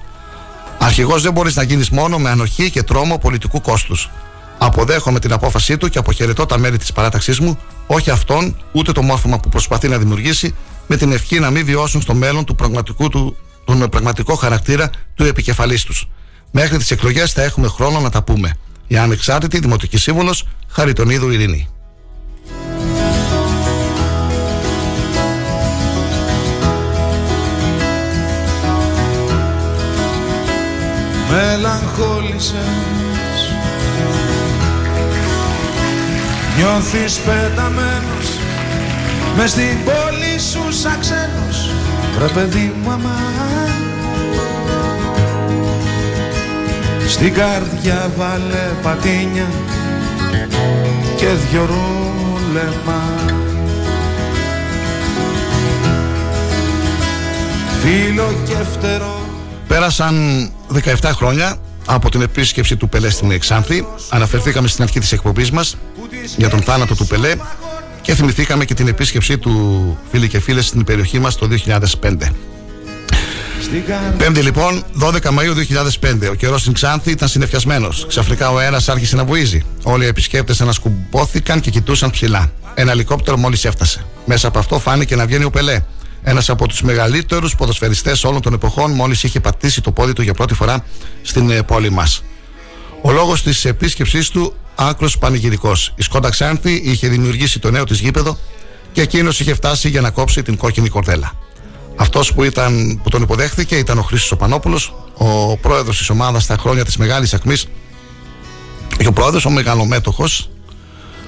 [SPEAKER 6] Αρχηγός δεν μπορείς να γίνεις μόνο με ανοχή και τρόμο πολιτικού κόστους. Αποδέχομαι την απόφασή του και αποχαιρετώ τα μέλη της παράταξής μου, όχι αυτόν, ούτε το μόρφωμα που προσπαθεί να δημιουργήσει, με την ευχή να μην βιώσουν στο μέλλον του πραγματικού του, τον πραγματικό χαρακτήρα του επικεφαλής τους. Μέχρι τις εκλογές θα έχουμε χρόνο να τα πούμε. Η ανεξάρτητη Δημοτική Σύμβουλος Χαριτονίδου Ειρήνη.
[SPEAKER 7] Μελαγχόλησες. Νιώθεις πεταμένος. Μες στην πόλη σου σαν ξένος. Ρε παιδί μου αμάν Στην καρδιά βάλε πατίνια και δυο ρούλεμα. Φίλο και φτερό.
[SPEAKER 6] Πέρασαν 17 χρόνια από την επίσκεψη του Πελέ στην Εξάνθη. Αναφερθήκαμε στην αρχή της εκπομπής μας για τον θάνατο του Πελέ και θυμηθήκαμε και την επίσκεψή του φίλοι και φίλες στην περιοχή μας το 2005. Πέμπτη λοιπόν, 12 Μαου 2005. Ο καιρός στην Ξάνθη ήταν συνεφιασμένος. Ξαφνικά ο αέρας άρχισε να βουίζει. Όλοι οι επισκέπτες ανασκουμπόθηκαν και κοιτούσαν ψηλά. Ένα ελικόπτερο μόλις έφτασε. Μέσα από αυτό φάνηκε να βγαίνει ο Πελέ. Ένας από τους μεγαλύτερους ποδοσφαιριστές όλων των εποχών, μόλις είχε πατήσει το πόδι του για πρώτη φορά στην ε, πόλη μας. Ο λόγος της επίσκεψής του άκρος πανηγυρικός. Η Σκόντα Ξάνθη είχε δημιουργήσει το νέο της γήπεδο και εκείνος είχε φτάσει για να κόψει την κόκκινη κορδέλα. Αυτός που, ήταν, που τον υποδέχθηκε ήταν ο Χρήστος Πανόπουλο, ο πρόεδρος της ομάδας στα χρόνια της Μεγάλης Ακμής και ο πρόεδρος, ο μεγαλομέτωχος,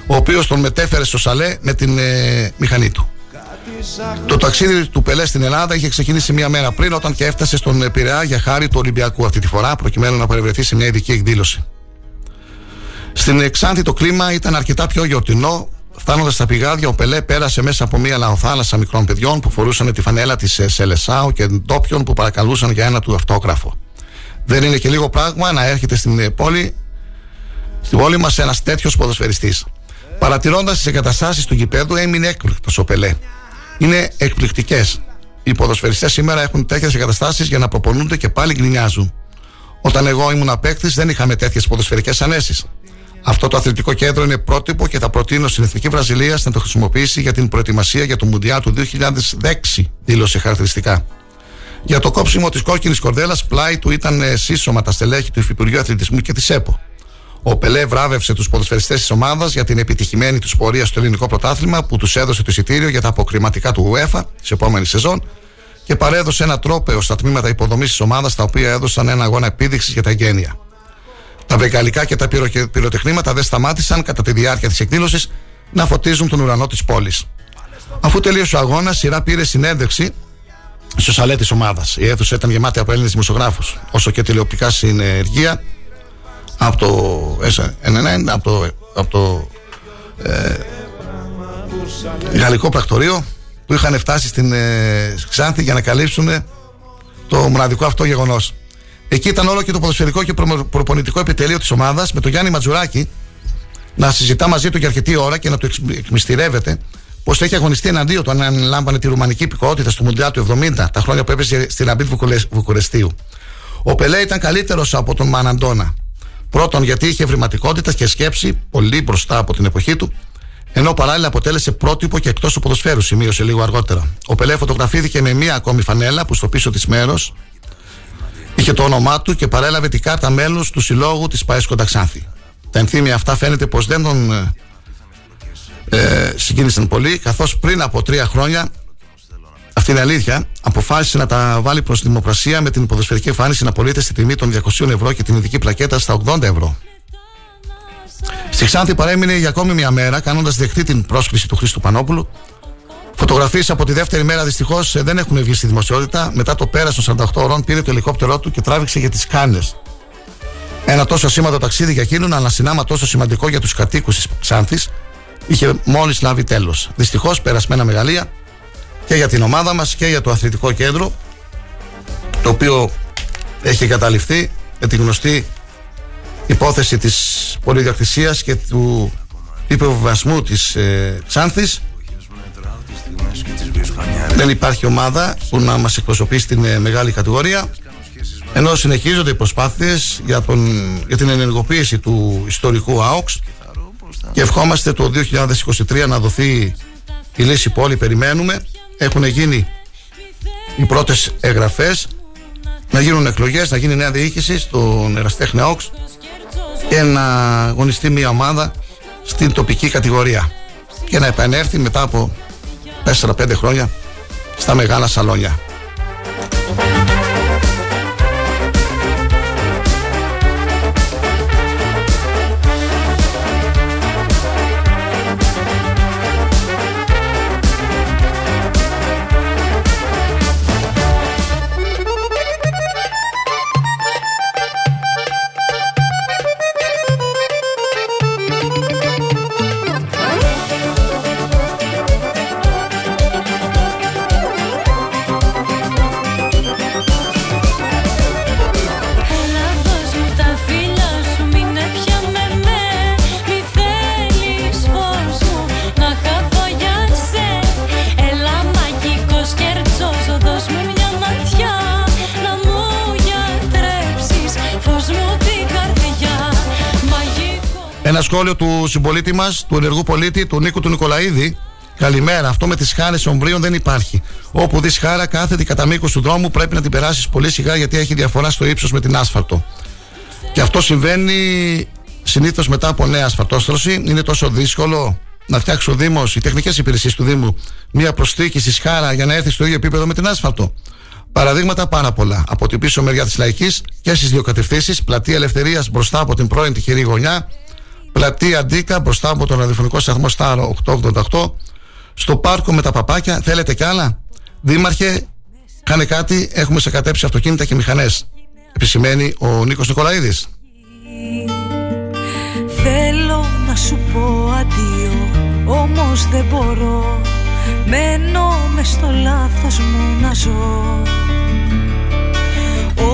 [SPEAKER 6] ο οποίος τον μετέφερε στο Σαλέ με την ε, μηχανή του. Το ταξίδι του Πελέ στην Ελλάδα είχε ξεκινήσει μία μέρα πριν, όταν και έφτασε στον Πειραιά για χάρη του Ολυμπιακού αυτή τη φορά, προκειμένου να παρευρεθεί σε μια ειδική εκδήλωση. Στην Εξάνθη το κλίμα ήταν αρκετά πιο γιορτινό, Φτάνοντας στα πηγάδια, ο Πελέ πέρασε μέσα από μια λαοθάλασσα μικρών παιδιών που φορούσαν τη φανέλα της ε, Σελεσάου και ντόπιων που παρακαλούσαν για ένα του αυτόγραφο. Δεν είναι και λίγο πράγμα να έρχεται στην ε, πόλη, στην πόλη μας ένας τέτοιος ποδοσφαιριστής. Παρατηρώντας τις εγκαταστάσεις του γηπέδου, έμεινε έκπληκτο ο Πελέ. Είναι εκπληκτικές. Οι ποδοσφαιριστές σήμερα έχουν τέτοιες εγκαταστάσεις για να προπονούνται και πάλι γκρινιάζουν. Όταν εγώ ήμουν παίκτη, δεν είχαμε τέτοιες ποδοσφαιρικές ανέσεις. Αυτό το αθλητικό κέντρο είναι πρότυπο και θα προτείνω στην Εθνική Βραζιλία να το χρησιμοποιήσει για την προετοιμασία για το Μουντιάλ του 2006, δήλωσε χαρακτηριστικά. Για το κόψιμο της κόκκινης κορδέλας, πλάι του ήταν ε, σύσσωμα τα στελέχη του Υφυπουργείου Αθλητισμού και της ΕΠΟ. Ο Πελέ βράβευσε τους ποδοσφαιριστές της ομάδας για την επιτυχημένη τους πορεία στο ελληνικό πρωτάθλημα που τους έδωσε το εισιτήριο για τα αποκριματικά του UEFA σε επόμενη σεζόν και παρέδωσε ένα τρόπεο στα τμήματα υποδομής της ομάδας τα οποία έδωσαν ένα αγώνα επίδειξης για τα γένεια. Τα βεγγαλικά και τα πυροτεχνήματα δεν σταμάτησαν κατά τη διάρκεια της εκδήλωσης να φωτίζουν τον ουρανό της πόλης. Αφού τελείωσε ο αγώνας, η σειρά πήρε συνέντευξη στο σαλέ της ομάδας. Η αίθουσα ήταν γεμάτη από Έλληνες δημοσιογράφους, όσο και τηλεοπτικά συνεργεία από το SNN, από το, από το ε, γαλλικό πρακτορείο που είχαν φτάσει στην ε, Ξάνθη για να καλύψουν το μοναδικό αυτό γεγονός. Εκεί ήταν όλο και το ποδοσφαιρικό και προπονητικό επιτελείο της ομάδας με τον Γιάννη Ματζουράκη να συζητά μαζί του για αρκετή ώρα και να του εκμυστηρεύεται πως έχει αγωνιστεί εναντίον του αν ανέλαμβανε τη ρουμανική υπηκότητα στο Μουντιάλ του 70, τα χρόνια που έπεσε στην Αμπίτ Βουκουρεστίου. Ο Πελέ ήταν καλύτερος από τον Μαναντόνα. Πρώτον, γιατί είχε ευρηματικότητα και σκέψη πολύ μπροστά από την εποχή του, ενώ παράλληλα αποτέλεσε πρότυπο και εκτός του ποδοσφαίρου, σημείωσε λίγο αργότερα. Ο Πελέ φωτογραφήθηκε με μία ακόμη φανέλα που στο πίσω της μέρος είχε το όνομά του και παρέλαβε την κάρτα μέλους του συλλόγου της ΠαΕΣ Κονταξάνθη. Τα ενθύμια αυτά φαίνεται πως δεν τον ε, ε, συγκίνησαν πολύ, καθώς πριν από τρία χρόνια, αυτή είναι αλήθεια, αποφάσισε να τα βάλει προς δημοκρασία με την ποδοσφαιρική εμφάνιση να πωλείται στη τιμή των 200 ευρώ και την ειδική πλακέτα στα 80 ευρώ. Στη Ξάνθη παρέμεινε για ακόμη μια μέρα, κάνοντας δεχτεί την πρόσκληση του Χρήστου Πανόπουλου Φωτογραφίες από τη δεύτερη μέρα δυστυχώς ε, δεν έχουν βγει στη δημοσιότητα. Μετά το πέρας των 48 ώρων πήρε το ελικόπτερό του και τράβηξε για τις Κάνες. Ένα τόσο σήμαντο ταξίδι για εκείνον, αλλά συνάμα τόσο σημαντικό για τους κατοίκους της Ξάνθης, είχε μόλις λάβει τέλος. Δυστυχώς περασμένα μεγαλεία και για την ομάδα μας και για το αθλητικό κέντρο, το οποίο έχει καταληφθεί με τη γνωστή υπόθεση της πολυδιοκτησίας και του υποβιβασμού της ε, Ξάνθης δεν υπάρχει ομάδα που να μας εκπροσωπεί στην ε, μεγάλη κατηγορία. Ενώ συνεχίζονται οι προσπάθειες για, τον, για την ενεργοποίηση του ιστορικού ΑΟΚΣ και ευχόμαστε το 2023 να δοθεί η λύση που όλοι περιμένουμε έχουν γίνει οι πρώτες εγγραφές να γίνουν εκλογές, να γίνει νέα διοίκηση στον Εραστέχνη ΑΟΚΣ και να αγωνιστεί μια ομάδα στην τοπική κατηγορία και να επανέλθει μετά από 4-5 χρόνια στα μεγάλα σαλόνια. Σχόλιο του συμπολίτη μας, του ενεργού πολίτη, του Νίκου του Νικολαίδη. Καλημέρα. Αυτό με τις χάρες ομβρίων δεν υπάρχει. Όπου δεις χάρα κάθετη κατά μήκος του δρόμου πρέπει να την περάσεις πολύ σιγά γιατί έχει διαφορά στο ύψος με την άσφαλτο. Και αυτό συμβαίνει συνήθως μετά από νέα ασφαλτόστρωση. Είναι τόσο δύσκολο να φτιάξει ο Δήμος, οι τεχνικές υπηρεσίες του Δήμου, μία προσθήκη στη σχάρα για να έρθει στο ίδιο επίπεδο με την άσφαλτο. Παραδείγματα πάρα πολλά. Από την πίσω μεριά της Λαϊκής και στις δύο κατευθύνσεις, πλατεία Ελευθερίας μπροστά από την πρώην τυχερή γωνιά, πλατεία Αντίκα μπροστά από τον ραδιοφωνικό σταθμό Στάρο 888, στο πάρκο με τα παπάκια. Θέλετε κι άλλα; Δήμαρχε, κάνε κάτι. Έχουμε σε κατέψει αυτοκίνητα και μηχανές. Επισημαίνει ο Νίκος Νικολαίδης.
[SPEAKER 12] Θέλω να σου πω αντίο Όμως δεν μπορώ Μένω μες στο λάθος μου να ζω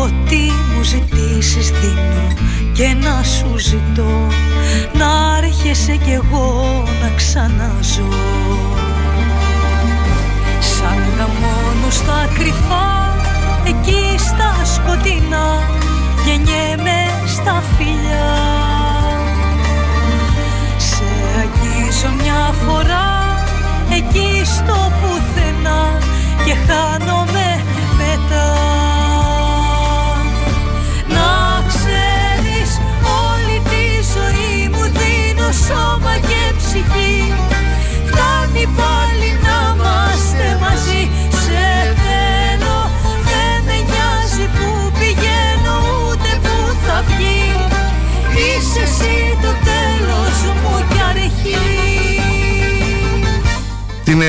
[SPEAKER 12] Ό,τι μου ζητήσεις δίνω Και να σου ζητώ Να έρχεσαι κι εγώ να ξαναζώ Σαν τα μόνο στα κρυφά Εκεί στα σκοτεινά Γεννιέμαι στα φιλιά. Σε αγγίζω μια φορά Εκεί στο πουθενά Και χάνομαι δίνω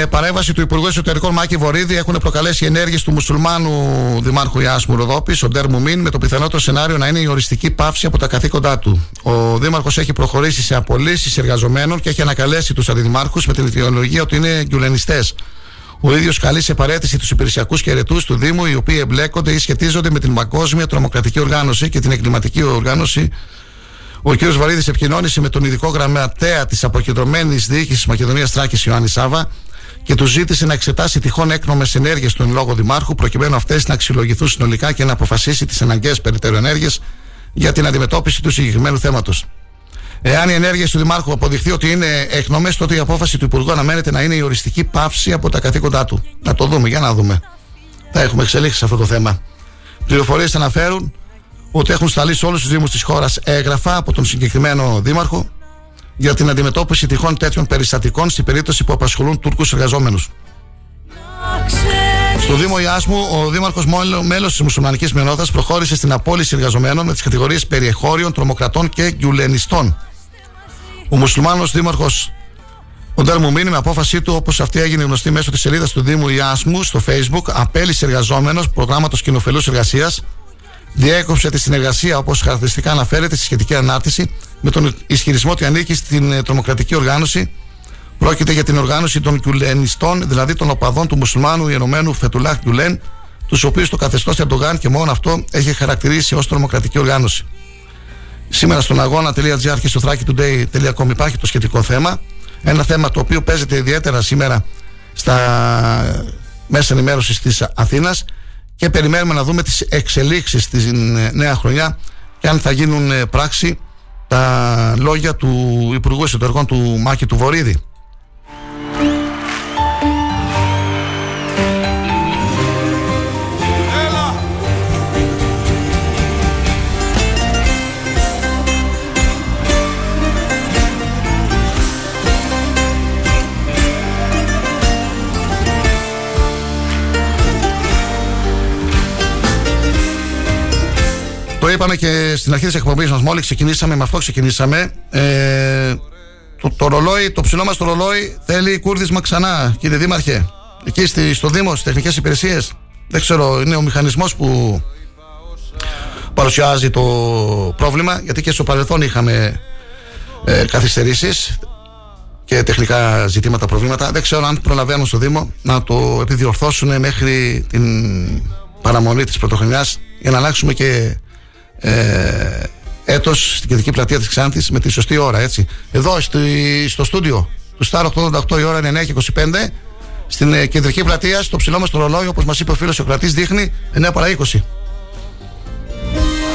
[SPEAKER 6] παρέμβαση του Υπουργού Εσωτερικών Μάκη Βορύδη έχουν προκαλέσει ενέργειες του μουσουλμάνου Δημάρχου Ιάσμου Ροδόπη, ο Ντέρ Μουμίν, με το πιθανότερο σενάριο να είναι η οριστική πάυση από τα καθήκοντά του. Ο Δήμαρχος έχει προχωρήσει σε απολύσεις εργαζομένων και έχει ανακαλέσει τους αντιδημάρχους με την ιδεολογία ότι είναι γκουλενιστέ. Ο ίδιος καλεί σε παρέτηση τους υπηρεσιακούς και ερετού του Δήμου, οι οποίοι εμπλέκονται ή σχετίζονται με την παγκόσμια τρομοκρατική οργάνωση και την εγκληματική οργάνωση ο κ. Βαρύδης επικοινώνησε με τον ειδικό γραμματέα της αποκεντρωμένης διοίκησης Μακεδονίας Τράκης Ιωάννης Σάβα και τους ζήτησε να εξετάσει τυχόν έκνομες ενέργειες του εν λόγω Δημάρχου, προκειμένου αυτές να αξιολογηθούν συνολικά και να αποφασίσει τις αναγκαίες περαιτέρω ενέργειες για την αντιμετώπιση του συγκεκριμένου θέματος. Εάν οι ενέργειες του Δημάρχου αποδειχθεί ότι είναι έκνομες, τότε η απόφαση του Υπουργού αναμένεται να είναι η οριστική πάυση από τα καθήκοντά του. Να το δούμε, για να δούμε. Θα έχουμε εξελίξει σε αυτό το θέμα. Πληροφορίες αναφέρουν ότι έχουν σταλεί σε όλους τους Δήμους της χώρας έγγραφα από τον συγκεκριμένο Δήμαρχο για την αντιμετώπιση τυχόν τέτοιων περιστατικών στην περίπτωση που απασχολούν Τούρκους εργαζόμενους. Στο Δήμο Ιάσμου, ο Δήμαρχος μέλος της μουσουλμανικής μειονότητας προχώρησε στην απόλυση εργαζομένων με τις κατηγορίες περιεχώριων, τρομοκρατών και γκιουλενιστών. Ο μουσουλμάνος Δήμαρχος ο Ντέρ Μουμίνη, με απόφασή του, όπως αυτή έγινε γνωστή μέσω της σελίδας του Δήμου Ιάσμου στο Facebook, απέλησε εργαζόμενος προγράμματος κοινοφελούς εργασίας διέκοψε τη συνεργασία, όπως χαρακτηριστικά αναφέρεται στη σχετική ανάρτηση, με τον ισχυρισμό ότι ανήκει στην ε, τρομοκρατική οργάνωση. Πρόκειται για την οργάνωση των Κιουλενιστών, δηλαδή των οπαδών του μουσουλμάνου Ιενωμένου Φετουλάχ Κιουλέν, τους οποίους το καθεστώς Ερντογάν και μόνο αυτό έχει χαρακτηρίσει ως τρομοκρατική οργάνωση. Σήμερα στον αγώνα.gr και στο thrakitoday.com υπάρχει το σχετικό θέμα. Ένα θέμα το οποίο παίζεται ιδιαίτερα σήμερα στα μέσα ενημέρωσης της Αθήνας και περιμένουμε να δούμε τις εξελίξεις στην ε, νέα χρονιά και αν θα γίνουν ε, πράξη τα λόγια του Υπουργού Εσωτερικών του Μάκη του Βορύδη. Είπαμε και στην αρχή της εκπομπής μας. Μόλις ξεκινήσαμε, με αυτό ξεκινήσαμε. Ε, το, το ρολόι, το ψηλό μας το ρολόι θέλει κούρδισμα ξανά, κύριε Δήμαρχε. Εκεί στη, στο Δήμο, στις τεχνικές υπηρεσίες. Δεν ξέρω, είναι ο μηχανισμός που παρουσιάζει το πρόβλημα. Γιατί και στο παρελθόν είχαμε ε, καθυστερήσεις και τεχνικά ζητήματα, προβλήματα. Δεν ξέρω αν προλαβαίνουν στο Δήμο να το επιδιορθώσουν μέχρι την παραμονή της πρωτοχρονιάς για να αλλάξουμε και ε, έτος στην κεντρική πλατεία της Ξάνθης με τη σωστή ώρα έτσι. Εδώ στη, στο στούντιο του Star 88 η ώρα είναι 9 και 25 στην ε, κεντρική πλατεία στο ψηλό μας το ρολόι όπως μας είπε ο φίλος ο κρατής δείχνει 9 παρά 20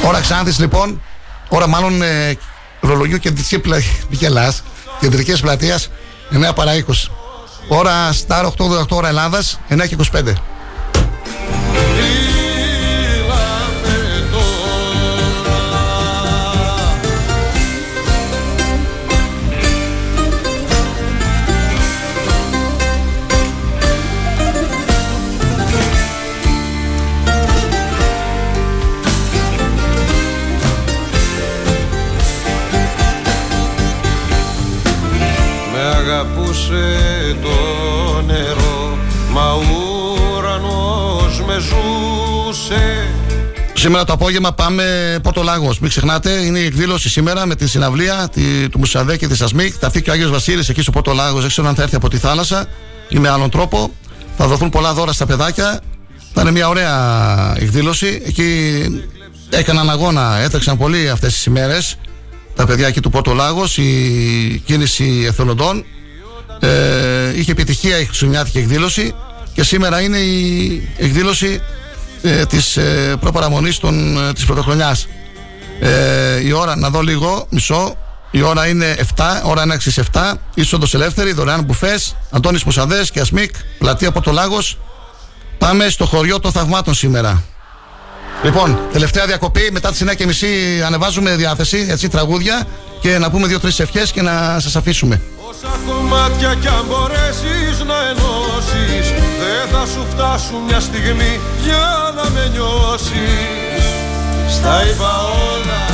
[SPEAKER 6] ώρα Ξάνθης λοιπόν. Ώρα μάλλον ε, Ρολογιού κεντρική πλα... <laughs> Γελάς, κεντρικής πλατείας 9 παρά 20. Ώρα Star 888 ώρα Ελλάδας 9
[SPEAKER 10] αγαπούσε το νερό Μα ο ουρανός με ζούσε
[SPEAKER 6] Σήμερα το απόγευμα πάμε Πόρτο Λάγος. Μην ξεχνάτε, είναι η εκδήλωση σήμερα με τη συναυλία τη, του Μουσαδέ και της Ασμίκ. Θα φύγει ο Άγιος Βασίλης εκεί στο Πόρτο Λάγος. Δεν ξέρω αν θα έρθει από τη θάλασσα ή με άλλον τρόπο. Θα δοθούν πολλά δώρα στα παιδάκια. Θα είναι μια ωραία εκδήλωση. Εκεί έκαναν αγώνα, έτρεξαν πολύ αυτές τις ημέρες. Τα παιδιά εκεί του Πόρτο Λάγος, η κίνηση εθελοντών. Ε, είχε επιτυχία η Χριστουγεννιάτικη εκδήλωση και σήμερα είναι η εκδήλωση ε, της ε, προπαραμονής των, ε, της πρωτοχρονιάς. Ε, η ώρα, να δω λίγο, μισό, η ώρα είναι 7, ώρα έναξη 7, είσοδος ελεύθερη, δωρεάν μπουφές, Αντώνης Μουσαδές και Ασμίκ, πλατεία Πορτολάγος. Πάμε στο χωριό των θαυμάτων σήμερα. Λοιπόν, τελευταία διακοπή, μετά τις 9.30 ανεβάζουμε διάθεση, έτσι, τραγούδια και να πούμε δύο-τρεις ευχές και να σας αφήσουμε.
[SPEAKER 10] Όσα κομμάτια κι αν μπορέσεις να ενώσεις Δεν θα σου φτάσουν μια στιγμή για να με νιώσεις Στα είπα όλα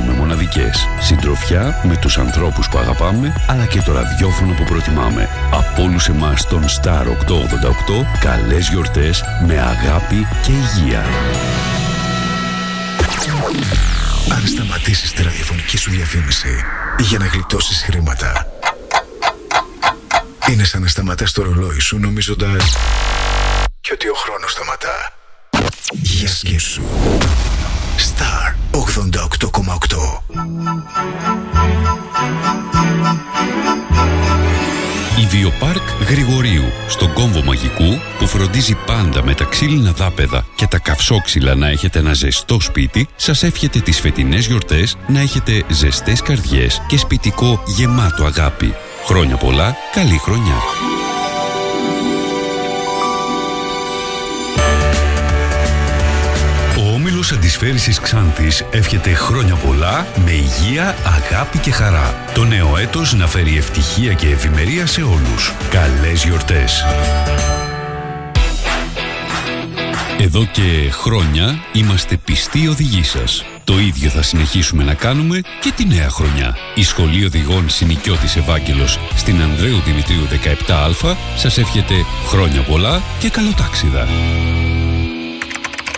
[SPEAKER 14] μοναδικές. Συντροφιά με τους ανθρώπους που αγαπάμε, αλλά και το ραδιόφωνο που προτιμάμε. Από όλους εμάς τον Star 888, καλές γιορτές με αγάπη και υγεία.
[SPEAKER 2] Αν σταματήσεις τη ραδιοφωνική σου διαφήμιση για να γλιτώσεις χρήματα, είναι σαν να σταματάς το ρολόι σου νομίζοντας και ότι ο χρόνος σταματά. Για σκέψου. Star 88,8
[SPEAKER 14] Ιδιοπάρκ Γρηγορίου, στον κόμβο μαγικού που φροντίζει πάντα με τα ξύλινα δάπεδα και τα καυσόξυλα να έχετε ένα ζεστό σπίτι, σας εύχεται τις φετινές γιορτές να έχετε ζεστές καρδιές και σπιτικό γεμάτο αγάπη. Χρόνια πολλά, καλή χρονιά. Ο Όμιλος Αντισφαίρησης Ξάνθης εύχεται χρόνια πολλά με υγεία, αγάπη και χαρά. Το νέο έτος να φέρει ευτυχία και ευημερία σε όλους. Καλές γιορτές! Εδώ και χρόνια είμαστε πιστοί οδηγοί σας. Το ίδιο θα συνεχίσουμε να κάνουμε και τη νέα χρονιά. Η Σχολή Οδηγών Συνοικιώτης Ευάγγελος στην Ανδρέου Δημητρίου 17α σας εύχεται χρόνια πολλά και καλοτάξιδα.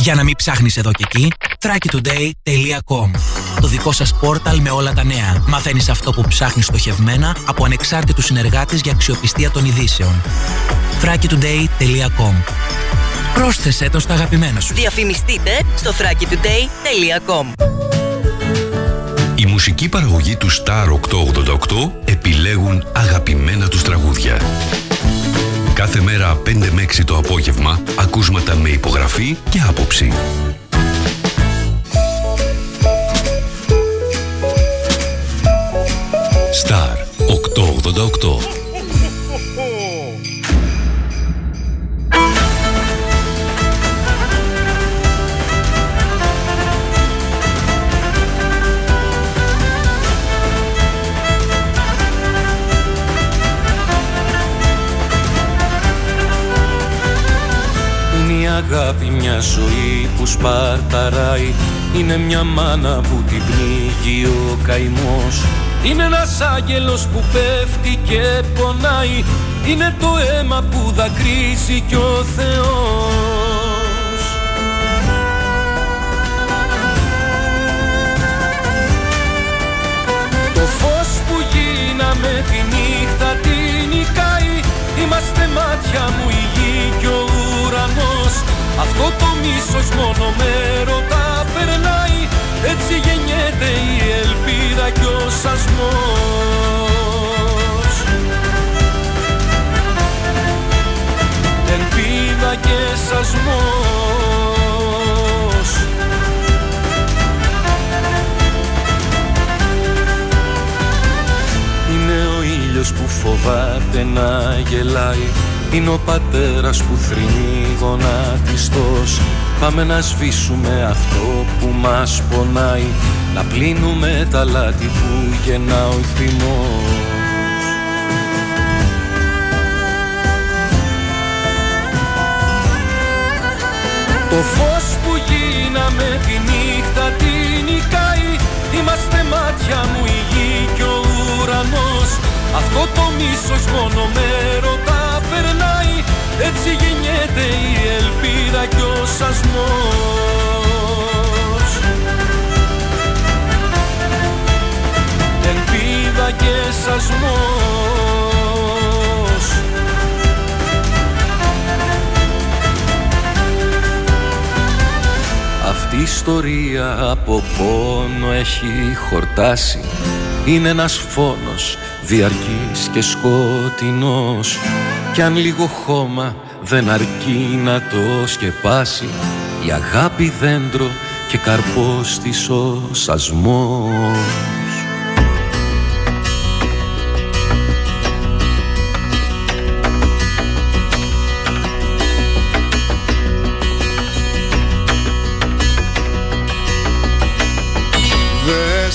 [SPEAKER 5] Για να μην ψάχνεις εδώ και εκεί, thrakitoday.com Το δικό σας πόρταλ με όλα τα νέα. Μαθαίνεις αυτό που ψάχνεις στοχευμένα από ανεξάρτητους συνεργάτες για αξιοπιστία των ειδήσεων. thrakitoday.com Πρόσθεσέ το στα αγαπημένα σου.
[SPEAKER 4] Διαφημιστείτε στο thrakitoday.com
[SPEAKER 14] Η μουσική παραγωγή του Star 888 επιλέγουν αγαπημένα τους τραγούδια. Κάθε μέρα 5 με 6 το απόγευμα ακούσματα με υπογραφή και άποψη. Star 888
[SPEAKER 11] μια ζωή που σπαρταράει. Είναι μια μάνα που την πνίγει ο καημός. Είναι ένας άγγελος που πέφτει και πονάει. Είναι το αίμα που δακρύζει κι ο Θεός. Το φως που γίναμε τη νύχτα την νικάει. Είμαστε μάτια μου η γη κι ο ουρανός Αυτό το μίσος μόνο με ρωτά περνάει. Έτσι γεννιέται η ελπίδα κι ο σασμός. Ελπίδα και σασμός. Είναι ο ήλιος που φοβάται να γελάει Είναι ο πατέρας που θρυνεί γονατιστός. Πάμε να σβήσουμε αυτό που μας πονάει. Να πλύνουμε τα λάθη που γεννά ο θυμός. Το φως που γίναμε τη νύχτα την νικάει. Είμαστε μάτια μου η γη κι ο ουρανός. Αυτό το μίσος μόνο με ρωτά περνάει Έτσι γεννιέται η ελπίδα κι ο σασμός. Ελπίδα και σασμός. Αυτή η ιστορία από πόνο έχει χορτάσει. Είναι ένας φόνος διαρκής και σκοτεινός. Κι αν λίγο χώμα δεν αρκεί να το σκεπάσει Η αγάπη δέντρο και καρπός της ο σασμός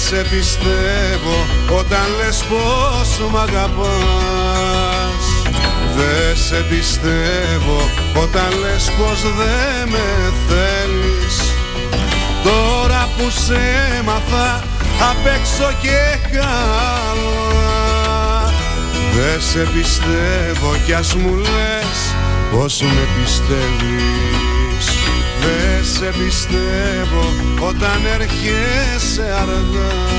[SPEAKER 7] σε πιστεύω όταν λες πως μ' αγαπάς. Δε σε πιστεύω όταν λες πως δεν με θέλεις. Τώρα που σε έμαθα απ' έξω και καλά. Δε σε πιστεύω κι ας μου λες πως με πιστεύεις Δε σε πιστεύω όταν έρχεσαι αργά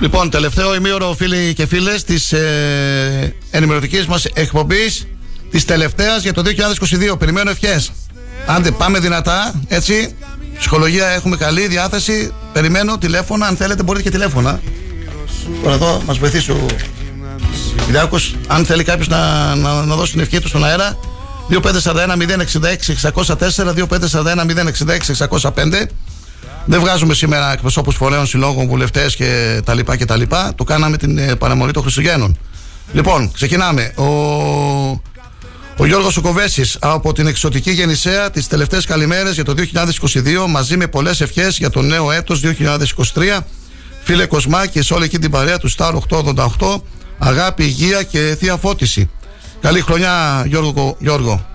[SPEAKER 6] Λοιπόν, τελευταίο ημίωρο, φίλοι και φίλες, της ε, ενημερωτικής μας εκπομπής της τελευταίας για το 2022. Περιμένω ευχές. Άντε, πάμε δυνατά, έτσι. Ψυχολογία έχουμε καλή διάθεση. Περιμένω τηλέφωνα. Αν θέλετε, μπορείτε και τηλέφωνα. Τώρα εδώ μας βοηθήσει ο Κυριάκος. Αν θέλει κάποιος να, να, να δώσει την ευχή του στον αέρα. 2541 066 604 2541 066 605 δεν βγάζουμε σήμερα εκπροσώπους φορέων, συλλόγων, βουλευτές και τα λοιπά και τα λοιπά. Το κάναμε την ε, παραμονή των Χριστουγέννων. Λοιπόν, ξεκινάμε. Ο, ο Γιώργος Σουκοβέσης από την εξωτική γεννησέα τις τελευταίες καλημέρες για το 2022 μαζί με πολλές ευχές για το νέο έτος 2023. Φίλε Κοσμάκη σε όλη εκεί την παρέα του Star 888 αγάπη, υγεία και θεία φώτιση. Καλή χρονιά Γιώργο. Γιώργο.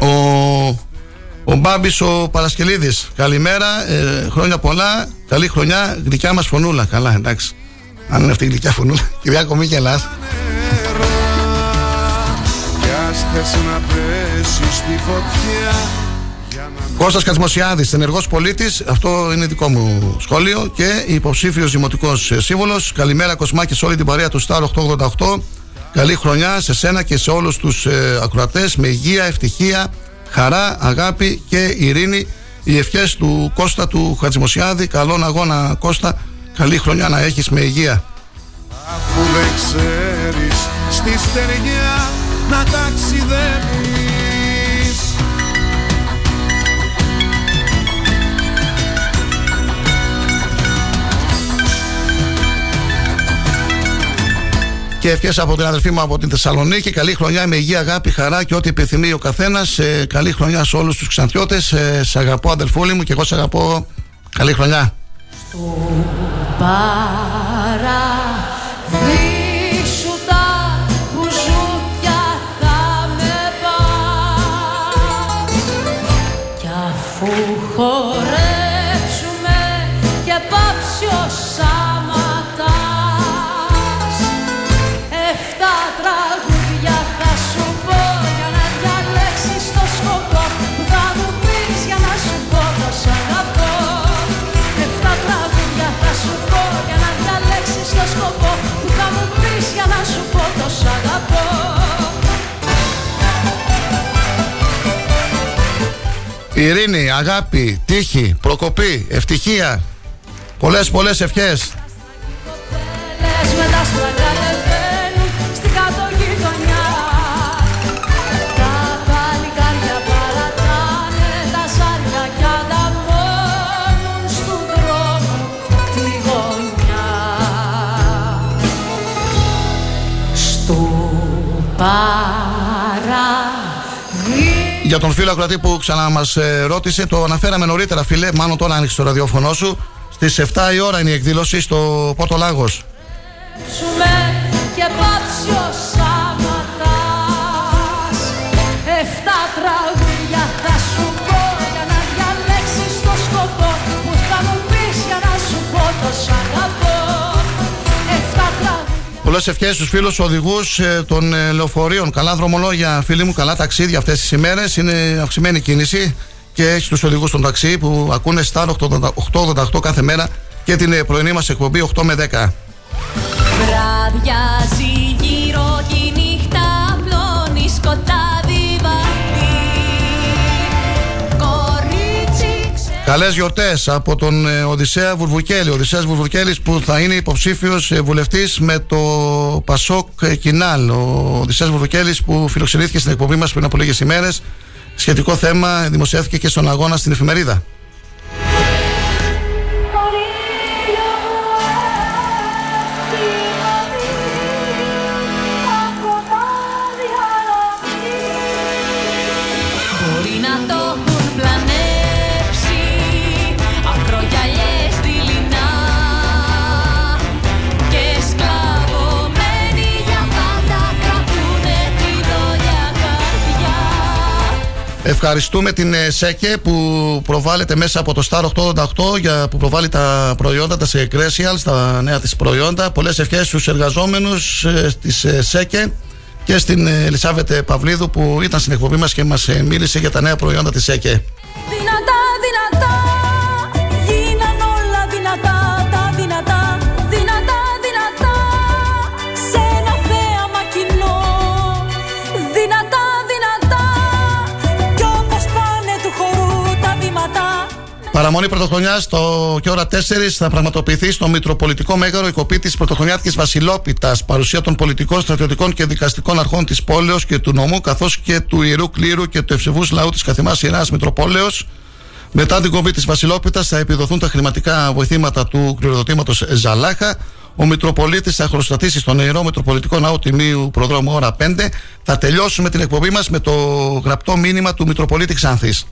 [SPEAKER 6] Ο, ο Μπάμπης ο Παρασκελίδης. Καλημέρα, ε, χρόνια πολλά. Καλή χρονιά, γλυκιά μας φωνούλα. Καλά, εντάξει. Αν είναι αυτή η γλυκιά φωνούλα. Κυριάκο, μη γελά.
[SPEAKER 7] Κι ας θες να πέσεις στη φωτιά
[SPEAKER 6] Κώστας Κατσμοσιάδης, ενεργός πολίτης, αυτό είναι δικό μου σχόλιο και υποψήφιος δημοτικός ε, σύμβολος. Καλημέρα Κοσμάκης σε όλη την παρέα του Star 888. Καλή χρονιά σε σένα και σε όλους τους ε, ακροατές με υγεία, ευτυχία, χαρά, αγάπη και ειρήνη. Οι ευχές του Κώστα του Χατζημοσιάδη. Καλόν αγώνα Κώστα. Καλή χρονιά να έχεις με υγεία.
[SPEAKER 7] Αφού δεν ξέρεις στη στεριά να ταξιδεύεις
[SPEAKER 6] Και ευχέ από την αδερφή μου από την Θεσσαλονίκη. Καλή χρονιά με υγεία, αγάπη, χαρά και ό,τι επιθυμεί ο καθένας. Ε, καλή χρονιά σε όλους τους Ξανθιώτες. Ε, σε αγαπώ, αδερφούλη μου, και εγώ σε αγαπώ. Καλή χρονιά.
[SPEAKER 12] Παραδείσου
[SPEAKER 6] Ειρήνη, αγάπη, τύχη, προκοπή, ευτυχία. Πολλές πολλές ευχές. Για τον φίλο ακροατή που ξανά μα ρώτησε, το αναφέραμε νωρίτερα, φίλε. Μάλλον τώρα άνοιξε το ραδιόφωνο σου. Στις 7 η ώρα είναι η εκδήλωση στο Πότο Λάγος.
[SPEAKER 12] και
[SPEAKER 6] Πολλές ευχές στους φίλους οδηγούς των ε, λεωφορείων. Καλά δρομολόγια, φίλοι μου, καλά ταξίδια αυτές τις ημέρες. Είναι αυξημένη κίνηση και έχει τους οδηγούς των ταξί που ακούνε Star 888 κάθε μέρα και την ε, πρωινή μας εκπομπή 8 με 10.
[SPEAKER 26] Βραδιάζει
[SPEAKER 6] Καλές γιορτές από τον ε, Οδυσσέα Βουρβουκέλη. Ο Οδυσσέας Βουρβουκέλης που θα είναι υποψήφιος βουλευτής με το Πασόκ ε, Κινάλ. Ο Οδυσσέας Βουρβουκέλης που φιλοξενήθηκε στην εκπομπή μας πριν από λίγες ημέρες. Σχετικό θέμα δημοσιεύθηκε και στον αγώνα στην εφημερίδα. Ευχαριστούμε την ε, ΣΕΚΕ που προβάλλεται μέσα από το Star 888 για, που προβάλλει τα προϊόντα, τα Secretials, τα νέα της προϊόντα. Πολλές ευχές στους εργαζόμενους ε, της ε, ΣΕΚΕ και στην ε, Ελισάβετ Παυλίδου που ήταν στην εκπομπή μας και μας ε, μίλησε για τα νέα προϊόντα της ΣΕΚΕ. Παραμονή πρωτοχρονιάς το και ώρα 4 θα πραγματοποιηθεί στο Μητροπολιτικό Μέγαρο η κοπή της Πρωτοχρονιάτικης Βασιλόπιτας. Παρουσία των πολιτικών, στρατιωτικών και δικαστικών αρχών της πόλεως και του νομού, καθώς και του ιερού κλήρου και του ευσεβούς λαού της καθημάς Ιεράς Μητροπόλεως. Μετά την κοπή της Βασιλόπιτας θα επιδοθούν τα χρηματικά βοηθήματα του κληροδοτήματος Ζαλάχα. Ο Μητροπολίτης θα χρωστατήσει στον Ιερό Μητροπολιτικό Ναό Τιμίου Προδρόμου ώρα 5. Θα τελειώσουμε την εκπομπή μας με το γραπτό μήνυμα του Μητροπολίτη Ξάνθης.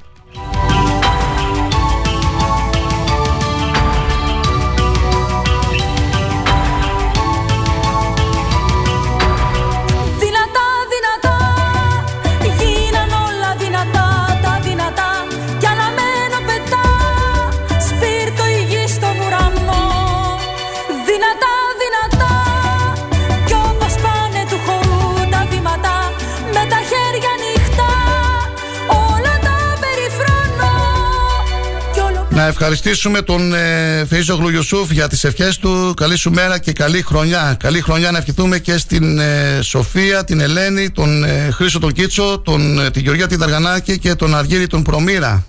[SPEAKER 6] Να ευχαριστήσουμε τον ε, Φεΐζογλου Ιουσούφ για τις ευχές του. Καλή σου μέρα και καλή χρονιά. Καλή χρονιά να ευχηθούμε και στην ε, Σοφία, την Ελένη, τον ε, Χρήσο τον Κίτσο, τον, ε, τη Γεωργία την Δαργανάκη και τον Αργύρι τον Προμήρα.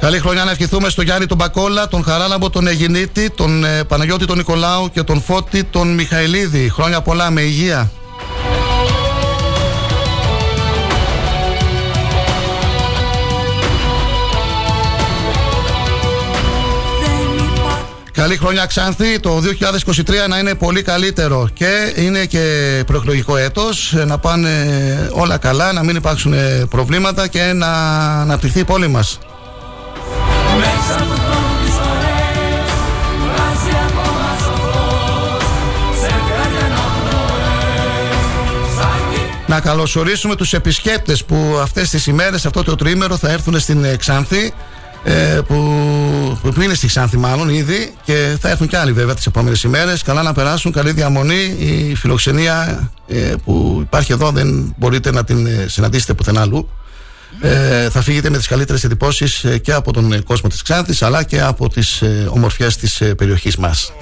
[SPEAKER 6] Καλή χρονιά να ευχηθούμε στον Γιάννη τον Μπακόλα, τον Χαράλαμπο τον Αιγινίτη, τον ε, Παναγιώτη τον Νικολάου και τον Φώτη τον Μιχαηλίδη. Χρόνια πολλά με υγεία. Καλή χρονιά Ξάνθη, το 2023 να είναι πολύ καλύτερο και είναι και προεκλογικό έτος, ε, να πάνε όλα καλά, να μην υπάρξουν ε, προβλήματα και να αναπτυχθεί η πόλη μας. Να καλωσορίσουμε τους επισκέπτες που αυτές τις ημέρες, αυτό το τρίμερο θα έρθουν στην ε, Ξάνθη ε, που, που είναι στη Ξάνθη μάλλον ήδη και θα έρθουν και άλλοι βέβαια τις επόμενες ημέρες. Καλά να περάσουν, καλή διαμονή. Η φιλοξενία ε, που υπάρχει εδώ δεν μπορείτε να την συναντήσετε πουθενά αλλού ε, θα φύγετε με τις καλύτερες εντυπώσεις ε, και από τον ε, κόσμο της Ξάνθης αλλά και από τις ε, ομορφιές της ε, περιοχής μας.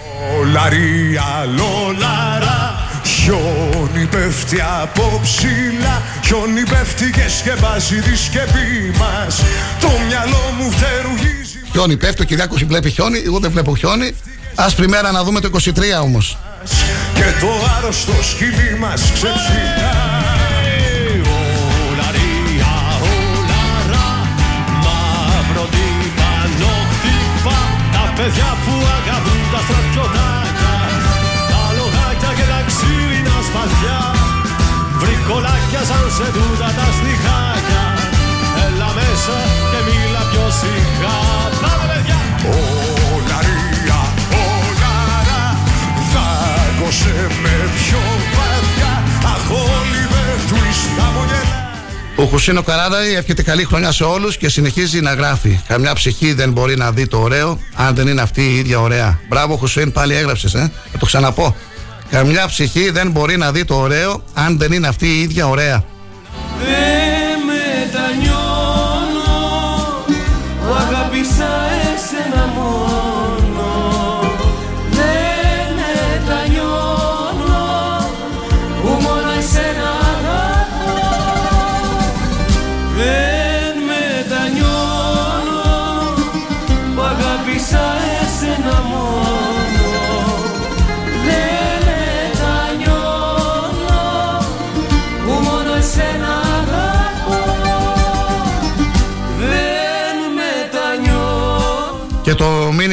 [SPEAKER 7] Λαρία, λολαρά Χιόνι πέφτει από ψηλά Χιόνι πέφτει και σκεπάζει τη σκεπή μας. Το μυαλό μου φτερουγίζει.
[SPEAKER 6] Χιόνι πέφτει, ο Κυριάκος βλέπει χιόνι, εγώ δεν βλέπω χιόνι. Άσπρη μέρα να δούμε το 23 όμως.
[SPEAKER 7] Και το άρρωστο σκυλί μας ξεψηλά παιδιά που αγαπούν τα στρατιωτάκια. Τα λογάκια και τα ξύλινα σπαθιά. Βρικολάκια σαν σε τούτα τα στιχάκια
[SPEAKER 6] Ο Χουσίνο Καράδαη εύχεται καλή χρονιά σε όλους και συνεχίζει να γράφει. Καμιά ψυχή δεν μπορεί να δει το ωραίο αν δεν είναι αυτή η ίδια ωραία. Μπράβο Χουσίν, πάλι έγραψες, ε. Θα το ξαναπώ. Καμιά ψυχή δεν μπορεί να δει το ωραίο αν δεν είναι αυτή η ίδια ωραία.
[SPEAKER 8] Δεν μετανιώνω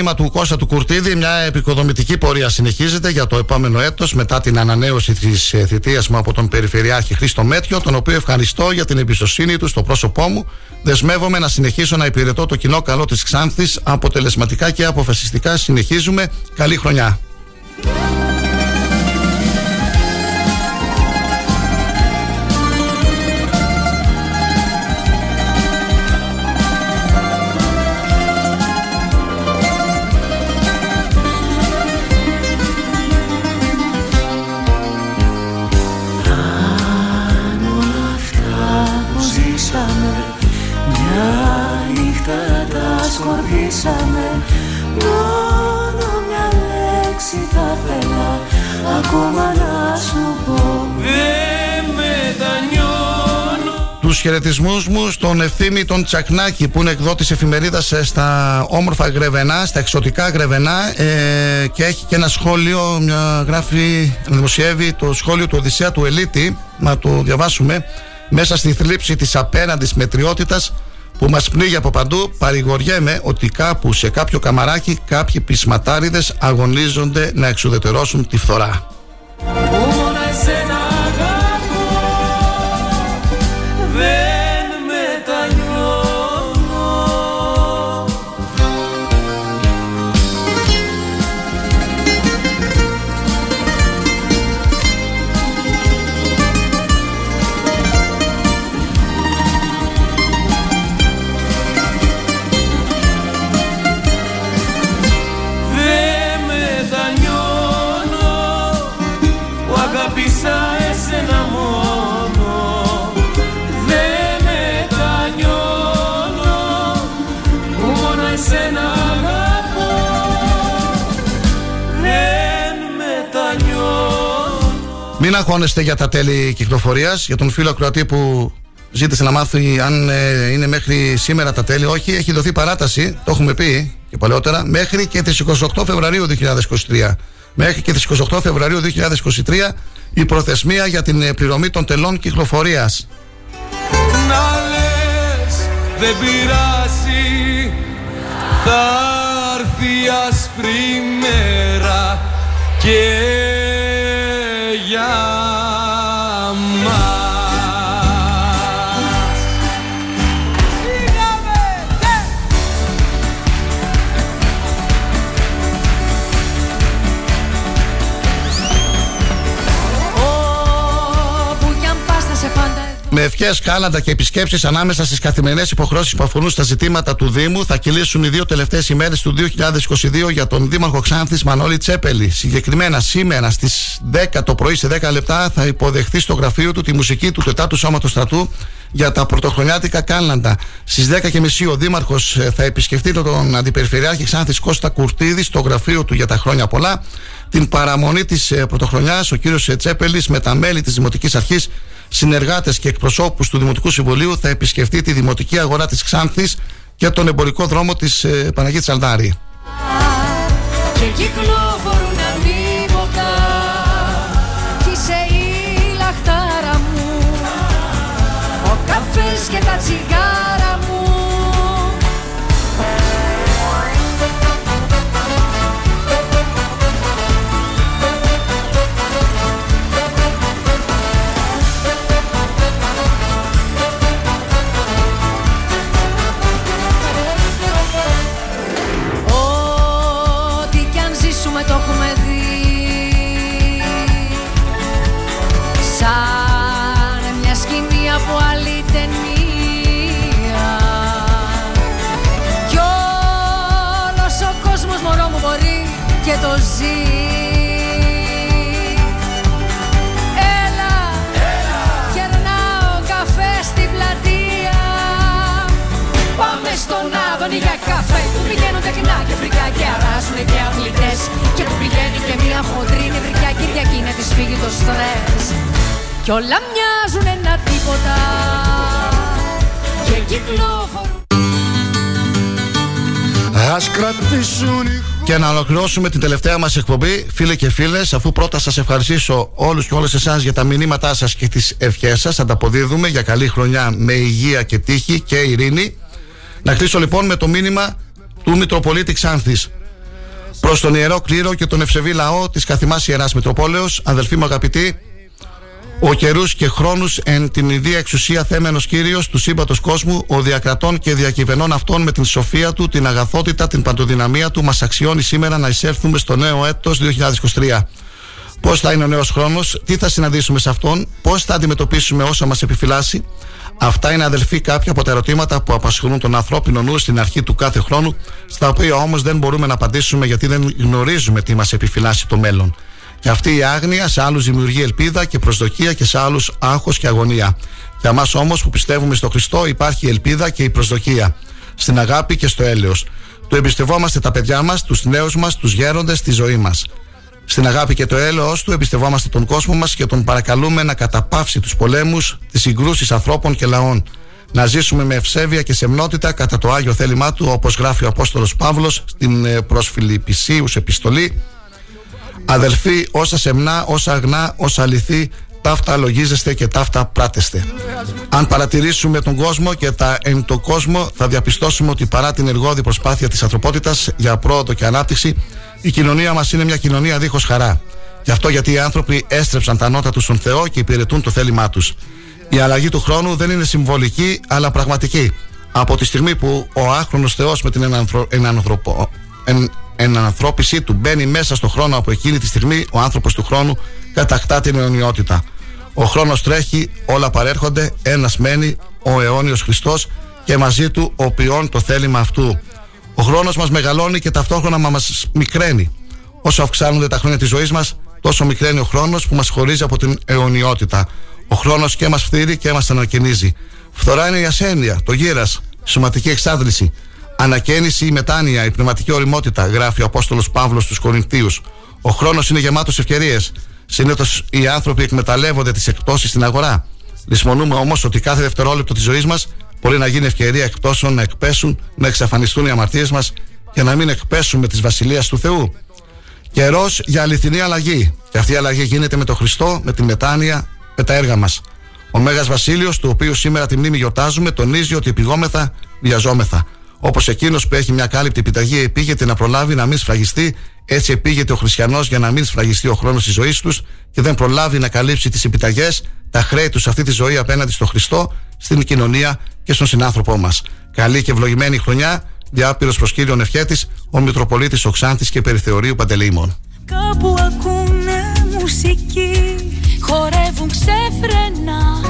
[SPEAKER 6] μήνυμα του Κώστα του Κουρτίδη, μια επικοδομητική πορεία συνεχίζεται για το επόμενο έτος μετά την ανανέωση της ε, θητείας μου από τον Περιφερειάρχη Χρήστο Μέτριο, τον οποίο ευχαριστώ για την εμπιστοσύνη του στο πρόσωπό μου. Δεσμεύομαι να συνεχίσω να υπηρετώ το κοινό καλό της Ξάνθης αποτελεσματικά και αποφασιστικά. Συνεχίζουμε. Καλή χρονιά. Χαιρετισμούς μου στον ευθύμη τον Τσακνάκη που είναι εκδότης εφημερίδας ε, στα όμορφα Γρεβενά, στα εξωτικά Γρεβενά ε, και έχει και ένα σχόλιο, μια γράφει, δημοσιεύει το σχόλιο του Οδυσσέα του Ελίτη, να το διαβάσουμε μέσα στη θλίψη της απέναντης μετριότητας που μας πνίγει από παντού παρηγοριέμαι ότι κάπου σε κάποιο καμαράκι κάποιοι πισματάριδες αγωνίζονται να εξουδετερώσουν τη φθορά. Μην αγχώνεστε για τα τέλη κυκλοφορίας. Για τον φίλο ακροατή που ζήτησε να μάθει αν ε, είναι μέχρι σήμερα τα τέλη. Όχι, έχει δοθεί παράταση, το έχουμε πει και παλαιότερα, μέχρι και τις 28 Φεβρουαρίου 2023. Μέχρι και τις 28 Φεβρουαρίου 2023 η προθεσμία για την ε, πληρωμή των τελών κυκλοφορίας.
[SPEAKER 8] Να λες δεν πειράζει Θα έρθει η άσπρη μέρα Και για
[SPEAKER 6] Με ευχές, κάλαντα και επισκέψεις ανάμεσα στις καθημερινές υποχρεώσεις που αφορούν στα ζητήματα του Δήμου, θα κυλήσουν οι δύο τελευταίες ημέρες του 2022 για τον Δήμαρχο Ξάνθης Μανώλη Τσέπελη. Συγκεκριμένα, σήμερα στις 10 το πρωί, σε 10 λεπτά, θα υποδεχθεί στο γραφείο του τη μουσική του Τετάτου Σώματος Στρατού για τα πρωτοχρονιάτικα κάλαντα. Στις 10.30 ο Δήμαρχος ε, θα επισκεφτεί τον Αντιπεριφερειάρχη Ξάνθης Κώστα Κουρτίδη στο γραφείο του για τα χρόνια πολλά. Την παραμονή της ε, πρωτοχρονιάς, ο κύριος Τσέπελης με τα μέλη της Δημοτικής Αρχής συνεργάτες και εκπροσώπους του Δημοτικού Συμβουλίου θα επισκεφτεί τη Δημοτική Αγορά της Ξάνθης και τον εμπορικό δρόμο της ε, Παναγίτης Αλδάρη.
[SPEAKER 8] Και κυκλοφορούν ανίποτα Κι είσαι η λαχτάρα μου Ο καφές και τα τσιγάρα στον Άδωνη για καφέ Που πηγαίνουν τεχνά και φρικά και αράζουνε και αθλητές Και που πηγαίνει και μια χοντρή νευρικιά Κυριακή να της φύγει το στρες Κι όλα μοιάζουν ένα τίποτα Και κυκλοφορούν
[SPEAKER 7] Ας κρατήσουν οι
[SPEAKER 6] Και να ολοκληρώσουμε την τελευταία μας εκπομπή, φίλοι και φίλες, αφού πρώτα σας ευχαριστήσω όλους και όλες εσάς για τα μηνύματά σας και τις ευχές σας. Ανταποδίδουμε για καλή χρονιά με υγεία και τύχη και ειρήνη. Να κλείσω λοιπόν με το μήνυμα του Μητροπολίτη Ξάνθης Προς τον Ιερό Κλήρο και τον ευσεβή λαό της καθημάς Ιεράς Μητροπόλεως, αδελφοί μου αγαπητοί, ο καιρούς και χρόνους εν την ιδία εξουσία θέμενος Κύριος του σύμπατος κόσμου, ο διακρατών και διακυβερνών αυτών με την σοφία του, την αγαθότητα, την παντοδυναμία του, μας αξιώνει σήμερα να εισέλθουμε στο νέο έτος 2023. Πώς θα είναι ο νέος χρόνος, τι θα συναντήσουμε σε αυτόν, πώς θα αντιμετωπίσουμε όσα μας επιφυλάσσει. Αυτά είναι αδελφοί κάποια από τα ερωτήματα που απασχολούν τον ανθρώπινο νου στην αρχή του κάθε χρόνου, στα οποία όμως δεν μπορούμε να απαντήσουμε γιατί δεν γνωρίζουμε τι μας επιφυλάσσει το μέλλον. Και αυτή η άγνοια σε άλλους δημιουργεί ελπίδα και προσδοκία και σε άλλους άγχος και αγωνία. Για εμά όμως που πιστεύουμε στο Χριστό υπάρχει η ελπίδα και η προσδοκία. Στην αγάπη και στο έλεος. Του εμπιστευόμαστε τα παιδιά μας, τους νέους μας, τους γέροντες, τη ζωή μας. Στην αγάπη και το έλεος του εμπιστευόμαστε τον κόσμο μας και τον παρακαλούμε να καταπαύσει τους πολέμους, τις συγκρούσεις ανθρώπων και λαών. Να ζήσουμε με ευσέβεια και σεμνότητα κατά το Άγιο θέλημά του όπως γράφει ο Απόστολος Παύλος στην ε, προς Φιλιππισίους επιστολή Αδελφοί όσα σεμνά, όσα αγνά, όσα αληθή ταύτα λογίζεστε και ταύτα πράτεστε. Αν παρατηρήσουμε τον κόσμο και τα εν το κόσμο θα διαπιστώσουμε ότι παρά την εργόδη προσπάθεια της ανθρωπότητας για πρόοδο και ανάπτυξη η κοινωνία μας είναι μια κοινωνία δίχως χαρά. Γι' αυτό γιατί οι άνθρωποι έστρεψαν τα νότα τους στον Θεό και υπηρετούν το θέλημά τους. Η αλλαγή του χρόνου δεν είναι συμβολική, αλλά πραγματική. Από τη στιγμή που ο άχρονος Θεός με την ενανθρω... ενανθρωπο... εν... ενανθρώπιση του μπαίνει μέσα στο χρόνο από εκείνη τη στιγμή, ο άνθρωπος του χρόνου κατακτά την αιωνιότητα. Ο χρόνος τρέχει, όλα παρέρχονται, ένας μένει, ο αιώνιος Χριστός και μαζί του ο ποιόν το θέλημα αυτού. Ο χρόνος μας μεγαλώνει και ταυτόχρονα μα μικραίνει. Όσο αυξάνονται τα χρόνια της ζωής μας, τόσο μικραίνει ο χρόνος που μας χωρίζει από την αιωνιότητα. Ο χρόνος και μας φτύρει και μας ανακαινίζει. Φθορά είναι η ασένεια, το γύρας, η σωματική εξάντληση. Ανακαίνιση, η μετάνοια, η πνευματική οριμότητα, γράφει ο Απόστολος Παύλος στους Κορινθίους. Ο χρόνος είναι γεμάτος ευκαιρίες. Συνήθως οι άνθρωποι εκμεταλλεύονται τις εκπτώσει στην αγορά. Λυσμονούμε όμως ότι κάθε δευτερόλεπτο της ζωής μας μπορεί να γίνει ευκαιρία εκπτώσεων να εκπέσουν, να εξαφανιστούν οι αμαρτίες μας και να μην εκπέσουμε τη βασιλεία του Θεού. Καιρός για αληθινή αλλαγή. Και αυτή η αλλαγή γίνεται με τον Χριστό, με τη μετάνοια, με τα έργα μας. Ο Μέγας Βασίλειος, του οποίου σήμερα τη μνήμη γιορτάζουμε, τονίζει ότι επιγόμεθα, βιαζόμεθα. Όπως εκείνος που έχει μια κάλυπτη επιταγή επήγεται να προλάβει να μην σφραγιστεί, έτσι επήγεται ο χριστιανός για να μην σφραγιστεί ο χρόνος της ζωής τους και δεν προλάβει να καλύψει τις επιταγές, τα χρέη τους σε αυτή τη ζωή απέναντι στον Χριστό, στην κοινωνία και στον συνάνθρωπό μας. Καλή και ευλογημένη χρονιά, διάπειρο προ κύριον ευχέτης, ο Μητροπολίτης Οξάνθης και Περιθεωρίου Παντελεήμων.
[SPEAKER 12] Κάπου ακούνε μουσική
[SPEAKER 8] Χορεύουν ξέφρενα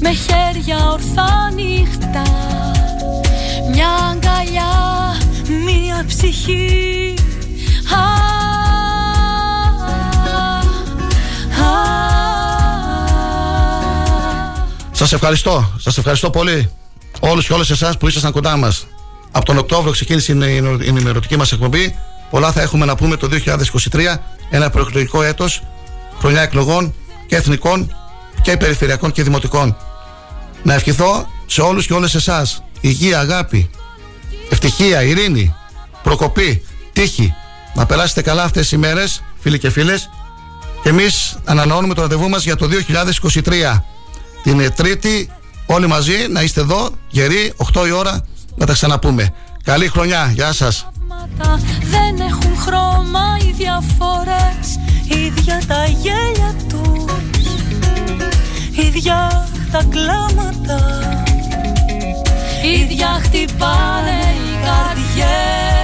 [SPEAKER 12] με χέρια ορθά νύχτα μια αγκαλιά, μια ψυχή
[SPEAKER 6] Σας ευχαριστώ, σας ευχαριστώ πολύ όλους και όλες εσάς που ήσασταν κοντά μας από τον Οκτώβριο ξεκίνησε η ενημερωτική μας εκπομπή πολλά θα έχουμε να πούμε το 2023 ένα προεκλογικό έτος χρονιά εκλογών και εθνικών και περιφερειακών και δημοτικών να ευχηθώ σε όλους και όλες εσάς υγεία, αγάπη, ευτυχία, ειρήνη, προκοπή, τύχη. Να περάσετε καλά αυτές οι μέρες, φίλοι και φίλες. Και εμείς ανανεώνουμε το ραντεβού μας για το 2023. Την Τρίτη όλοι μαζί να είστε εδώ, γεροί, 8 η ώρα, να τα ξαναπούμε. Καλή χρονιά, γεια σας.
[SPEAKER 12] Δεν έχουν χρώμα οι διαφορές, ίδια τα γέλια τους, ίδια τα κλάματα ίδια χτυπάνε οι καρδιές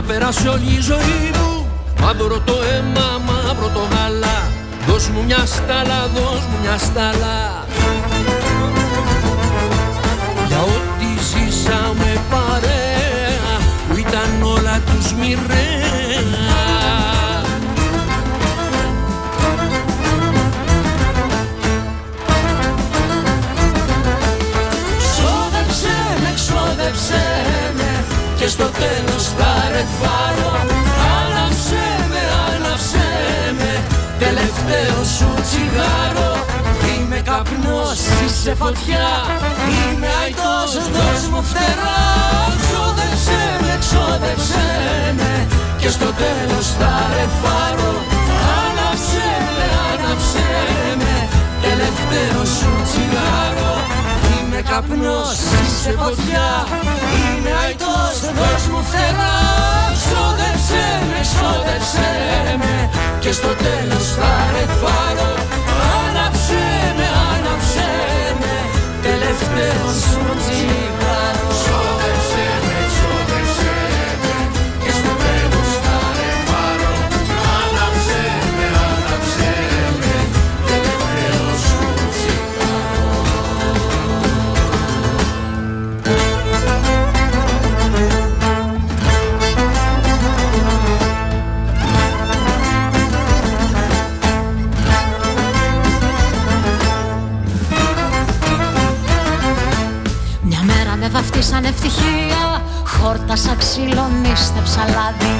[SPEAKER 25] Λαθρέα
[SPEAKER 11] πέρασε όλη η ζωή μου. Μαύρο το αίμα, μαύρο το γάλα. Δώσ' μου μια στάλα, δώσ' μου μια στάλα. Για ό,τι ζήσαμε παρέα Που ήταν όλα τους μοιραία.
[SPEAKER 25] Ξόδεψε με, ξόδεψε με Και στο τέλος Τελευταίο σου τσιγάρο. Είμαι καπνός, είσαι φωτιά. Είμαι αϊτός, δώσ' μου φτερά. Ξόδεψε με, ξόδεψε με. Και στο τέλος θα ρεφάρω Άναψε με, άναψε με. Τελευταίο σου τσιγάρο Είμαι καπνός, είσαι φωτιά. Είμαι αϊτός, δώσ' μου φτερά. Ξόδεψε με, ξόδεψε με. Και στο τέλος θα ρεφάρω Άναψε με, άναψε με. Τελευταίος σου τσιγάρο Ξόδεψε
[SPEAKER 12] Χόρτασα ξύλο νίστεψα λάδι.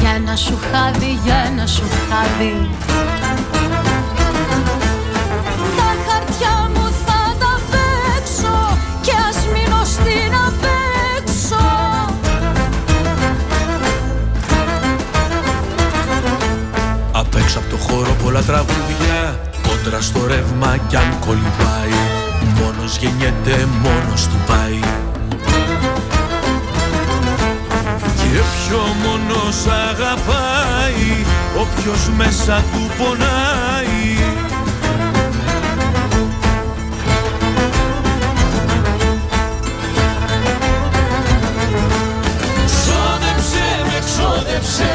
[SPEAKER 12] Για ένα σου χάδι, για ένα σου χάδι. Τα χαρτιά μου θα τα παίξω Κι ας μείνω στην απέξω.
[SPEAKER 11] Απ' έξω από το χώρο πολλά τραγούδια Κόντρα στο ρεύμα κι αν κολυμπάει Μόνος γεννιέται, μόνος του πάει Και ποιο μόνος αγαπάει Όποιος μέσα του πονάει.
[SPEAKER 25] Ξόδεψε με, ξόδεψε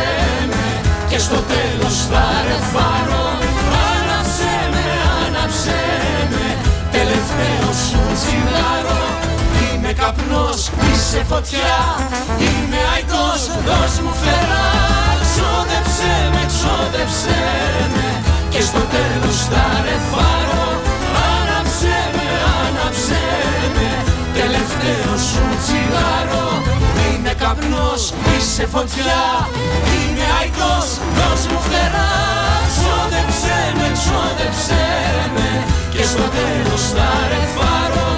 [SPEAKER 25] με και στο τέλος θα καπνός, είσαι φωτιά. Είμαι αϊτός, δώσ' μου φτερά Ξόδεψε με, ξόδεψε με. Και στο τέλος θα ρεφάρω Άναψε με, άναψε με. Τελευταίο σου τσιγάρο. Είμαι καπνός, είσαι φωτιά. Είμαι αϊτός, δώσ' μου φτερά Ξόδεψε με, ξόδεψε με. Και στο τέλος θα ρεφάρω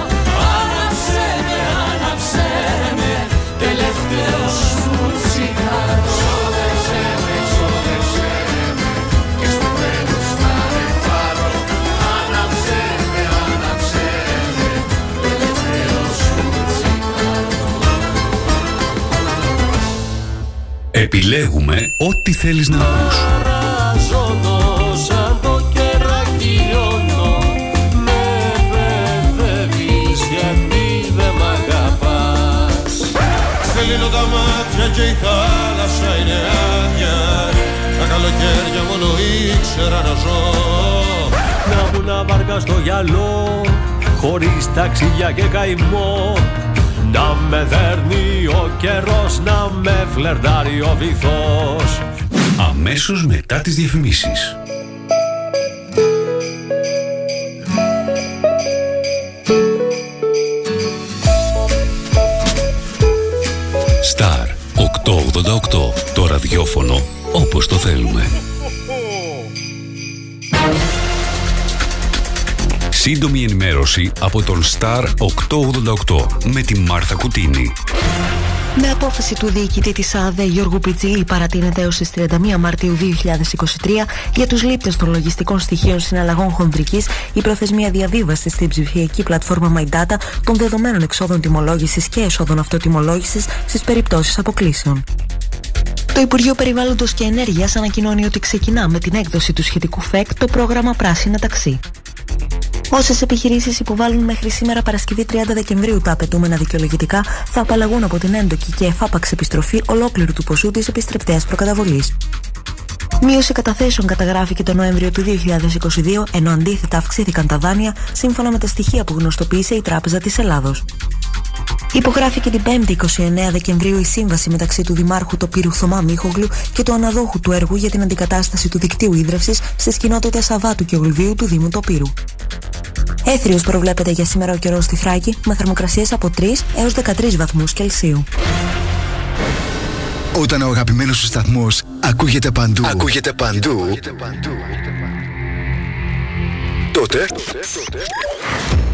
[SPEAKER 14] Επιλέγουμε ό,τι θέλεις να ακούς.
[SPEAKER 10] Και η θάλασσα είναι άδεια. Τα καλοκαίρια μόνο ήξερα να ζω.
[SPEAKER 11] Να μου να βάρκα στο γυαλό Χωρίς ταξίδια και καημό. Να με δέρνει ο καιρός Να με φλερτάρει ο βυθός.
[SPEAKER 14] Αμέσως μετά τις διαφημίσεις. Το ραδιόφωνο όπως το θέλουμε. Σύντομη ενημέρωση από τον Star 888 με τη Μάρθα Κουτίνη.
[SPEAKER 13] Με απόφαση του διοικητή της ΑΔΕ Γιώργου Πιτζηλή παρατείνεται έως τις 31 Μαρτίου 2023 για τους λήπτες των λογιστικών στοιχείων συναλλαγών χονδρικής η προθεσμία διαβίβασης στην ψηφιακή πλατφόρμα My Data των δεδομένων εξόδων τιμολόγησης και εσόδων αυτοτιμολόγησης στις περιπτώσεις αποκλήσεων. Το Υπουργείο Περιβάλλοντος και Ενέργειας ανακοινώνει ότι ξεκινά με την έκδοση του σχετικού ΦΕΚ το πρόγραμμα Πράσινα Ταξί. Όσες επιχειρήσεις υποβάλλουν μέχρι σήμερα Παρασκευή 30 Δεκεμβρίου τα απαιτούμενα δικαιολογητικά θα απαλλαγούν από την έντοκη και εφάπαξ επιστροφή ολόκληρου του ποσού της επιστρεπτέας προκαταβολής. Μείωση καταθέσεων καταγράφηκε το Νοέμβριο του 2022, ενώ αντίθετα αυξήθηκαν τα δάνεια σύμφωνα με τα στοιχεία που γνωστοποίησε η Τράπεζα της Ελλάδος. Υπογράφηκε την 5η 29 Δεκεμβρίου η σύμβαση μεταξύ του Δημάρχου Τοπύρου Θωμά Μίχογλου και του αναδόχου του έργου για την αντικατάσταση του δικτύου ίδρυυση στις κοινότητες Σαββάτου και Ολβίου του Δήμου Τοπύρου. Έθριος προβλέπεται για σήμερα ο καιρός στη Θράκη με θερμοκρασίες από 3 έως 13 βαθμούς Κελσίου.
[SPEAKER 2] Όταν ο αγαπημένος σου σταθμός ακούγεται παντού, ακούγεται παντού, τότε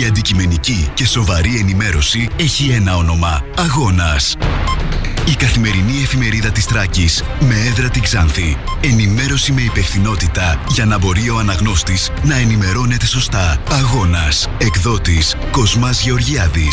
[SPEAKER 2] Η αντικειμενική και σοβαρή ενημέρωση έχει ένα όνομα. Αγώνας. Η καθημερινή εφημερίδα της Τράκης με έδρα την Ξάνθη. Ενημέρωση με υπευθυνότητα για να μπορεί ο αναγνώστης να ενημερώνεται σωστά. Αγώνας. Εκδότης Κοσμάς Γεωργιάδης.